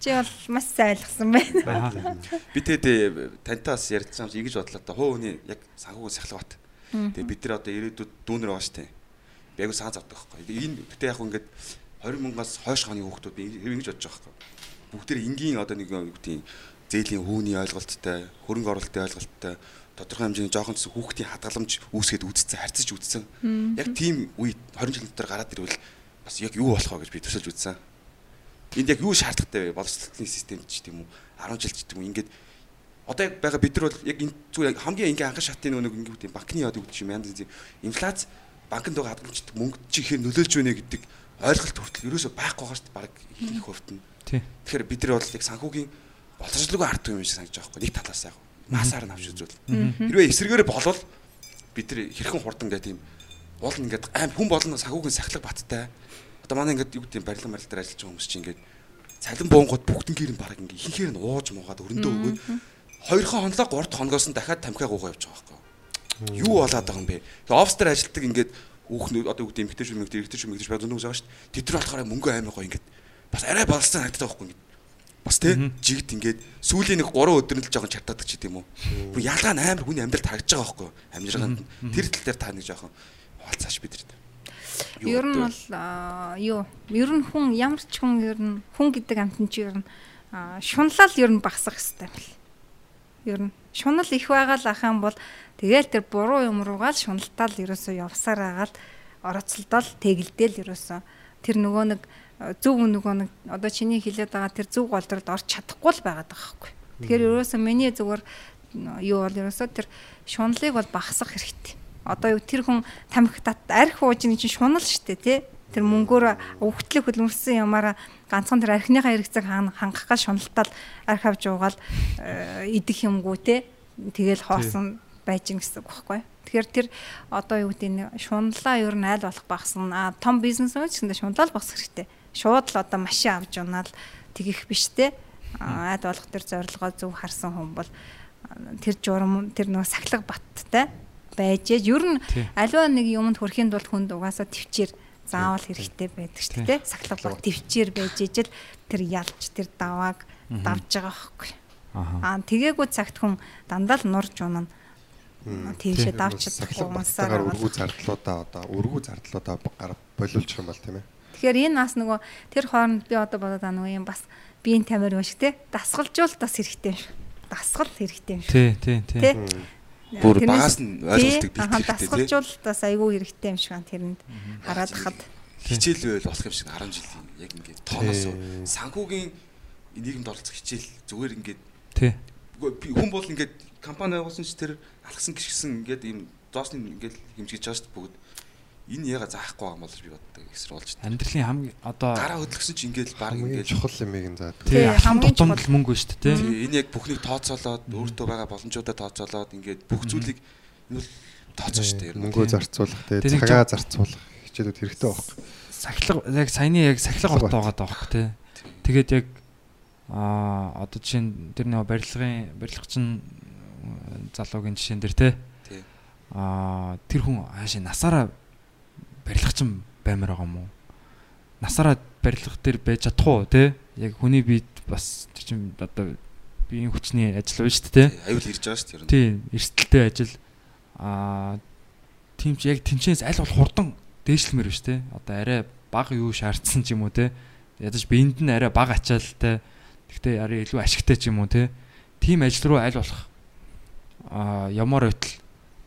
F: Чи бол маш сайн ойлгосон байна.
A: Би тэгээд тантай бас ярьсан юм ингэж бодлоо та хуу хүний яг санхүүгийн сахлават. Тэгээд бид нар одоо ирээдүйд дүүнер байгаа штэ би айгу саан завдаг байхгүй. Энэ бүтээ яг ингээд 20 мянгаас хойш хооны хүүхдүүд би ингэж бодож байгаа байхгүй. Бүгдээр энгийн одоо нэг юу гэдэг зээлийн хүүний ойлголттой, хөрөнгө оруулалтын ойлголттой тодорхой хэмжээний жоохон зүс хүүхдийн хадгаламж үүсгээд үдцсэн, харьцаж үдцсэн. Яг тийм үе 20 жил дотор гараад ирвэл бас яг юу болох вэ гэж би төсөлж үзсэн. Энд яг юу шаардлагатай вэ? Боловсролын системд ч тийм үү 10 жил ч тийм үү ингээд одоо яг байгаа бид нар бол яг энэ зүгээр хамгийн ингийн анхан шатын нэг ингээд банкны яд өгдөг юм янз янз инфляц банкнд байгаа хадгаламжтай мөнгө чи ихээр нөлөөлж байна гэдэг ойлголт хүртэл ерөөсөө байхгүй байгаа шүү дээ баг их нь.
E: Тий.
A: Тэгэхээр бид нар бол яг санхүүгийн боловсролгүй ард юм шиг санаж байгаа байхгүй нэг талаас яг масаар нь авч үзвэл. Хэрвээ эсрэгээр болвол бид нар хэрхэн хурдан гэх тийм уул ингээд аим хүн болно санхүүгийн сахилга баттай. Одоо манай ингээд юу гэдэг барилга марил дээр ажиллаж байгаа хүмүүс чинь ингээд цалин буунгууд бүгдэн гэр нь баг ингээд ихэнхээр нь ууж муугаад өрөндөө өгөөд хоёрхан хонлоо гурд хоногоос нь дахиад тамхиа гуугаа явж байгаа байхгүй. Юу болоод байгаа юм бэ? Тэгээ офс дээр ажилтдаг ингээд хүүхнүүд одоо юу гэдэг эмгтэй шүү эмгтэй эрэгтэй шүү эмгтэй шүү зөндөө байгаа шүү дээ. Тэд нар болохоор мөнгө аймаг гоё ингээд бас арай болцсон харагдаад байгаа байхгүй ингээд бас тий жигт ингээд сүүлийн нэг 3 өдөр нь л жоохон чатаадаг ч гэдэм үү. Бүр ялгаа нь амар хүний амьдрал харагдаж байгаа байхгүй амжиргаанд нь. Тэр тал дээр та нэг жоохон хуалцааш бидэрт.
F: Ер нь бол юу ер нь хүн ямар ч хүн ер нь хүн гэдэг амтан чи ер нь шунлал ер нь багсах хэрэгтэй юм бэл. Ер нь шунал их байгаа л ах юм бол тэгэл тэр буруу юм руугаа л шуналтаал ерөөсөө явсаар агаал ороцолдол тэгэлдээл ерөөсөө тэр нөгөө нэг а, зөв нөгөө нэг одоо чиний хэлээд байгаа тэр зөв голдролд орч чадахгүй л байгаад байгаа байхгүй. Тэгэхээр ерөөсөө миний зүгээр юу бол ерөөсөө тэр шуналыг бол багасгах хэрэгтэй. Одоо юу тэр хүн тамхитат арх ууж ин чинь шунал штэ тий. Тэр мөнгөөр өвгтлэг хөдөлмөрсөн ямаараа ганцхан тэр архиныхаа хэрэгцээг хангах гал шуналтал арх авч уугаал э, идэх юмгүй тий. Тэгэл хоосон байж гин гэсэн үг байхгүй. Тэгэхээр тэр одоо юу гэдэг нь шуналлаа ер нь айл болох багсан. А том бизнес мөн ч гэсэн шуналал багсах хэрэгтэй. Шууд л одоо машин авч унаал тэгэх биш те. А, Айл болох тэр зорилгоо зөв харсан хүн бол тэр журам тэр нөгөө сахилга баттай байж ээж ер нь аливаа нэг юмд хүрэхийн тулд хүнд угаасаа төвчээр заавал хэрэгтэй байдаг шүү дээ. Сахилга бат төвчээр байж ээж л тэр ялж тэр давааг давж байгаа байхгүй.
E: Аха.
F: Аа тэгээгүй цагт хүн дандаа л нурж унана. Тийшээ давч чадахгүй
D: баттайгаар өргүү зардлуудаа одоо өргүү зардлуудаа гар болиулчих юм бол тийм ээ.
F: Тэгэхээр энэ нас нөгөө тэр хооронд би одоо бодоод байгаа нөгөө юм бас биеийн тамир юм шиг те дасгалжуул бас хэрэгтэй юм шиг. Дасгал хэрэгтэй юм шиг.
E: Тий, тий, тий.
A: Бүр багаас нь ойлголтыг
F: тий? Дасгалжуул бас айгүй хэрэгтэй юм шиг байна тэрэнд хараад хахад.
A: хичээл байл болох юм шиг 10 жилийн яг ингээд тооноос санхүүгийн нийгэмд оролцох хичээл зүгээр ингээд
E: Тий.
A: үгүй, би- хүн бол ингээд компани байгуулсан ч тэр алгасан гიშгсэн ингээд ийм доосны ингээд хэмжиж байгаа шүү дээ бүгд энэ яга заахгүй байгаа юм бол би боддог эсрэг болж байна.
E: Амьдралын хамгийн одоо
A: гараа хөдлөсөн ч ингээд баг ингээд
D: чухал юмыг нь заадаг.
E: тий
F: Тий,
E: алхам
F: хамгийн
E: тутамд
F: чухал.
E: л мөнгө шүү дээ тий.
A: Тий, энэ яг бүхнийг тооцоолоод өөртөө байгаа боломжуудаа тооцоолоод ингээд бүх зүйлийг энэ бол тооцоо шүү дээ.
D: Мөнгөө зарцуулах,
E: нэг
D: цагаа зарцуулах хичээлүүд хэрэгтэй байхгүй.
E: сахилга яг саяны яг сахилга бот байгаа даах тий. Тэгээд яг аа одоо жишээ нь тэр нэг барилгын барилгачин залуугийн жишээн тий.
A: Тий.
E: Аа тэр хүн хаашаа насаараа барилгачин баймаар байгаа юм уу? Насаараа барилга дээр байж чадах уу тий? Яг хүний биед бас тэр чинь одоо биеийн хүчний ажил байна шүү дээ. Тий,
A: аюул ирж байгаа шүү дээ.
E: Тийм, эрсдэлтэй ажил аа тийм ч яг тэнцэнээс аль бол хурдан дээшлэмээр биш те. Одоо арай бага юу шаардсан ч юм уу те. Ядаж биеинд нь арай бага ачаалтай. Гэхдээ арай илүү ашигтай ч юм уу те. Тим ажил руу аль болох ямар байтал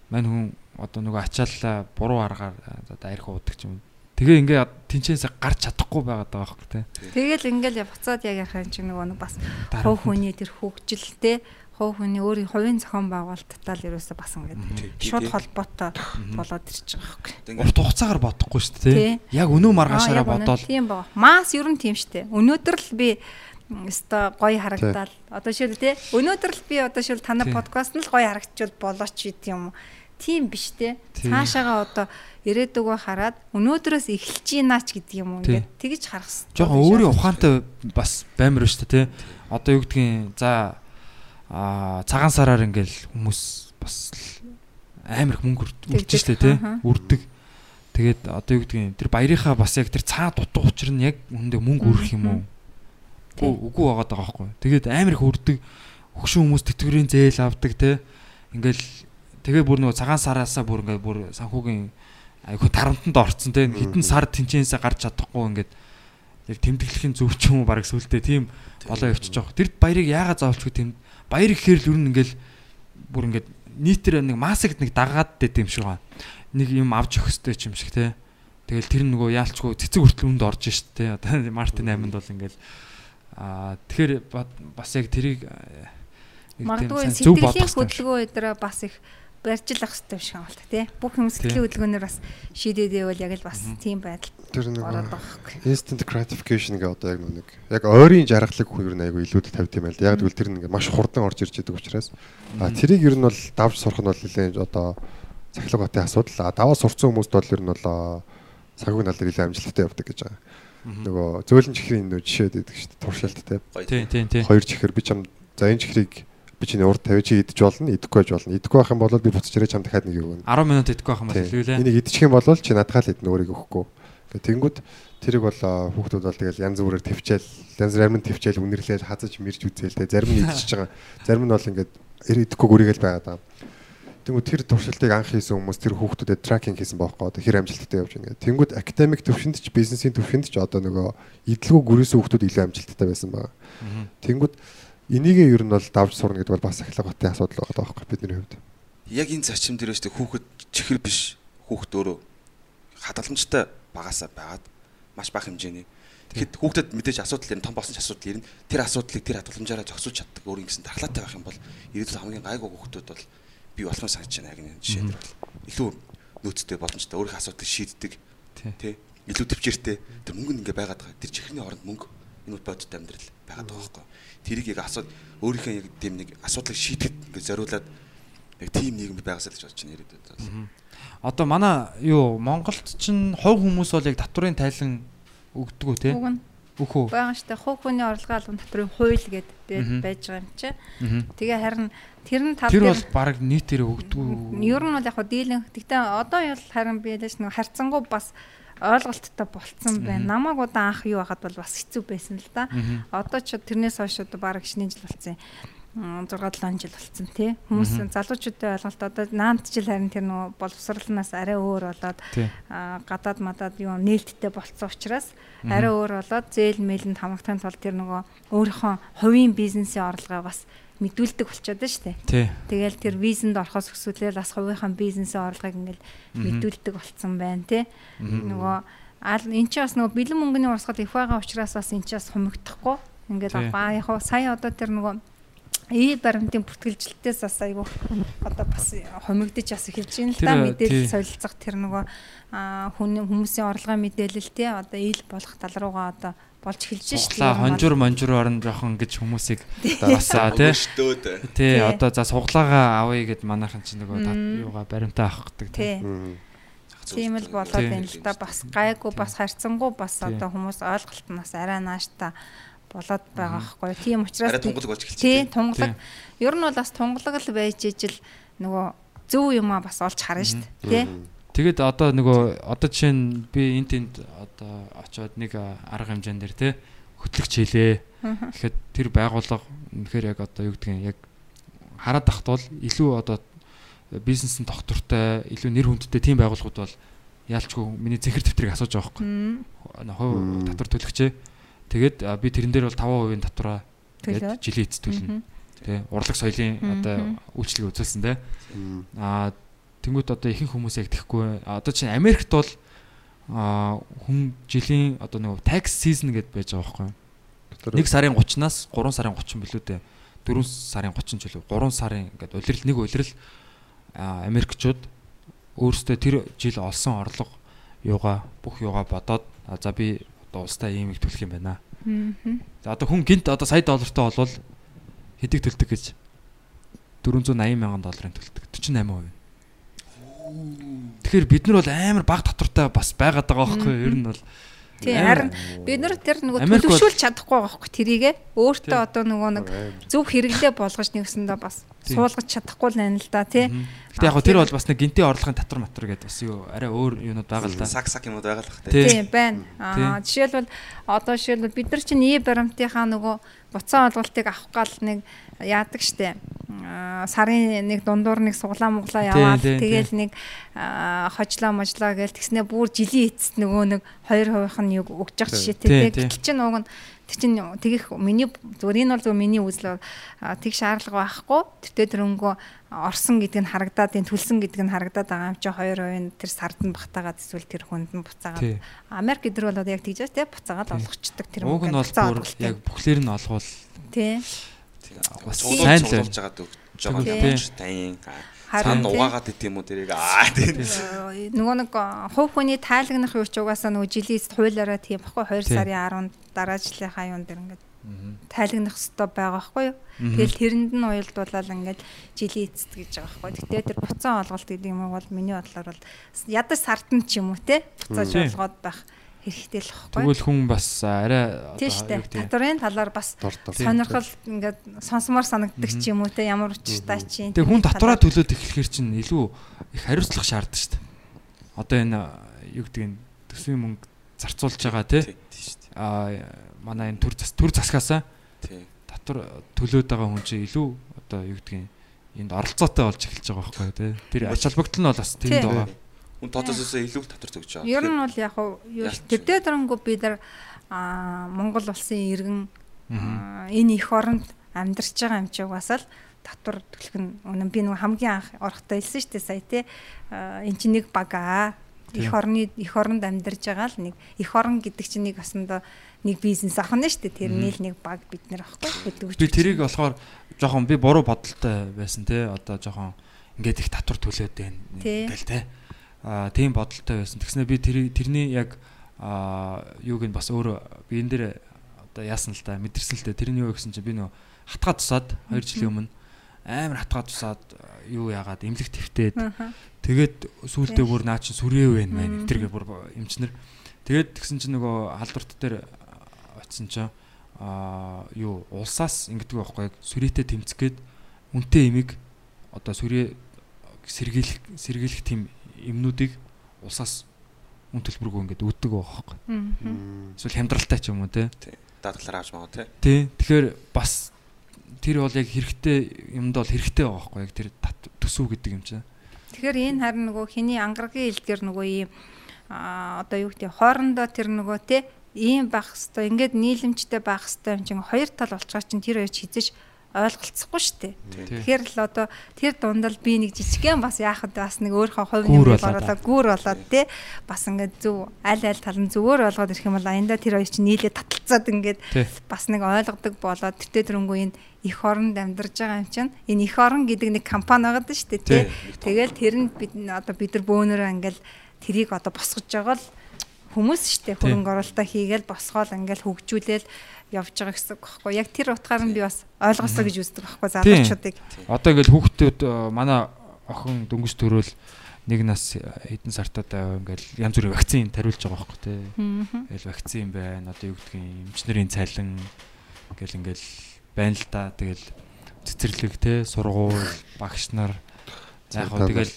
E: мань хүн одоо нөгөө ачааллаа буруу аргаар одоо арх уудаг юм. Тэгээ ингээ тэнцэнээс гарч чадахгүй байгаад байгаа байхгүй те.
F: Тэгэл ингээл буцаад яг яхаа чинь нөгөө нэг бас хувь хүний тэр хөгжилтэй хувь хүний өөрийн хувийн зохион байгуулалттай л ерөөсө бас
A: Тий,
F: ингээд
A: тий,
F: шууд
A: тий.
F: холбоотой болоод ирж байгаа.
A: Одоо
E: урт хугацаагаар бодохгүй шүү дээ
F: Тий.
E: Яг өнөө
F: Аа,
E: маргаашаараа бодоол
F: Тийм баа. Мас ер нь тийм штэ. Өнөөдөр л би өстой гоё харагдаад одоо шил те өнөөдөр л би одоо шил танай подкаст нь л гоё харагдчихвал болооч гэдэг юм. Тийм биш те. Цаашаага одоо ирээдүгөө хараад өнөөдрөөс эхэлж гинаач гэдэг юм уу ингээд тэгж харах хэрэгтэй.
E: жоохон өөрийн ухаантай бас баймар шүү дээ тий. Одоо юу гэдгийг за аа цагаан сараар ингээл хүмүүс бас амар их мөнгө үр- үрдэж штэ.
F: Аха.
E: Үрдэг. Тэгээд одоо юу гэдгийг тэр баярынхаа бас яг тэр цаа дутуу учир нь яг хүндээ мөнгө үрэх юм уу? Үгүй үгүй байгаа байхгүй. Тэгээд амар их үрдэг. Хөгшин хүмүүс тэтгэврийн зээл авдаг тий. Ингээл тэгээ бүр нөгөө цагаан сараасаа бүр ингээд бүр санхүүгийн айгүй тарамтанд орцсон тий. Хитэн сар тэнцэнээсээ гарч чадахгүй ингээд яг тэмдэглэхийн зөв ч юм уу баг сүултээ тийм болоо явчихж байгаа. Тэр баярыг яагаад заавалчгүй тийм баяр ихээр л ер нь ингээл бүр ингээд нийтээр нэг масагт нэг дагаад дээд юм шиг байна. Нэг юм авч өгөхтэй ч юм шиг те. Тэгэл тэр нөгөө яалчгүй цэцэг хүртэл үнд орж штэ. Одоо Мартин 8-нд бол ингээл аа тэгэхээр ба- бас яг тэрийг
F: Магадгүй сэтгэлийн хөдөлгөөн өдрөө бас их барьжил ах хэрэгтэй юм бол та тий. Бүх юм сэтгэлийн хөдөлгөөнөөр бас шийдээд байвал яг л бас тийм байдал
D: Тэр нэг instant gratification гэдэг одоо яг нэг яг ойрын жаргалыг хүн ер нь айгүй илүүдэд тавьд юм байл. Яг тэгвэл тэр нэг маш хурдан орж ирж байгаа учраас а тэрийг ер нь бол давж сурах нь бол нэлээд одоо цахилгаан готын асуудал. А даваа сурцсан хүмүүст бол ер нь бол аа, цагийн нал дээр нэлээд амжилттай явдаг гэж байгаа. Нөгөө зөөлөн чихрийн нөө жишээд байдаг шүү дээ. Туршилттай.
A: Гоё.
E: Тийм тийм тийм.
D: Хоёр чихэр би чам за энэ чихрийг би чиний урд тавьж идэж болно, идэхгүй байж болно. Идэхгүй байх юм бол би буцаж ирээ чам дахиад нэг өгнө.
E: 10 минут идэхгүй байх юм бол хэлвэлээ.
D: Энийг идчих юм бол чи надхаа л идэх өөрийг өгөхгүй. Тэнгүүд тэрийг бол хүүхдүүд бол тэгэл янз бүрээр твчээл, янз зарим нь твчээл үнэрлээл хазаж мэрж үзээл те зарим нь идчихэж байгаа. Зарим нь бол ингээд эр идэхгүй гүрийгээл байгаа даа. Тэнгүүд тэр туршилтыг анх хийсэн хүмүүс тэр хүүхдүүдэд тракинг хийсэн баахгүй одоо хэр амжилттай явж байгаа. Тэнгүүд академик төвшөнд ч бизнесийн төвшөнд ч одоо нөгөө идэлгүй гүрээсэн хүүхдүүд илүү амжилттай байсан байгаа. Тэнгүүд энийгээ ер нь бол давж сурна гэдэг бол бас ахлах готын асуудал байгаа байхгүй бидний хувьд.
A: Яг энэ зарчим дээр өстэй хүүхэд чихэр биш хүүхэд өөрөө хадгаламжтай багасаа байгаад маш бага хэмжээний Тэгэхэд хүүхдэд мэдээж асуудал ирнэ том болсон ч асуудал ирнэ. Тэр асуудлыг тэр хадгаламжаараа зогсуулж чаддаг өөрийн гэсэн дархлаатай байх юм бол ирээдүйд хамгийн гайгүй хүүхдүүд бол бий болох нь санагдаж байна яг энэ жишээ дээр бол. Илүү нөөцтэй боломжтой өөрийнхөө асуудлыг шийддэг. Тэ. Илүү төвчээртэй. Тэр мөнгө ингээ байгаад байгаа. Тэр чихрийн оронд мөнгө энэ бодит амьдрал байгаад байгаа байхгүй. Тэрийг яг асууд өөрийнхөө яг тийм нэг асуудлыг шийдэхэд ингээ зориулаад яг тийм нийгэм байгаасаа л гэж бодож байна ирээдүйд бол.
E: Одоо манай юу Монголд чинь хувь хүмүүс бол яг татврын тайлан өгдөг үү те? Өөх үү?
F: байгаа штэ хувь хүний орлогын албан татврын хууль гэдэг байж байгаа юм чи. Тэгээ харин тэр нь тал
E: Тэр бол баг нийтээр өгдөг үү?
F: ер нь бол яг хөө дийлэн. Гэтэ одоо ял харин би ялж нэг харцангуй бас ойлголттой болцсон байна. Намаг удаан анх юу хахад бол бас хэцүү байсан л да. Одоо ч тэрнээс хойш одоо баг шинэ жил болсон. 6 7 жил болсон тий. Хүмүүс залуучуудын ойлголт одоо наант жил харин тэр нөгөө боловсролноос арай өөр болоод гадаад мадаад юу нээлттэй болцсон учраас арай өөр болоод зээл мэлэнд хамгаахын тулд тэр нөгөө өөрийнхөө хувийн бизнесийн орлогоо бас мэдүүлдэг болчиход байна шүү дээ. Тэгэл тэр визэнд орохоос өсвөлээ бас хувийнхаа бизнесийн орлогыг ингээл мэдүүлдэг болцсон байна тий. Нөгөө аль эн чинь бас нөгөө бэлэн мөнгөний урсгал их байгаа учраас бас эн чинь бас хумигдахгүй. Ингээд
E: Тий.
F: баа яг сая одоо тэр нөгөө и баримтын бүртгэлжилтээс бас айгүй одоо бас хомигдож бас эхэлж байна л да мэдээлэл солилцох тэр нөгөө аа, хүмүүсийн орлогын мэдээлэл тий одоо ил болох тал руугаа одоо болж эхэлж шүү
E: Суглаа хонжур монжур орон жоохон гэж хүмүүсийг басаа тий. Тий, одоо за суглаагаа авъя гэд манайхан чинь нөгөө юугаа баримтаа авах гэдэг тий.
F: Тийм л болоод байна л да бас гайгүй бас харьцангуй бас одоо хүмүүс ойлголт нь бас арай нааштай болоод байгаа байхгүй. Тийм учраас
A: тунгалаг болж эхэлж
F: Тий,
A: байна.
F: тунгалаг. Ер нь бол бас тунгалаг л байж ижил нөгөө зөв юмаа бас олж харна шүү дээ. Тий.
E: Тэгээд одоо нөгөө одоо жишээ нь би энд тэнд одоо очиод нэг арга хэмжээнд дэр те хөтлөгч хийлээ. Тэгэхэд тэр байгууллага үнэхээр яг одоо юу гэдгийг яг хараад тахт бол илүү одоо бизнесийн доктортой илүү нэр хүндтэй тийм байгууллагууд бол яалчгүй миний зэхэр дэвтрийг асууж байгаа байхгүй. Хувь татвар төлөгчээ. Тэгээд би тэрэн дээр бол 5% татвараа тэгээд жилийн эц төлнө. Тэ урлаг соёлын одоо
F: Мгм.
E: үйлчлэг үзүүлсэн те. Аа тэнгууд одоо ихэнх хүмүүс яг тэхгүй. Одоо чинь Америкт бол хүн жилийн одоо нэг tax season гэдээ байж байгаа байхгүй Нэг сарын 30-наас 3 сарын 30 билүү дээ. 4 сарын 30 ч үлээ. 3 сарын ингээд улирал нэг улирал Америкчууд өөрсдөө тэр жил олсон орлого юугаа бүх юугаа бодоод за би одоо улстай ийм их төлөх юм байна. За одоо хүн гинт одоо сая доллартай болвол хэдийг төлдөг гэж 480 мянган долларын төлдөг. 48%. Тэгэхээр бид нар бол амар бага татвартай бас байгаад байгаа байхгүй юу? Ер нь бол
F: Тий,
E: Амар-
F: харин бид нар тэр нөгөө төлөвшүүлж чадахгүй байгаа байхгүй тэрийгэ. Өөртөө одоо нөгөө нэг зөв хэрэглээ болгож нэгсэндээ бас суулгаж чадахгүй л байна л да тий.
E: Гэтэ яг тэр бол бас нэг гинтийн орлогын татвар матвар гэдэг бас юу арай өөр юунууд байгаа л да.
A: Сак сак юмуд байгаа л бах
E: Тий.
A: тий.
F: Тийм байна. Аа жишээлбэл одоо жишээлбэл бид нар чинь ий баримтынхаа нөгөө буцаан олголтыг авах гал нэг яадаг штэ. Сарын нэг дундуур нэг суглаа муглаа
E: тий,
F: тэгэл нэг хожлоо можлоо гээл тэгснэ бүр жилийн эцэст нөгөө нэг 2% нь юу өгж явах жишээтэй тий. Гэтэл чинь уг нь Тэр чинь тэгэх миний зүгээр энэ бол зөв миний үзэл тэг шаардлага байхгүй. Тэртээ тэрөнгөө орсон гэдэг нь харагдаад, энэ төлсөн гэдэг нь харагдаад байгаа юм чи хоёр хувийн тэр сард нь багтаагаад эсвэл тэр хүнд нь буцаагаад. Америк гэдэр бол яг тэгж те буцаагаад олгочдөг тэр
E: Уг нь бол бүр яг бүхлээр нь олгуул
F: тий.
E: Сайн л
A: цуулж байгаа. Жогоо
F: Тий.
A: тавьж тайн.
F: Харин
A: Цаана угаагаад ит юм уу тэрийг аа тийм.
F: Э, нөгөө нэг хувь хүний тайлагнах юу ч угаасаа нөгөө жилийн хуулиараа тийм баггүй 2
E: Тий.
F: сарын 10-нд дараа жилийнхаа юунд дэр ингээд тайлагнах хэвээр байгаа байхгүй юу. Тэгэл тэрэнд нь уялдуулаад ингээд жилийн эцэд гэж байгаа байхгүй. Гэтэ тэр буцаан олголт гэдэг юм бол миний бодлоор бол ядаж сартан ч юм уу те буцааж олгоод байх хэрэгтэй л байхгүй.
E: Тэгвэл хүн бас арай
F: Тийм шүү дээ. Татварын талаар бас сонирхол ингээд сонсомоор санагддаг ч юм уу те ямар учиртай чи.
E: Тэгээ хүн татвараа төлөөд эхлэхээр чинь илүү их хариуцлага шаарддаг шүү дээ. Одоо энэ юу гэдэг нь төсвийн мөнгө зарцуулж байгаа
A: дээ.
E: Аа манай энэ төр зас төр засгаасаа татвар төлөөд байгаа хүн чинь илүү одоо юу гэдэг нь энд оролцоотой болж эхэлж байгаа байхгүй тий. Тэр ач холбогдол нь бол бас тэнд байгаа.
A: Хүн тооцоосоо илүү татвар төгж байгаа.
F: Ер нь бол яг хуу юу дээр дөрөнгөө бид нар аа Монгол улсын иргэн аа, энэ их оронд амьдарч байгаа юм чи угаасаа л татвар төлөх нь үнэн би нэг хамгийн анх орохдоо хэлсэн шүү дээ сая тий Аа, эн чинь нэг бага
E: Тийм.
F: их орны их оронд амьдарч байгаа л нэг их орн гэдэг чинь нэг осондоо нэг бизнес ахна шүү дээ тэрний л нэг баг бид нар аахгүй хөдөлгөж
E: Би тэрийг болохоор жоохон би буруу бодолтой байсан тий. Одоо жоохон ингээд их татвар төлөөд байна
F: Тий.
E: гэл тий. Аа тийм бодолтой байсан. Тэгснэ би тэр тэрний яг аа юуг нь бас өөр би энэ дээр одоо яасан л да мэдэрсэн л дээ. Тэрний юу гэсэн чинь би нөө хатгаа тусаад 2 жилийн өмнө амар хатгаа тусаад юу яагаад эмнэлэг твтээд тэгээд сүултээ бүр наа чин сүрээ вэ мэн тэргээ бүр эмчнэр. Тэгээд тэгсэн чинь нөгөө халдварт дээр очисон чинь аа юу улсаас ингэдэг байхгүй яг сүрээтэй тэмцэх гээд үнтэй имийг одоо сүрээ сэргийлэх сэргийлэх тийм эмнүүдийг улсаас үн төлбөргүй ингээд өгдөг байхгүй. Эсвэл хямдралтай ч юм уу те
A: Тий. Даатгалаар авч байгаа тий.
E: тий. Тэгэхээр бас тэр бол яг хэрэгтэй юмд бол хэрэгтэй байгаа байхгүй яг тэр төсөв гэдэг юм чинь.
F: Тэгэхээр энэ харин нөгөө хиний ангаргийн илгээр нөгөө ийм одоо юу гэдэг хоорондоо тэр нөгөө те ийм байх хэвээр ингээд нийлэмжтэй байх хэвээр юм чинь хоёр тал болчихоо чинь тэр хоёр ч хизэж ойлголцохгүй шүү дээ. Тэгэхээр л одоо тэр дундал би нэг жижигхэн бас яахад бас нэг өөрийнхөө нэмрийг
E: болоод
F: оруулаад гүүр болоод те бас ингээд зөв аль аль тал нь зүгээр болгоод ирэх юм бол аянда тэр хоёр чинь нийлээ таталцаад ингээд
E: Тий.
F: бас нэг ойлгодог болоод тэртээ тэрнгүү энэ их оронд амьдарч байгаа юм чинь энэ их орон гэдэг нэг компани байгаа даа шүү дээ тий. Тэгэл тэр нь бид одоо бид нар бөөнөрөө ингээл тэрийг одоо босгож байгаа л хүмүүс шүү дээ хөрөнгө оруулалтаа хийгээл босгоол ингээл хөгжүүлээл явж байгаа гэсэн үг байхгүй. Яг тэр утгаар нь би бас ойлгосоо гэж үздэг байхгүй залуучуудыг.
E: Одоо ингээд хүүхдүүд э, манай охин дөнгөж төрөөл нэг нас хэдэн сартаа ингээл янз бүрийн вакцин тариулж байгаа байхгүй тий Тэгэл вакцин байна. Одоо юу гэдгийг эмчнэрийн цалин ингээл ингээл байна л да. Тэгэл цэцэрлэг те сургууль багш нар. Яг хөө тэгэл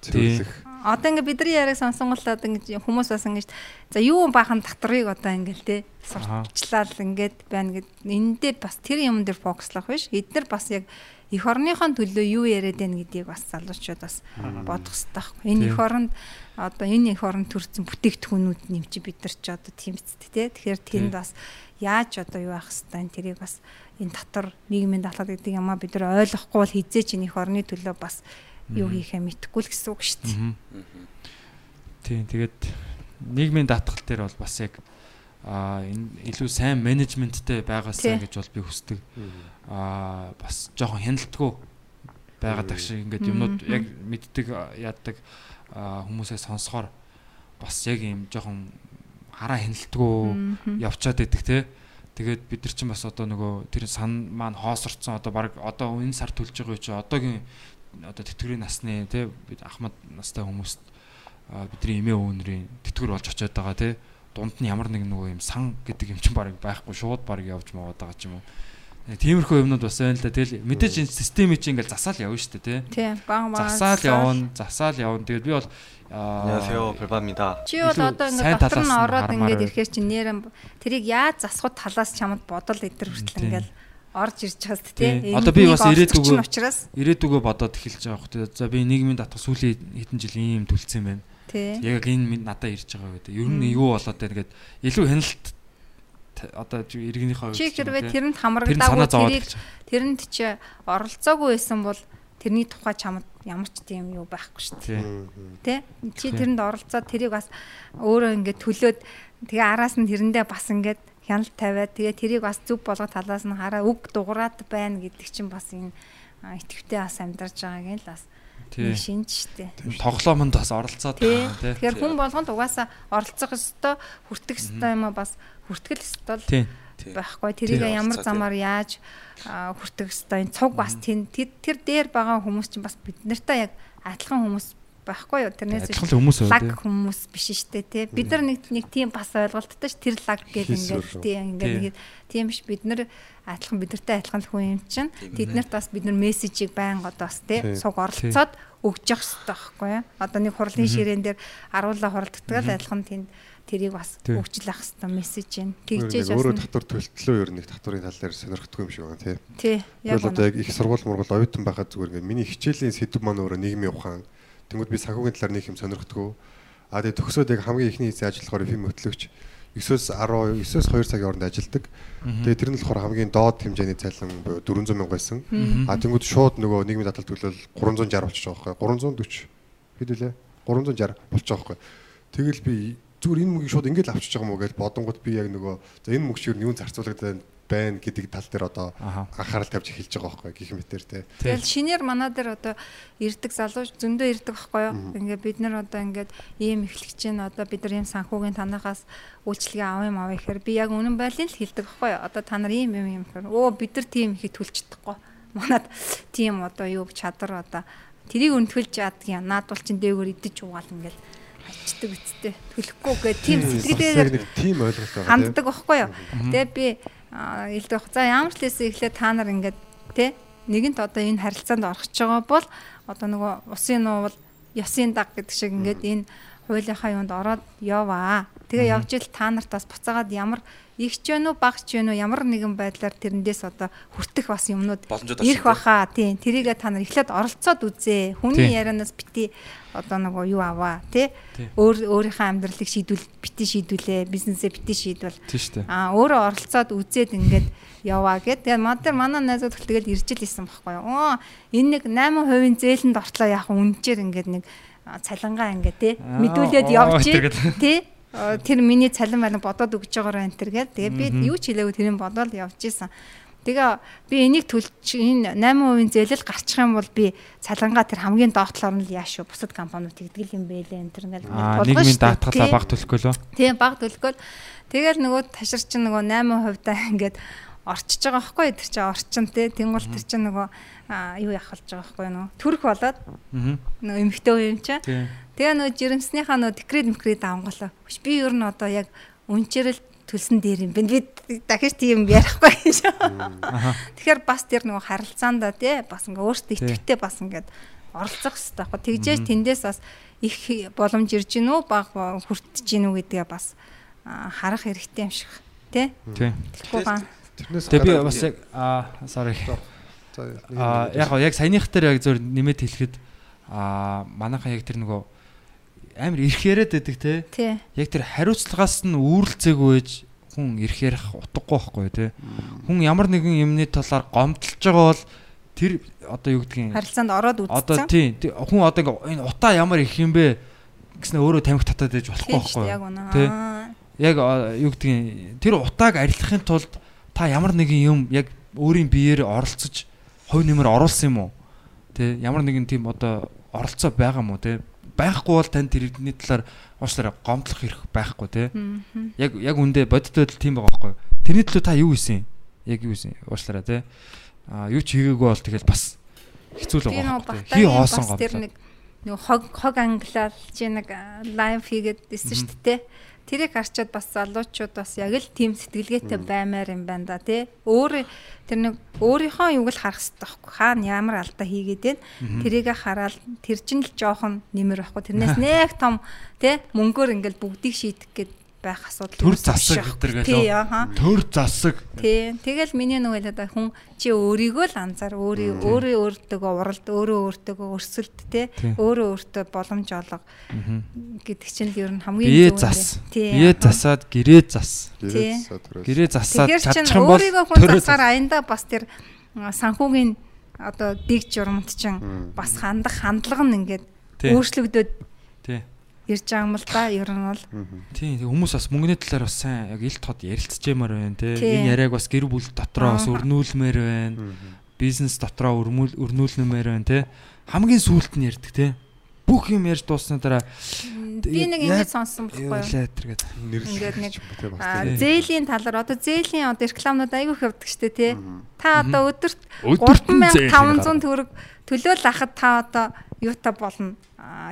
D: цэвэрлэх
F: одоо ингээ бидний яриаг сонсонгол одоо ингээ хүмүүс бас ингээ за юу баахан татварыг одоо ингээл те
E: Аха.
F: сурчлал ингээд байна гэд эндээ бас тэр юм дээр фокуслах биш. Эдгээр бас яг эх орныхон төлөө юу яриад байна гэдгийг бас залуучууд бас бодох хэрэгтэй байхгүй. Энэ эх оронд одоо энэ эх оронд төрсэн бүтээгдэхүүнүүд нэм чи бид нар ч одоо тийм ч те. Тэгэхээр тэнд бас яаж одоо юу ах хэвээр тэрийг бас энэ татвар нийгмийн даатгал гэдэг юмаа бид нар ойлгохгүй бол хизээ чи эх орны төлөө бас юу хийхээ мэдэхгүй л гэсэн үг шүү дээ.
E: Тийм тэгээд нийгмийн даатгал дээр бол бас яг а энэ илүү сайн менежменттэй байгаасаа гэж бол би хүсдэг. Аа бас жоохон хяналтгүй байгаад так шиг ингээд юмнууд яг мэддэг яадаг а, хүмүүсээ сонсохоор бас яг юм жоохон хараа хяналтгүй явчаад идэх те. Тэгээд бид нар чинь бас одоо нөгөө тэр сан маань хоосорцсон одоо баг одоо энэ сар төлж байгаа чи одоогийн одоо тэтгэврийн насны тий ахмад настай хүмүүст бидний эмээ өвнөрийн тэтгэр болж очиод байгаа тий дунд нь ямар нэг нөгөө юм сан гэдэг юм чинь барыг байхгүй шууд барыг явж маваад байгаа ч юм уу Тиймэрхүү юмнууд бас байна л да. Тэгэл мэдээж энэ системийг чи ингээл засаал явна шүү дээ, тий.
F: Тийм, баг баг.
E: Засаал явна, засаал явна. Тэгэл би бол
G: Ясео препамида.
F: Чи бол одоо ингээд дотор нь ороод ингээд ирэхээр чи нэрэн тэрийг яаж засах талаас чамд бодол идэр хүртэл ингээд орж ирж
E: Тийм.
F: тий.
E: Одоо би бас ирээдүгөө-
F: учраас
E: ирээдүгөө бодоод эхэлж байгаа хөх. Тэгээд За би нийгмийн татах сүүлийн хэдэн жил ийм төлцсөн байна.
F: тий.
E: Яг энэ надад ирж байгаа гэдэг. Ер нь юу болоод байна гэхэд илүү хяналт одоо иргэнийхээ
F: Чи хэрвээ тэрэнд
E: Тэрэнд
F: хамрагдаагүй тэрийг тэрэнд чи оролцоогүй байсан бол тэрний тухай чамд ямар ч тийм юу байхгүй шүү дээ.
E: тий.
F: Тэ? Чи тэрэнд оролцоод тэрийг бас өөрөө ингээд төлөөд тэгээ араас нь тэрэндээ бас ингээд хяналт тавиад тэгээ тэрийг бас зүв болгоо талаас нь хараа үг дуграад байна гэдэг чинь бас энэ итгэвтэй бас амьдарч байгааг л бас шинж штэ.
E: Тоглоомонд бас оролцоод
F: Тий. Тэгэхээр хүн болгонд угаасаа оролцох ёстой, хүртэх ёстой юм а бас хүртгэл ёстой байхгүй. Тэрийг ямар замаар яаж хүртэх ёстой. Энэ цуг бас тэр тэр тэр дээр байгаа хүмүүс чинь бас бид нартай яг адилхан хүмүүс байхгүй юу? Тэрнээс
E: Адилхан л хүмүүс үү,
F: лаг хүмүүс биш штэ тий. Бид нар нэг нэг тийм бас ойлголттой ш тэр лаг гэл ингээд тий ингээд нэг тийм биш бид нар адилхан бид нартай адилхан л хүн юм чинь тэд нарт бас бид нар мессежийг байнга одоо бас тий суг оролцоод өгж явах хэрэгтэй байхгүй юу? Одоо нэг хурлын ширээн дээр аруулаа хуралддаг л адилхан тэнд тэрийг бас
E: Тий.
F: өгч л ах хэрэгтэй мессеж юм.
D: Тэгжээж
F: Тэгжээж
D: өөрөө
F: бас
D: татвар төлтлөө ер нь нэг татварын тал дээр сонирхдгүй юм шиг байна тий.
F: тий яг
D: одоо яг их сургууль мургал оюутан байхад зүгээр ингээ миний хичээлийн сэдв маань өөрөө нийгмийн ухаан. Тэнгүүд би санхүүгийн талаар нэг юм сонирхдгүй. А тэгээ төгсөөд яг хамгийн ихний хэсэг ажиллахаар FM хөтлөгч 9-өөс 10 9-өөс 2 цагийн хооронд ажилдаг. Тэгээ тэр нь болохоор хамгийн доод хэмжээний цалин буюу 400 мянга байсан. А тэнгүүд шууд нөгөө нийгмийн татвар төлөөл 360 болчих жоох байхгүй 340 хэд вүлээ 360 болчих жоох байхгүй. Тэгэл би зүгээр энэ мөгийг шууд ингэж авчиж байгаа мó гэж бодонгууд би яг нөгөө за энэ мөг шиг юу зарцуулагдаад байна гэдэг тал дээр одоо анхаарал тавьж эхэлж байгаа байхгүй гих мэтэр те.
F: Тэгэл шинээр манай дээр одоо ирдэг залуу зөндөө ирдэг байхгүй юу? Ингээ бид нар одоо ингээд ийм эхлэж чинь одоо бид нар ийм санхүүгийн танахаас үйлчлэгээ авах юм аваа гэхээр би яг үнэн байлын л хэлдэг байхгүй юу? Одоо та нар ийм юм юм гэхээр өө бид нар тийм их төлж чадахгүй. Манад тийм одоо юу чадвар одоо тэрийг өнтгөлж юм. Наад бол чин дээгүүр идэж угаал ингээд ачдаг үсттэй төлөхгүй гэ тийм сэтгэлээр
D: нэг тийм ойлголт байгаа
F: ханддаг байхгүй юу. Тэгээ би баг. За ямар ч лээсээ эхлээд та нар ингээд те нэгэнт одоо энэ харилцаанд орох ч байгаа бол одоо нөгөө усын нуувал ёсын даг гэдэг шиг ингээд энэ хуулийнхаа юунд ороод яваа. Тэгээ явж ил та нарт бас буцаагаад ямар их ч вэ нү баг ч вэ нү ямар нэгэн байдлаар тэрэндээс одоо хүртэх бас юмнууд ирэх баха. Тийм тэрийгээ та нар эхлээд оролцоод үзээ. Хүний ярианаас бити одоо нөгөө юу аваа тий
E: Тий.
F: өөр өөрийнхөө амьдралыг шийдвэл бити шийдвүлээ бизнесээ бити шийдвэл
E: Тий.
F: Аа өөрөө оролцоод үзээд ингээд яваа гэд. Тэгээ мад дээр манай найзууд хэл тэгэл ирж л исэн байхгүй юу. Оо энэ нэг 8% зээлэнд ортлоо яах үнчээр ингээд нэг цалингаа ингээд тий мэдүүлээд
E: тэгээд.
F: тий тэр миний цалин байна бодоод өгч байгаараа энэ төр гээд тэгээ би юу ч хэлээгүй тэрийг бодоод явж исэн. Тэгээ би энийг төлж энэ 8% зээлэл гарчих юм бол би цалингаа тэр хамгийн доотлоор нь л яаш шүү бусад компаниуд тэгдэл юм бэлээ энэ төр ингээд
E: Аа
F: тулгын
E: нийгмийн даатгалаа
F: тий.
E: баг төлөхгүй лөө.
F: Тийм баг төлгөөл. Тэгэл нөгөө ташир чинь нөгөө 8% та ингээд орчиж байгаа байхгүй тэр чинь орчин те тэнгуул тэр чинь нөгөө юу явах болж байгаа байхгүй нөгөө төрөх болоод нөгөө эмхтэй үе юм чинь.
E: Тий.
F: Тэгээ нөгөө жирэмснийхаа нөгөө декрет мкрет авангалаа. Хүч би ер нь одоо яг үнчээрэл төлсөн дээр юм байна. Би дахиж тийм ярихгүй гэж. Тэгэхээр бас тэр нөгөө харилцаанда те бас ингээ өөртөө
E: Тий.
F: итгэвтэй бас ингээд оролцох хэрэгтэй байхгүй. Тэгжээж тэндээс бас их боломж ирж гин үү баг хүртэж гин үү гэдгээ бас харах хэрэгтэй юм шиг тий.
E: Тий.
D: Тэрнээс
E: би бас яг аа sorry. Аа
D: юм
E: яг яг саяных дээр яг зөв нэмэт хэлэхэд аа манайхаа яг тэр нөгөө амар ирэх яриад байдаг те.
F: Тий.
E: Яг тэр хариуцлагаас нь үүрэлцээгүй байж хүн ирэх ярих утгагүй байхгүй те. Хүн ямар нэгэн юмны талаар гомдлож байгаа бол тэр одоо юу гэдгийг
F: Харилцаанд ороод
E: одоо
F: үзсэн.
E: тий тий, хүн одоо энэ утаа ямар их юм бэ гэснээр өөрөө тамхи татаад байж болохгүй
F: Тийм
E: байхгүй
F: яг
E: юу?
F: үнэ.
E: Тий.
F: Аа.
E: Яг юу гэдгийг тэр утааг арилгахын тулд та ямар нэгэн юм яг өөрийн биеэр оролцож хувь нэмэр оруулсан юм уу? Тэ ямар нэгэн тийм одоо оролцоо байгаа юм уу те? Байхгүй бол тань тэрний талаар уучлаарай гомдлох хэрэг байхгүй.
F: Мгм.
E: Яг яг үндэ бодит байдал тийм байгаа байхгүй? Тэрний төлөө та юу хийсэн? Яг юу хийсэн? Уучлаарай те. А юу ч хийгээгүй бол тэгэл бас хэцүү л байгаа? Хий хоосон
F: бас тэр
E: гомдлоо.
F: нэг нөгөө хог хог англиал чи нэг лайв хийгээд ирсэн шүү дээ. Тэрийг харчаад бас залуучууд бас яг л тийм сэтгэлгээтэй баймаар юм байна да тий. Өөр тэр нэг өөрийнхөө юг л харах хэрэгтэй байхгүй. Хаана ямар алдаа хийгээд байна. Тэрийг хараад тэр чинь л жоохон нэмэр байхгүй. Тэрнээс нэг том тий мөнгөөр ингээл бүгдийг шийдэх гээд байх асуудал
E: Төр засаг гэдэг л. Төр засаг.
F: Тий. Тэгэл миний нөгөө л одоо хүн чи өөрийгөө л анзаар өөрийн өөрөө өөртөөгөө уралд өөрөө өөртөөгөө өрсөлд
E: Тий.
F: өөрөө өөртөө боломж олго гэдэг чинь л ер нь хамгийн зөв. Тий,
E: Бие
F: аа.
E: засаад гэрээ зас. Гэрээ засаад чадчих юм бол
F: өөрийгөө хүн засаар аянда бас тэр санхүүгийн одоо дэг журамт чин бас хандах хандлага нь ингээд өөрчлөгдөд. Ирж байгаа юм л да ер нь бол
E: Тийм хүмүүс бас мөнгөний талаар бас сайн яг ил тод ярилцчаамаар байна те. Энэ яриаг бас гэр бүл дотроо бас өрнүүлмээр байна. Бизнес дотроо өрмүүл өрнүүлнэмээр байна те. Хамгийн сүүлд нь ярьдаг те. Бүх юм ярьж дуусны дараа
F: би нэг ингэж сонсон
E: юу
F: байхгүй юу
E: лээ тэргээд.
F: Ингээд нэг зээлийн талаар одоо зээлийн одоо рекламнууд айгүйх явдаг штэ тий. Та одоо өдөрт
E: Өдөрт нь зээл
F: 3500 төгрөг төлөөл ахад та одоо юутай болно?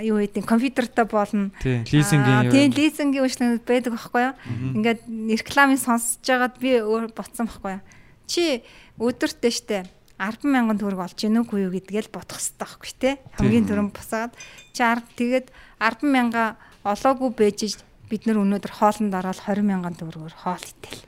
F: Юу гэдэг компьютертай болно.
E: Тий,
F: Аа,
E: лизингийн
F: Тийм лизингийн үйлчлэгүүд байдаг байхгүй юу? Ингээд рекламыг сонсож байгаад би өөр ботсон байхгүй юу? Чи өдөртөө штэ 100000 төгрөг олж гинүү үгүй юу гэдгээл бодох хэрэгтэй байхгүй тий. Хамгийн түрүүнд босаад чи 10 тэгээд 100000 олоогүй бэжж бид нар өнөөдөр хоолнд ороод 20000 төгрөгөөр хоол итэл.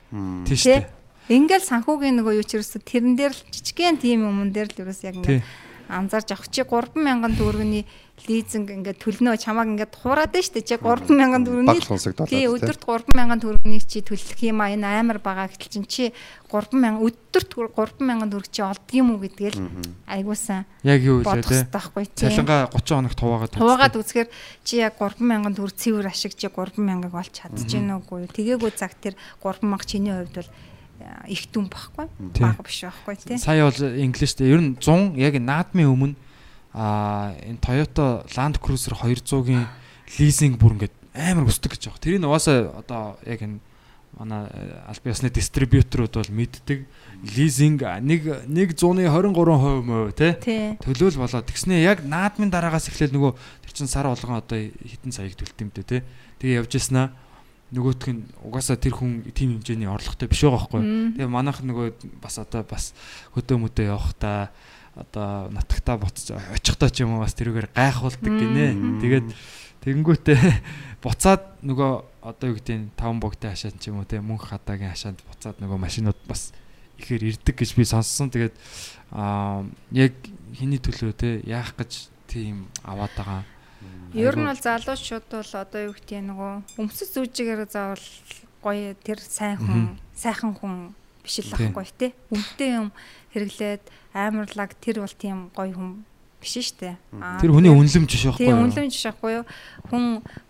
E: тий штэ.
F: Ингээл санхүүгийн нөгөө юу ч ерөөсө тэрэн дээр л жижигхэн тим юмн дээр л ерөөс яг ингээд анзаарч авах чи 3000 төгрөгийн лизинг ингээд төлнөө чамааг ингээд хуураад байна шүү дээ. Чи 3000 төгрөгийн Тий, өдөрт 3000 төгрөгийг чи төлөх юм а энэ амар бага гэтэл чин чи 3000 өдөрт 3000 төгрөг чи олдг юм уу гэдгээл айгуусан
E: Яг юу вэ
F: тий.
E: Цалингаа 30 хоногт хуваагаад.
F: Хуваагаад үзэхээр чи яг 3000 төгрөг цэвэр ашиг чи 3000-ыг олж чадчих гин үгүй юу? Тэгээгүй цаг тэр 3000 чиний хувьд бол их дүн багхгүй.
E: Тий.
F: Бага биш байхгүй тий.
E: Сая бол инглиштэй ер нь 100 яг наадмын өмнө а энэ Toyota Land Cruiser 200-ийн лизинг бүр ингээд амар өсдөг гэж байгаа. Тэрийг угаасаа одоо яг энэ манай аль биесны дистрибьюторууд бол мэддэг лизинг нэг нэг 100-ны 23% мөө тий
F: Тий.
E: төлөөл болоод тэгснээ яг наадмын дараагаас эхлээл нөгөө тэр чин сар болгон одоо хитэн саяг төлт юм дээ тий. Тэгээ явж яснаа нөгөөх нь угаасаа тэр хүн тийм хэмжээний орлоготой биш байгаа байхгүй. Тэгээ манайх нөгөө бас одоо бас хөдөө мөдөө явахдаа одоо нутагтаа буцаж очихдоо ч юм уу бас тэрүүгээр гайхуулдаг гинэ. Тэгээд тэгэнгүүтээ буцаад нөгөө одоо юу гэдэг нь таван богтой хашаанд ч юм уу те мөнх хадаагийн хашаанд буцаад нөгөө машинууд бас ихээр ирдэг гэж би сонссон. Тэгээд аа яг хиний төлөө те яах гэж тийм аваад байгаа.
F: Ер нь бол залуучууд бол одоо юу гэдэг нь нөгөө өмсөж зүүжгээр заавал гоё тэр сайн хүн, сайхан хүн биш л
E: Тий.
F: ахгүй тий. Өмдтэй юм хэрэглээд амарлаг тэр бол тийм гоё хүн биш штэ. Аа,
E: Тэр хүний үнлэмж биш байхгүй
F: Тийм
E: юу?
F: үнлэмж шахгүй юу? Хүн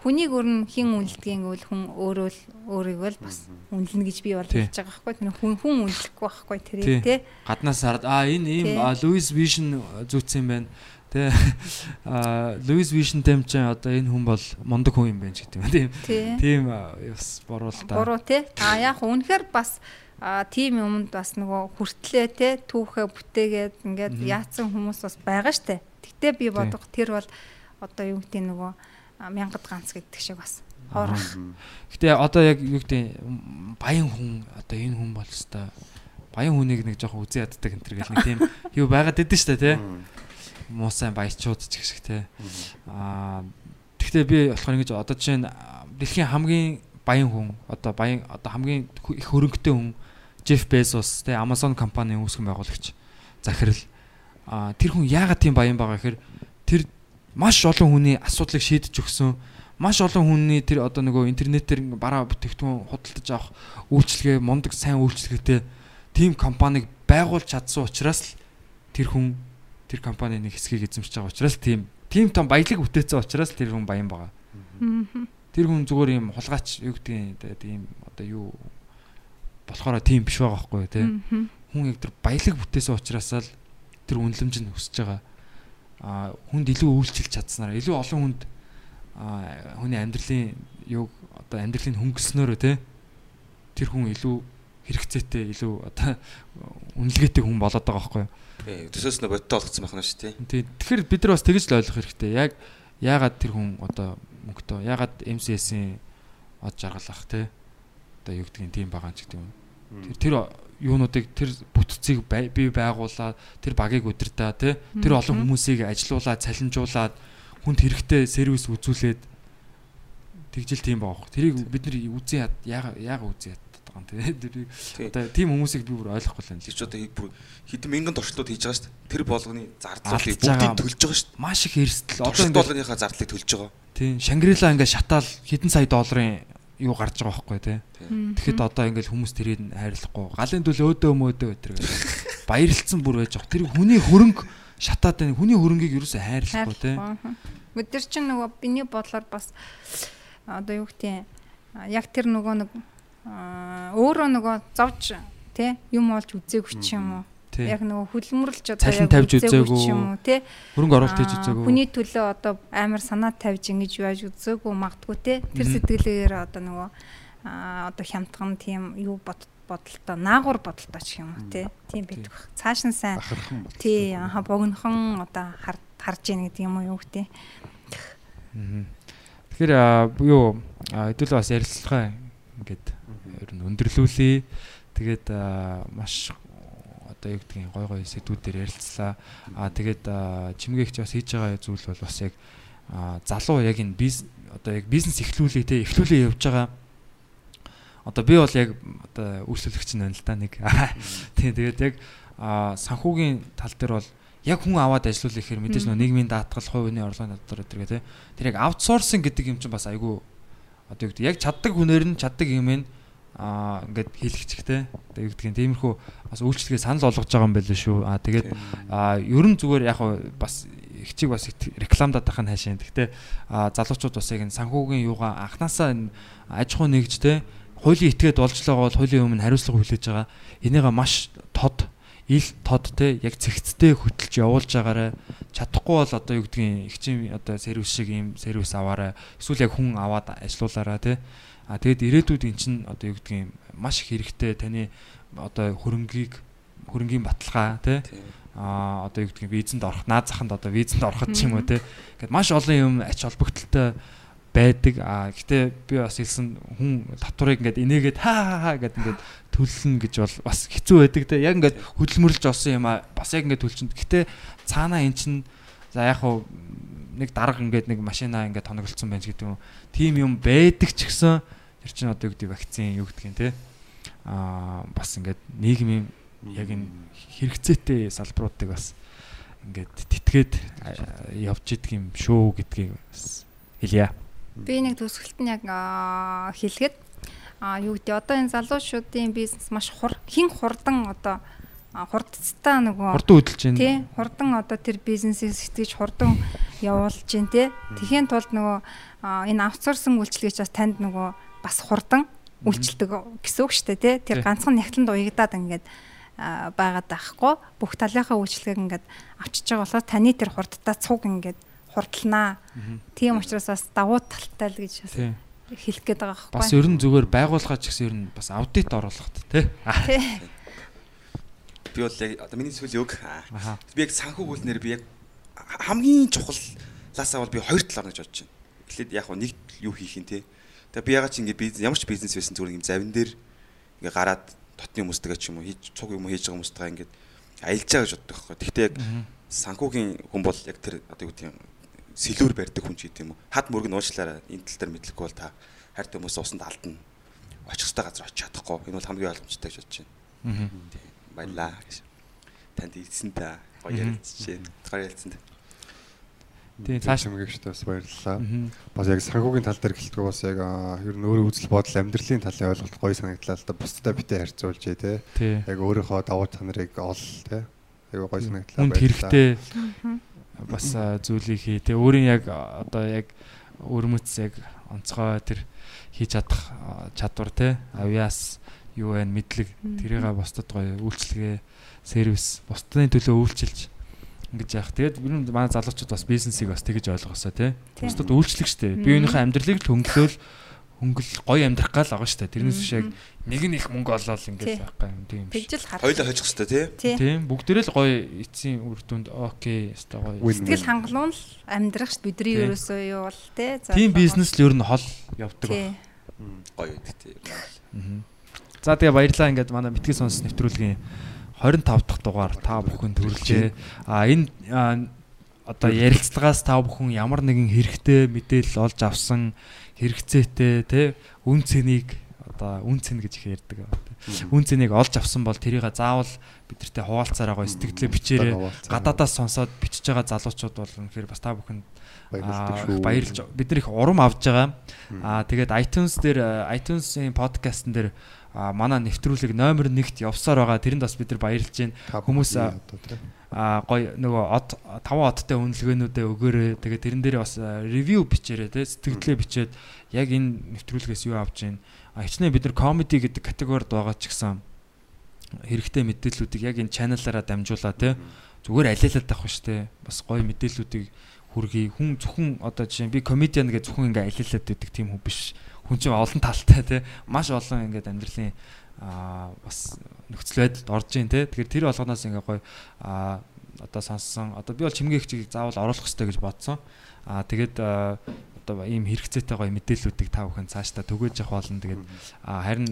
F: хүнийг өрн хин үнэлдгийг гэвэл хүн өөрөө л өөрийгөө л бас үнэлнэ гэж би бол хэлж байгаа байхгүй. Тэр хүн хүн үнэлэхгүй байхгүй тэрийг тий.
E: гаднаас хараад а энэ ийм Louis Vision зүүцсэн юм байна. Тэ а Louis Vision тэм чинь одоо энэ хүн бол мундаг хүн юм байна ч гэдэг юм. Тийм.
F: Тий.
E: Тийм бас буруу л да.
F: Буруу тий. А яг үнэхээр бас а тийм юмд бас нөгөө хүртлээ те түүхээ бүтээгээд ингээд яатсан хүмүүс бас байгаа штэ. Гэтэ би бодох тэр бол одоо юу гэдэг нөгөө мянгад ганц гэдэг шиг бас хоорох.
E: Гэтэ одоо яг юу гэдэг баян хүн одоо энэ хүн бол өстой баян хүнийг нэг жоохон үзэн яддаг энэ төр гэл нэг тийм юу байгаад идэв штэ тий. Муу сайн баячууд ч гэх шиг тий. Аа тэгтээ би болохоор ингэж одоо жишээ нь дэлхийн хамгийн баян хүн одоо баян одоо хамгийн их хөрөнгөтэй хүн Jeff Bezos тий Amazon компанийн үүсгэн байгуулагч захирал а тэр хүн яагаад тийм баян байгаа гэхээр тэр маш олон хүний асуудлыг шийдэж өгсөн маш олон хүний тэр одоо нөгөө интернетээр бараа бүтээгдэхүүн худалдаж авах үйлчлэгээ мундаг сайн үйлчлэгээтэй тийм компанийг байгуулж чадсан учраас л тэр хүн тэр компанийн нэг хэсгийг эзэмшиж байгаа учраас тийм тийм том баялаг бүтээсэн учраас тэр хүн баян байгаа. Тэр хүн зүгээр юм хулгайч юу гэдгийг тийм одоо юу болохоор тийм биш байгаа байхгүй те. Хүн яг тэр баялаг бүтээсэн учраас л тэр үнэлэмж нь өсөж байгаа. А хүнд илүү үйлчилж чадсанаар илүү олон хүнд а хүний амьдралын юг одоо амьдралыг хөнгөлснөөрөө те тэр хүн илүү хэрэгцээтэй илүү одоо үнэлгээтэй хүн болоод байгаа байхгүй юу.
A: Тий, төсөөс нь бодтой болгоцсон байх нь шүү дээ.
E: Тий. Тэгэхээр бид нар бас тэгж л ойлгох хэрэгтэй. Яг яагаад тэр хүн одоо мөнгөтэй яагаад MCS-ийн од жаргалах те одоо юу гэдгийг тийм байгаа ч гэдэг юм. Тэр тэр юунуудыг тэр бүтцийг бий байгуулаад тэр багийг удирдаа те тэр олон хүмүүсийг ажилуулад цалинжуулаад хүнд хэрэгтэй сервис үзүүлээд Тэгжил тийм хөө. Тэрийг бид нар үзэн яа яага яага үзэн байгаа юм
A: Тийм.
E: одоо тийм хүмүүсийг би бүр ойлгохгүй л юм.
A: Тэр ч одоо бүр хэдэн мянган туршлууд хийж байгаа шүү дээ. Тэр болгоны зардлыг бүгдийг төлж байгаа шүү дээ.
E: Маш их эрсдэл. Одоо ингээд
A: болгоныхаа зардлыг төлж байгаа.
E: тийм Шангрила ингээд шатаал хэдэн сая долларын юу гарч байгаа байхгүй те.
A: Тийм.
E: Тэгэхэд одоо ингээд хүмүүс тэрийг хайрлахгүй. Галын төлөө өөдөө мөөдөө өтер гэж баярлцсан бүр байж байгаа. Тэр хүний хөрөнгө шатаад байна. Хүний хөрөнгийг ерөөсөө хайрлахгүй те.
F: Бид нар чинь нөгөө биний бодлоор бас одоо юу гэдэг яг тэр нөгөө нэг өөрөө нөгөө зовж тий юм олж үзээгүй ч юм уу.
E: Тий.
F: Яг нөгөө хүлмөрлж одоо
E: Цалин тавьж
F: үзээгүй юм уу тий.
E: Хөрөнгө оруулалт хийж үзээгүй.
F: Хүний төлөө одоо амар санаа тавьж ингэж яаж үзээгүй магадгүй те. Тэр сэтгэлээр одоо нөгөө одоо хямдхан тийм юу бод бодолтой наагур бодолтой ч юм уу те. Тийм байдаг. Цааш нь сайн тий аха богинохон одоо хар харж яах гэдэг юм уу юу гэдэг.
E: Тэгэхээр юу хэдүүл бас ярилцлага ингээд ер нь өндөрлүүлээ. Тэгээд маш одоо юу гэдгийг гой гой сэдвүүдээр ярилцлаа. Аа тэгээд чимгээгч бас хийж байгаа зүйл бол бас яг залуу яг энэ бизнес одоо яг бизнес эхлүүлээ те эхлүүлээ явж байгаа. Одоо би бол яг одоо үйлчлүүлэгч нь байна л да нэг. Тийм тэгээд яг санхүүгийн тал дээр бол яг хүн аваад ажиллуулах гэхээр мэдээж нөө нийгмийн даатгал, хувийн орлогын дотор гэдэг те. Тэр яг аутсорсинг гэдэг юм чинь бас айгүй одоо юу гэдэг яг чаддаг хүнээр нь чаддаг юм нь аа ингээд хийлгчихтэй. Одоо юу гэдгийг тиймэрхүү бас үйлчлэгээ санал болгож байгаа юм байл шүү. Аа тэгээд аа ерөн зүгээр яг бас хичиг бас их рекламдаад байх нь хайшаа. Гэхдээ аа залуучууд бас яг энэ санхүүгийн юугаа анханасаа энэ аж ахуй нэгжтэй хуулийн этгээд болж байгаа бол хуулийн өмнө хариуцлага хүлээж байгаа. Энийгээ маш тод ил тод те яг цэгцтэй хөтөлж явуулж байгаарэ чадахгүй бол одоо юу гэдгийг ихчийн одоо сервис шиг ийм сервис аваарай эсвэл яг хүн аваад ажилуулаарай те а тэгэд ирээдүйд эн чин одоо юу гэдгийг маш их хэрэгтэй. Таны одоо хөрөнгийг хөрөнгийн баталгаа те
A: Тийм.
E: а одоо юу гэдгийг визэнд орох наад заханд одоо визэнд ороход ч юм уу те ингээд маш олон юм ач холбогдолтой байдаг. А гэтээ би бас хэлсэн хүн татварыг ингээд инээгээд хаа хаа гэдэг ингээд төлнө гэж бол бас хэцүү байдаг те яг ингээд хөдөлмөрлж олсон юм а. Бас яг ингээд төлчин гэтээ цаанаа эн чин за яг хуу нэг дарга ингээд нэг машина ингээд тоноглолцсон байж гэдэг юм тийм юм байдаг ч гэсэн тэр чин одоо юу гэдэг вакцин юу гэдгийг те а бас ингээд нийгмийн яг энэ хэрэгцээтэй салбаруудыг бас ингээд тэтгээд явж идэг юм шүү гэдгийг хэлье.
F: Би нэг төсөлт нь яг аа, хэлэхэд а юу гэдэг одоо энэ залуучуудын бизнес маш хур хин хурдан одоо хурдцтай нөгөө
E: Хурдан хөдөлж байна.
F: тий хурдан одоо тэр бизнесийг сэтгэж хурдан явуулж байна тий Тэхийн тулд нөгөө энэ аутсорсинг үйлчлэгч бас танд нөгөө бас хурдан үйлчлдэг гэсэн үг шүү дээ тий. Тэр ганцхан нягтланд уягдаад ингээд байгаад байхгүй бүх талынхаа үйлчлэгийг ингээд авчиж байгаа болохоор таны тэр хурдтай цуг ингээд хурдлнаа тийм учраас бас давуу талтай л гэж бас хэлэх гээд байгаа байхгүй
E: Бас ер нь зүгээр байгууллага ч гэсэн ер нь бас аудит оруулахт тий.
F: тий
A: Би бол яг одоо миний сүүлийн үг. Би яг санхүү хөлнөр би яг хамгийн чухаллаасаа бол би хоёр талаар гэж бодож байна. Эхлээд яг нэг юу хийх юм те. Тэгээ би ягаад чи ингээ бизнес ямар ч бизнес байсан зүгээр ингээ завин дээр ингээ гараад дотны хүмүүстэйгээ ч юм уу хийж цуг юм уу хийж байгаа хүмүүстэйгээ ингээ аялж байгаа гэж боддог байхгүй. Гэхдээ яг санхүүгийн хүн бол яг тэр одоо юу гэдэг юм сэлүүр барьдаг хүн ч гэдэг юм уу. Хад мөрөг нь уучлаарай. Энэ тал дээр мэдлэхгүй бол та хайрт хүмүүс усанд алдна. Очих хөстэй газар очиж чадахгүй. Энэ бол хамгийн ойлгомжтой гэж бодож байна. Тийм баярлаа гэж. Танд ийдсэн та гоё ярилцж байна. Гоё ярилцсан та.
E: Тийм, цааш-
D: чимгээгчтэй бас баярлалаа. Бас яг санхүүгийн тал дээр гэлтгүй бас яг ер нь өөрөө үзэл бодол амьдралын талын ойлголт гоё санагдлаа л да. Бусдад битээ харьцуулж тий.
E: Тий.
D: Яг өөрийнхөө давуу танарыг ол тий. Яг гоё санагдлаа.
E: Хүнд хэрэгтэй бас зүйлийг хий. Тэ өөрийн яг одоо яг өрмөц яг онцгой тэр хийж чадах чадвар те авьяас юу вэ мэдлэг тэрийг бусдад гоё үйлчлэгээ сервис бусдын төлөө үйлчилж ингэж яах. Тэгээд ер нь манай залуучууд бас бизнесийг бас тэгэж ойлгосоо те.
F: Тийм.
E: Бусдад үйлчлэх штэ. Би өөрийнхөө амьдралыг л хөнгөлөөл хөнгөл гоё амьдрах гал байгаа штэ. Тэрнээс биш яг нэг нь их мөнгө олоод
F: Тий.
E: ингэж байхгүй юм тийм биш.
F: тэгжил хар
A: Хоёлоо хожих хэвээр тий.
F: тий
E: Тийм бүгдээрээ л гоё эцсийн үр дүнд окей өстой гоё.
F: Сэтгэл хангалуун л амьдрах ш бидний
E: Тий.
F: ерөөсөө юу бол тий
E: Тийм бизнес л ер нь хол явдаг
F: тий.
A: Гоё байдаг тий.
E: За тэгээ баярлалаа ингээд манай битгий сонс нэвтрүүлгийн 25 дахь дугаар та бүхэнд хүрэлжээ. А энэ одоо ярилцлагаас та бүхэн ямар нэгэн хэрэгтэй мэдээлэл олж авсан хэрэгцээтэй те үн цэнийг одоо үн цэн гэж их ярьдаг. Үн цэнийг олж авсан бол тэрийг заавал бидэртээ хуваалцаар байгаа сэтгэлдээ бичээрэй. Гадаадаас сонсоод бичиж байгаа залуучууд бол үнэхээр бас та бүхэнд баярлж бид нар их урам авж байгаа. Аа тэгээд iTunes дээр iTunes-ийн подкастн дээр а манай нэвтрүүлэг номер 1-т явсаар байгаа. Тэрэнд бас бид нар баярлж байна. Хүмүүс а гой нөгөө од 5 одтой үнэлгээнүүдээ өгөөрэй. Тэгээд тэрэн дээр бас ревю бичээрэй те сэтгэлдээ бичээд яг энэ нэвтрүүлгээс юу авч байна. А хичнээн бид нар comedy гэдэг категорид байгаа ч гэсэн хэрэгтэй мэдээллүүдийг яг энэ чаналаараа дамжуулаа те зүгээр алиалаад авах шүү дээ. Бас гоё мэдээллүүдийг хүргэе. Хүн зөвхөн одоо жишээ би комедиан гэж зөвхөн ингээ алиалаад байдаг тийм хүн биш. Хүн чинь олон талтай те маш олон ингээд амьдралын аа бас нөхцөл байдалд орж ийн те. Тэгэхээр тэр болгоноос ингээ гоё аа одоо сонссон. Одоо би бол чимгээгчийг заавал оруулах хэрэгтэй гэж бодсон. Аа тэгээд одоо ийм хэрэгцээтэй гоё мэдээллүүдийг та бүхэн цаашдаа түгээж явах болно. Тэгээд харин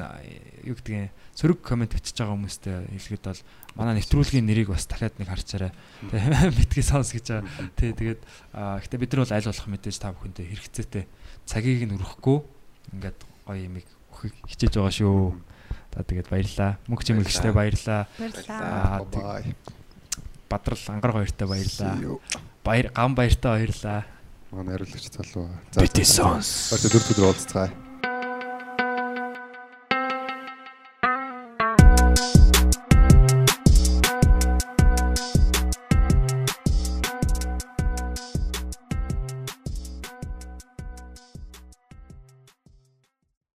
E: юу гэдгийг сөрөг комент бичиж байгаа хүмүүстээ хэлэхэд бол манай нэвтрүүлгийн нэрийг бас дахиад нэг харчаарай. Тэгээ битгий сонс гэж байгаа. Тий тэгээд гэхдээ бид нар бол аль болох мэдээж та бүхэндээ хэрэгцээтэй цагийг нь өрөхгүй ингээд гоё юмыг өгөхийг хичээж байгаа шүү. За тэгээд баярлаа. Мөнх чимэгчтэй баярлаа.
F: Баярлалаа.
E: Бадрал ангар хоёртой баярлаа. Баяр гам баяртай баярлаа.
D: Манай хариулагч залуу.
E: Битгий сонс.
D: Өөртөө дөрөв өдөр уулзцгаая.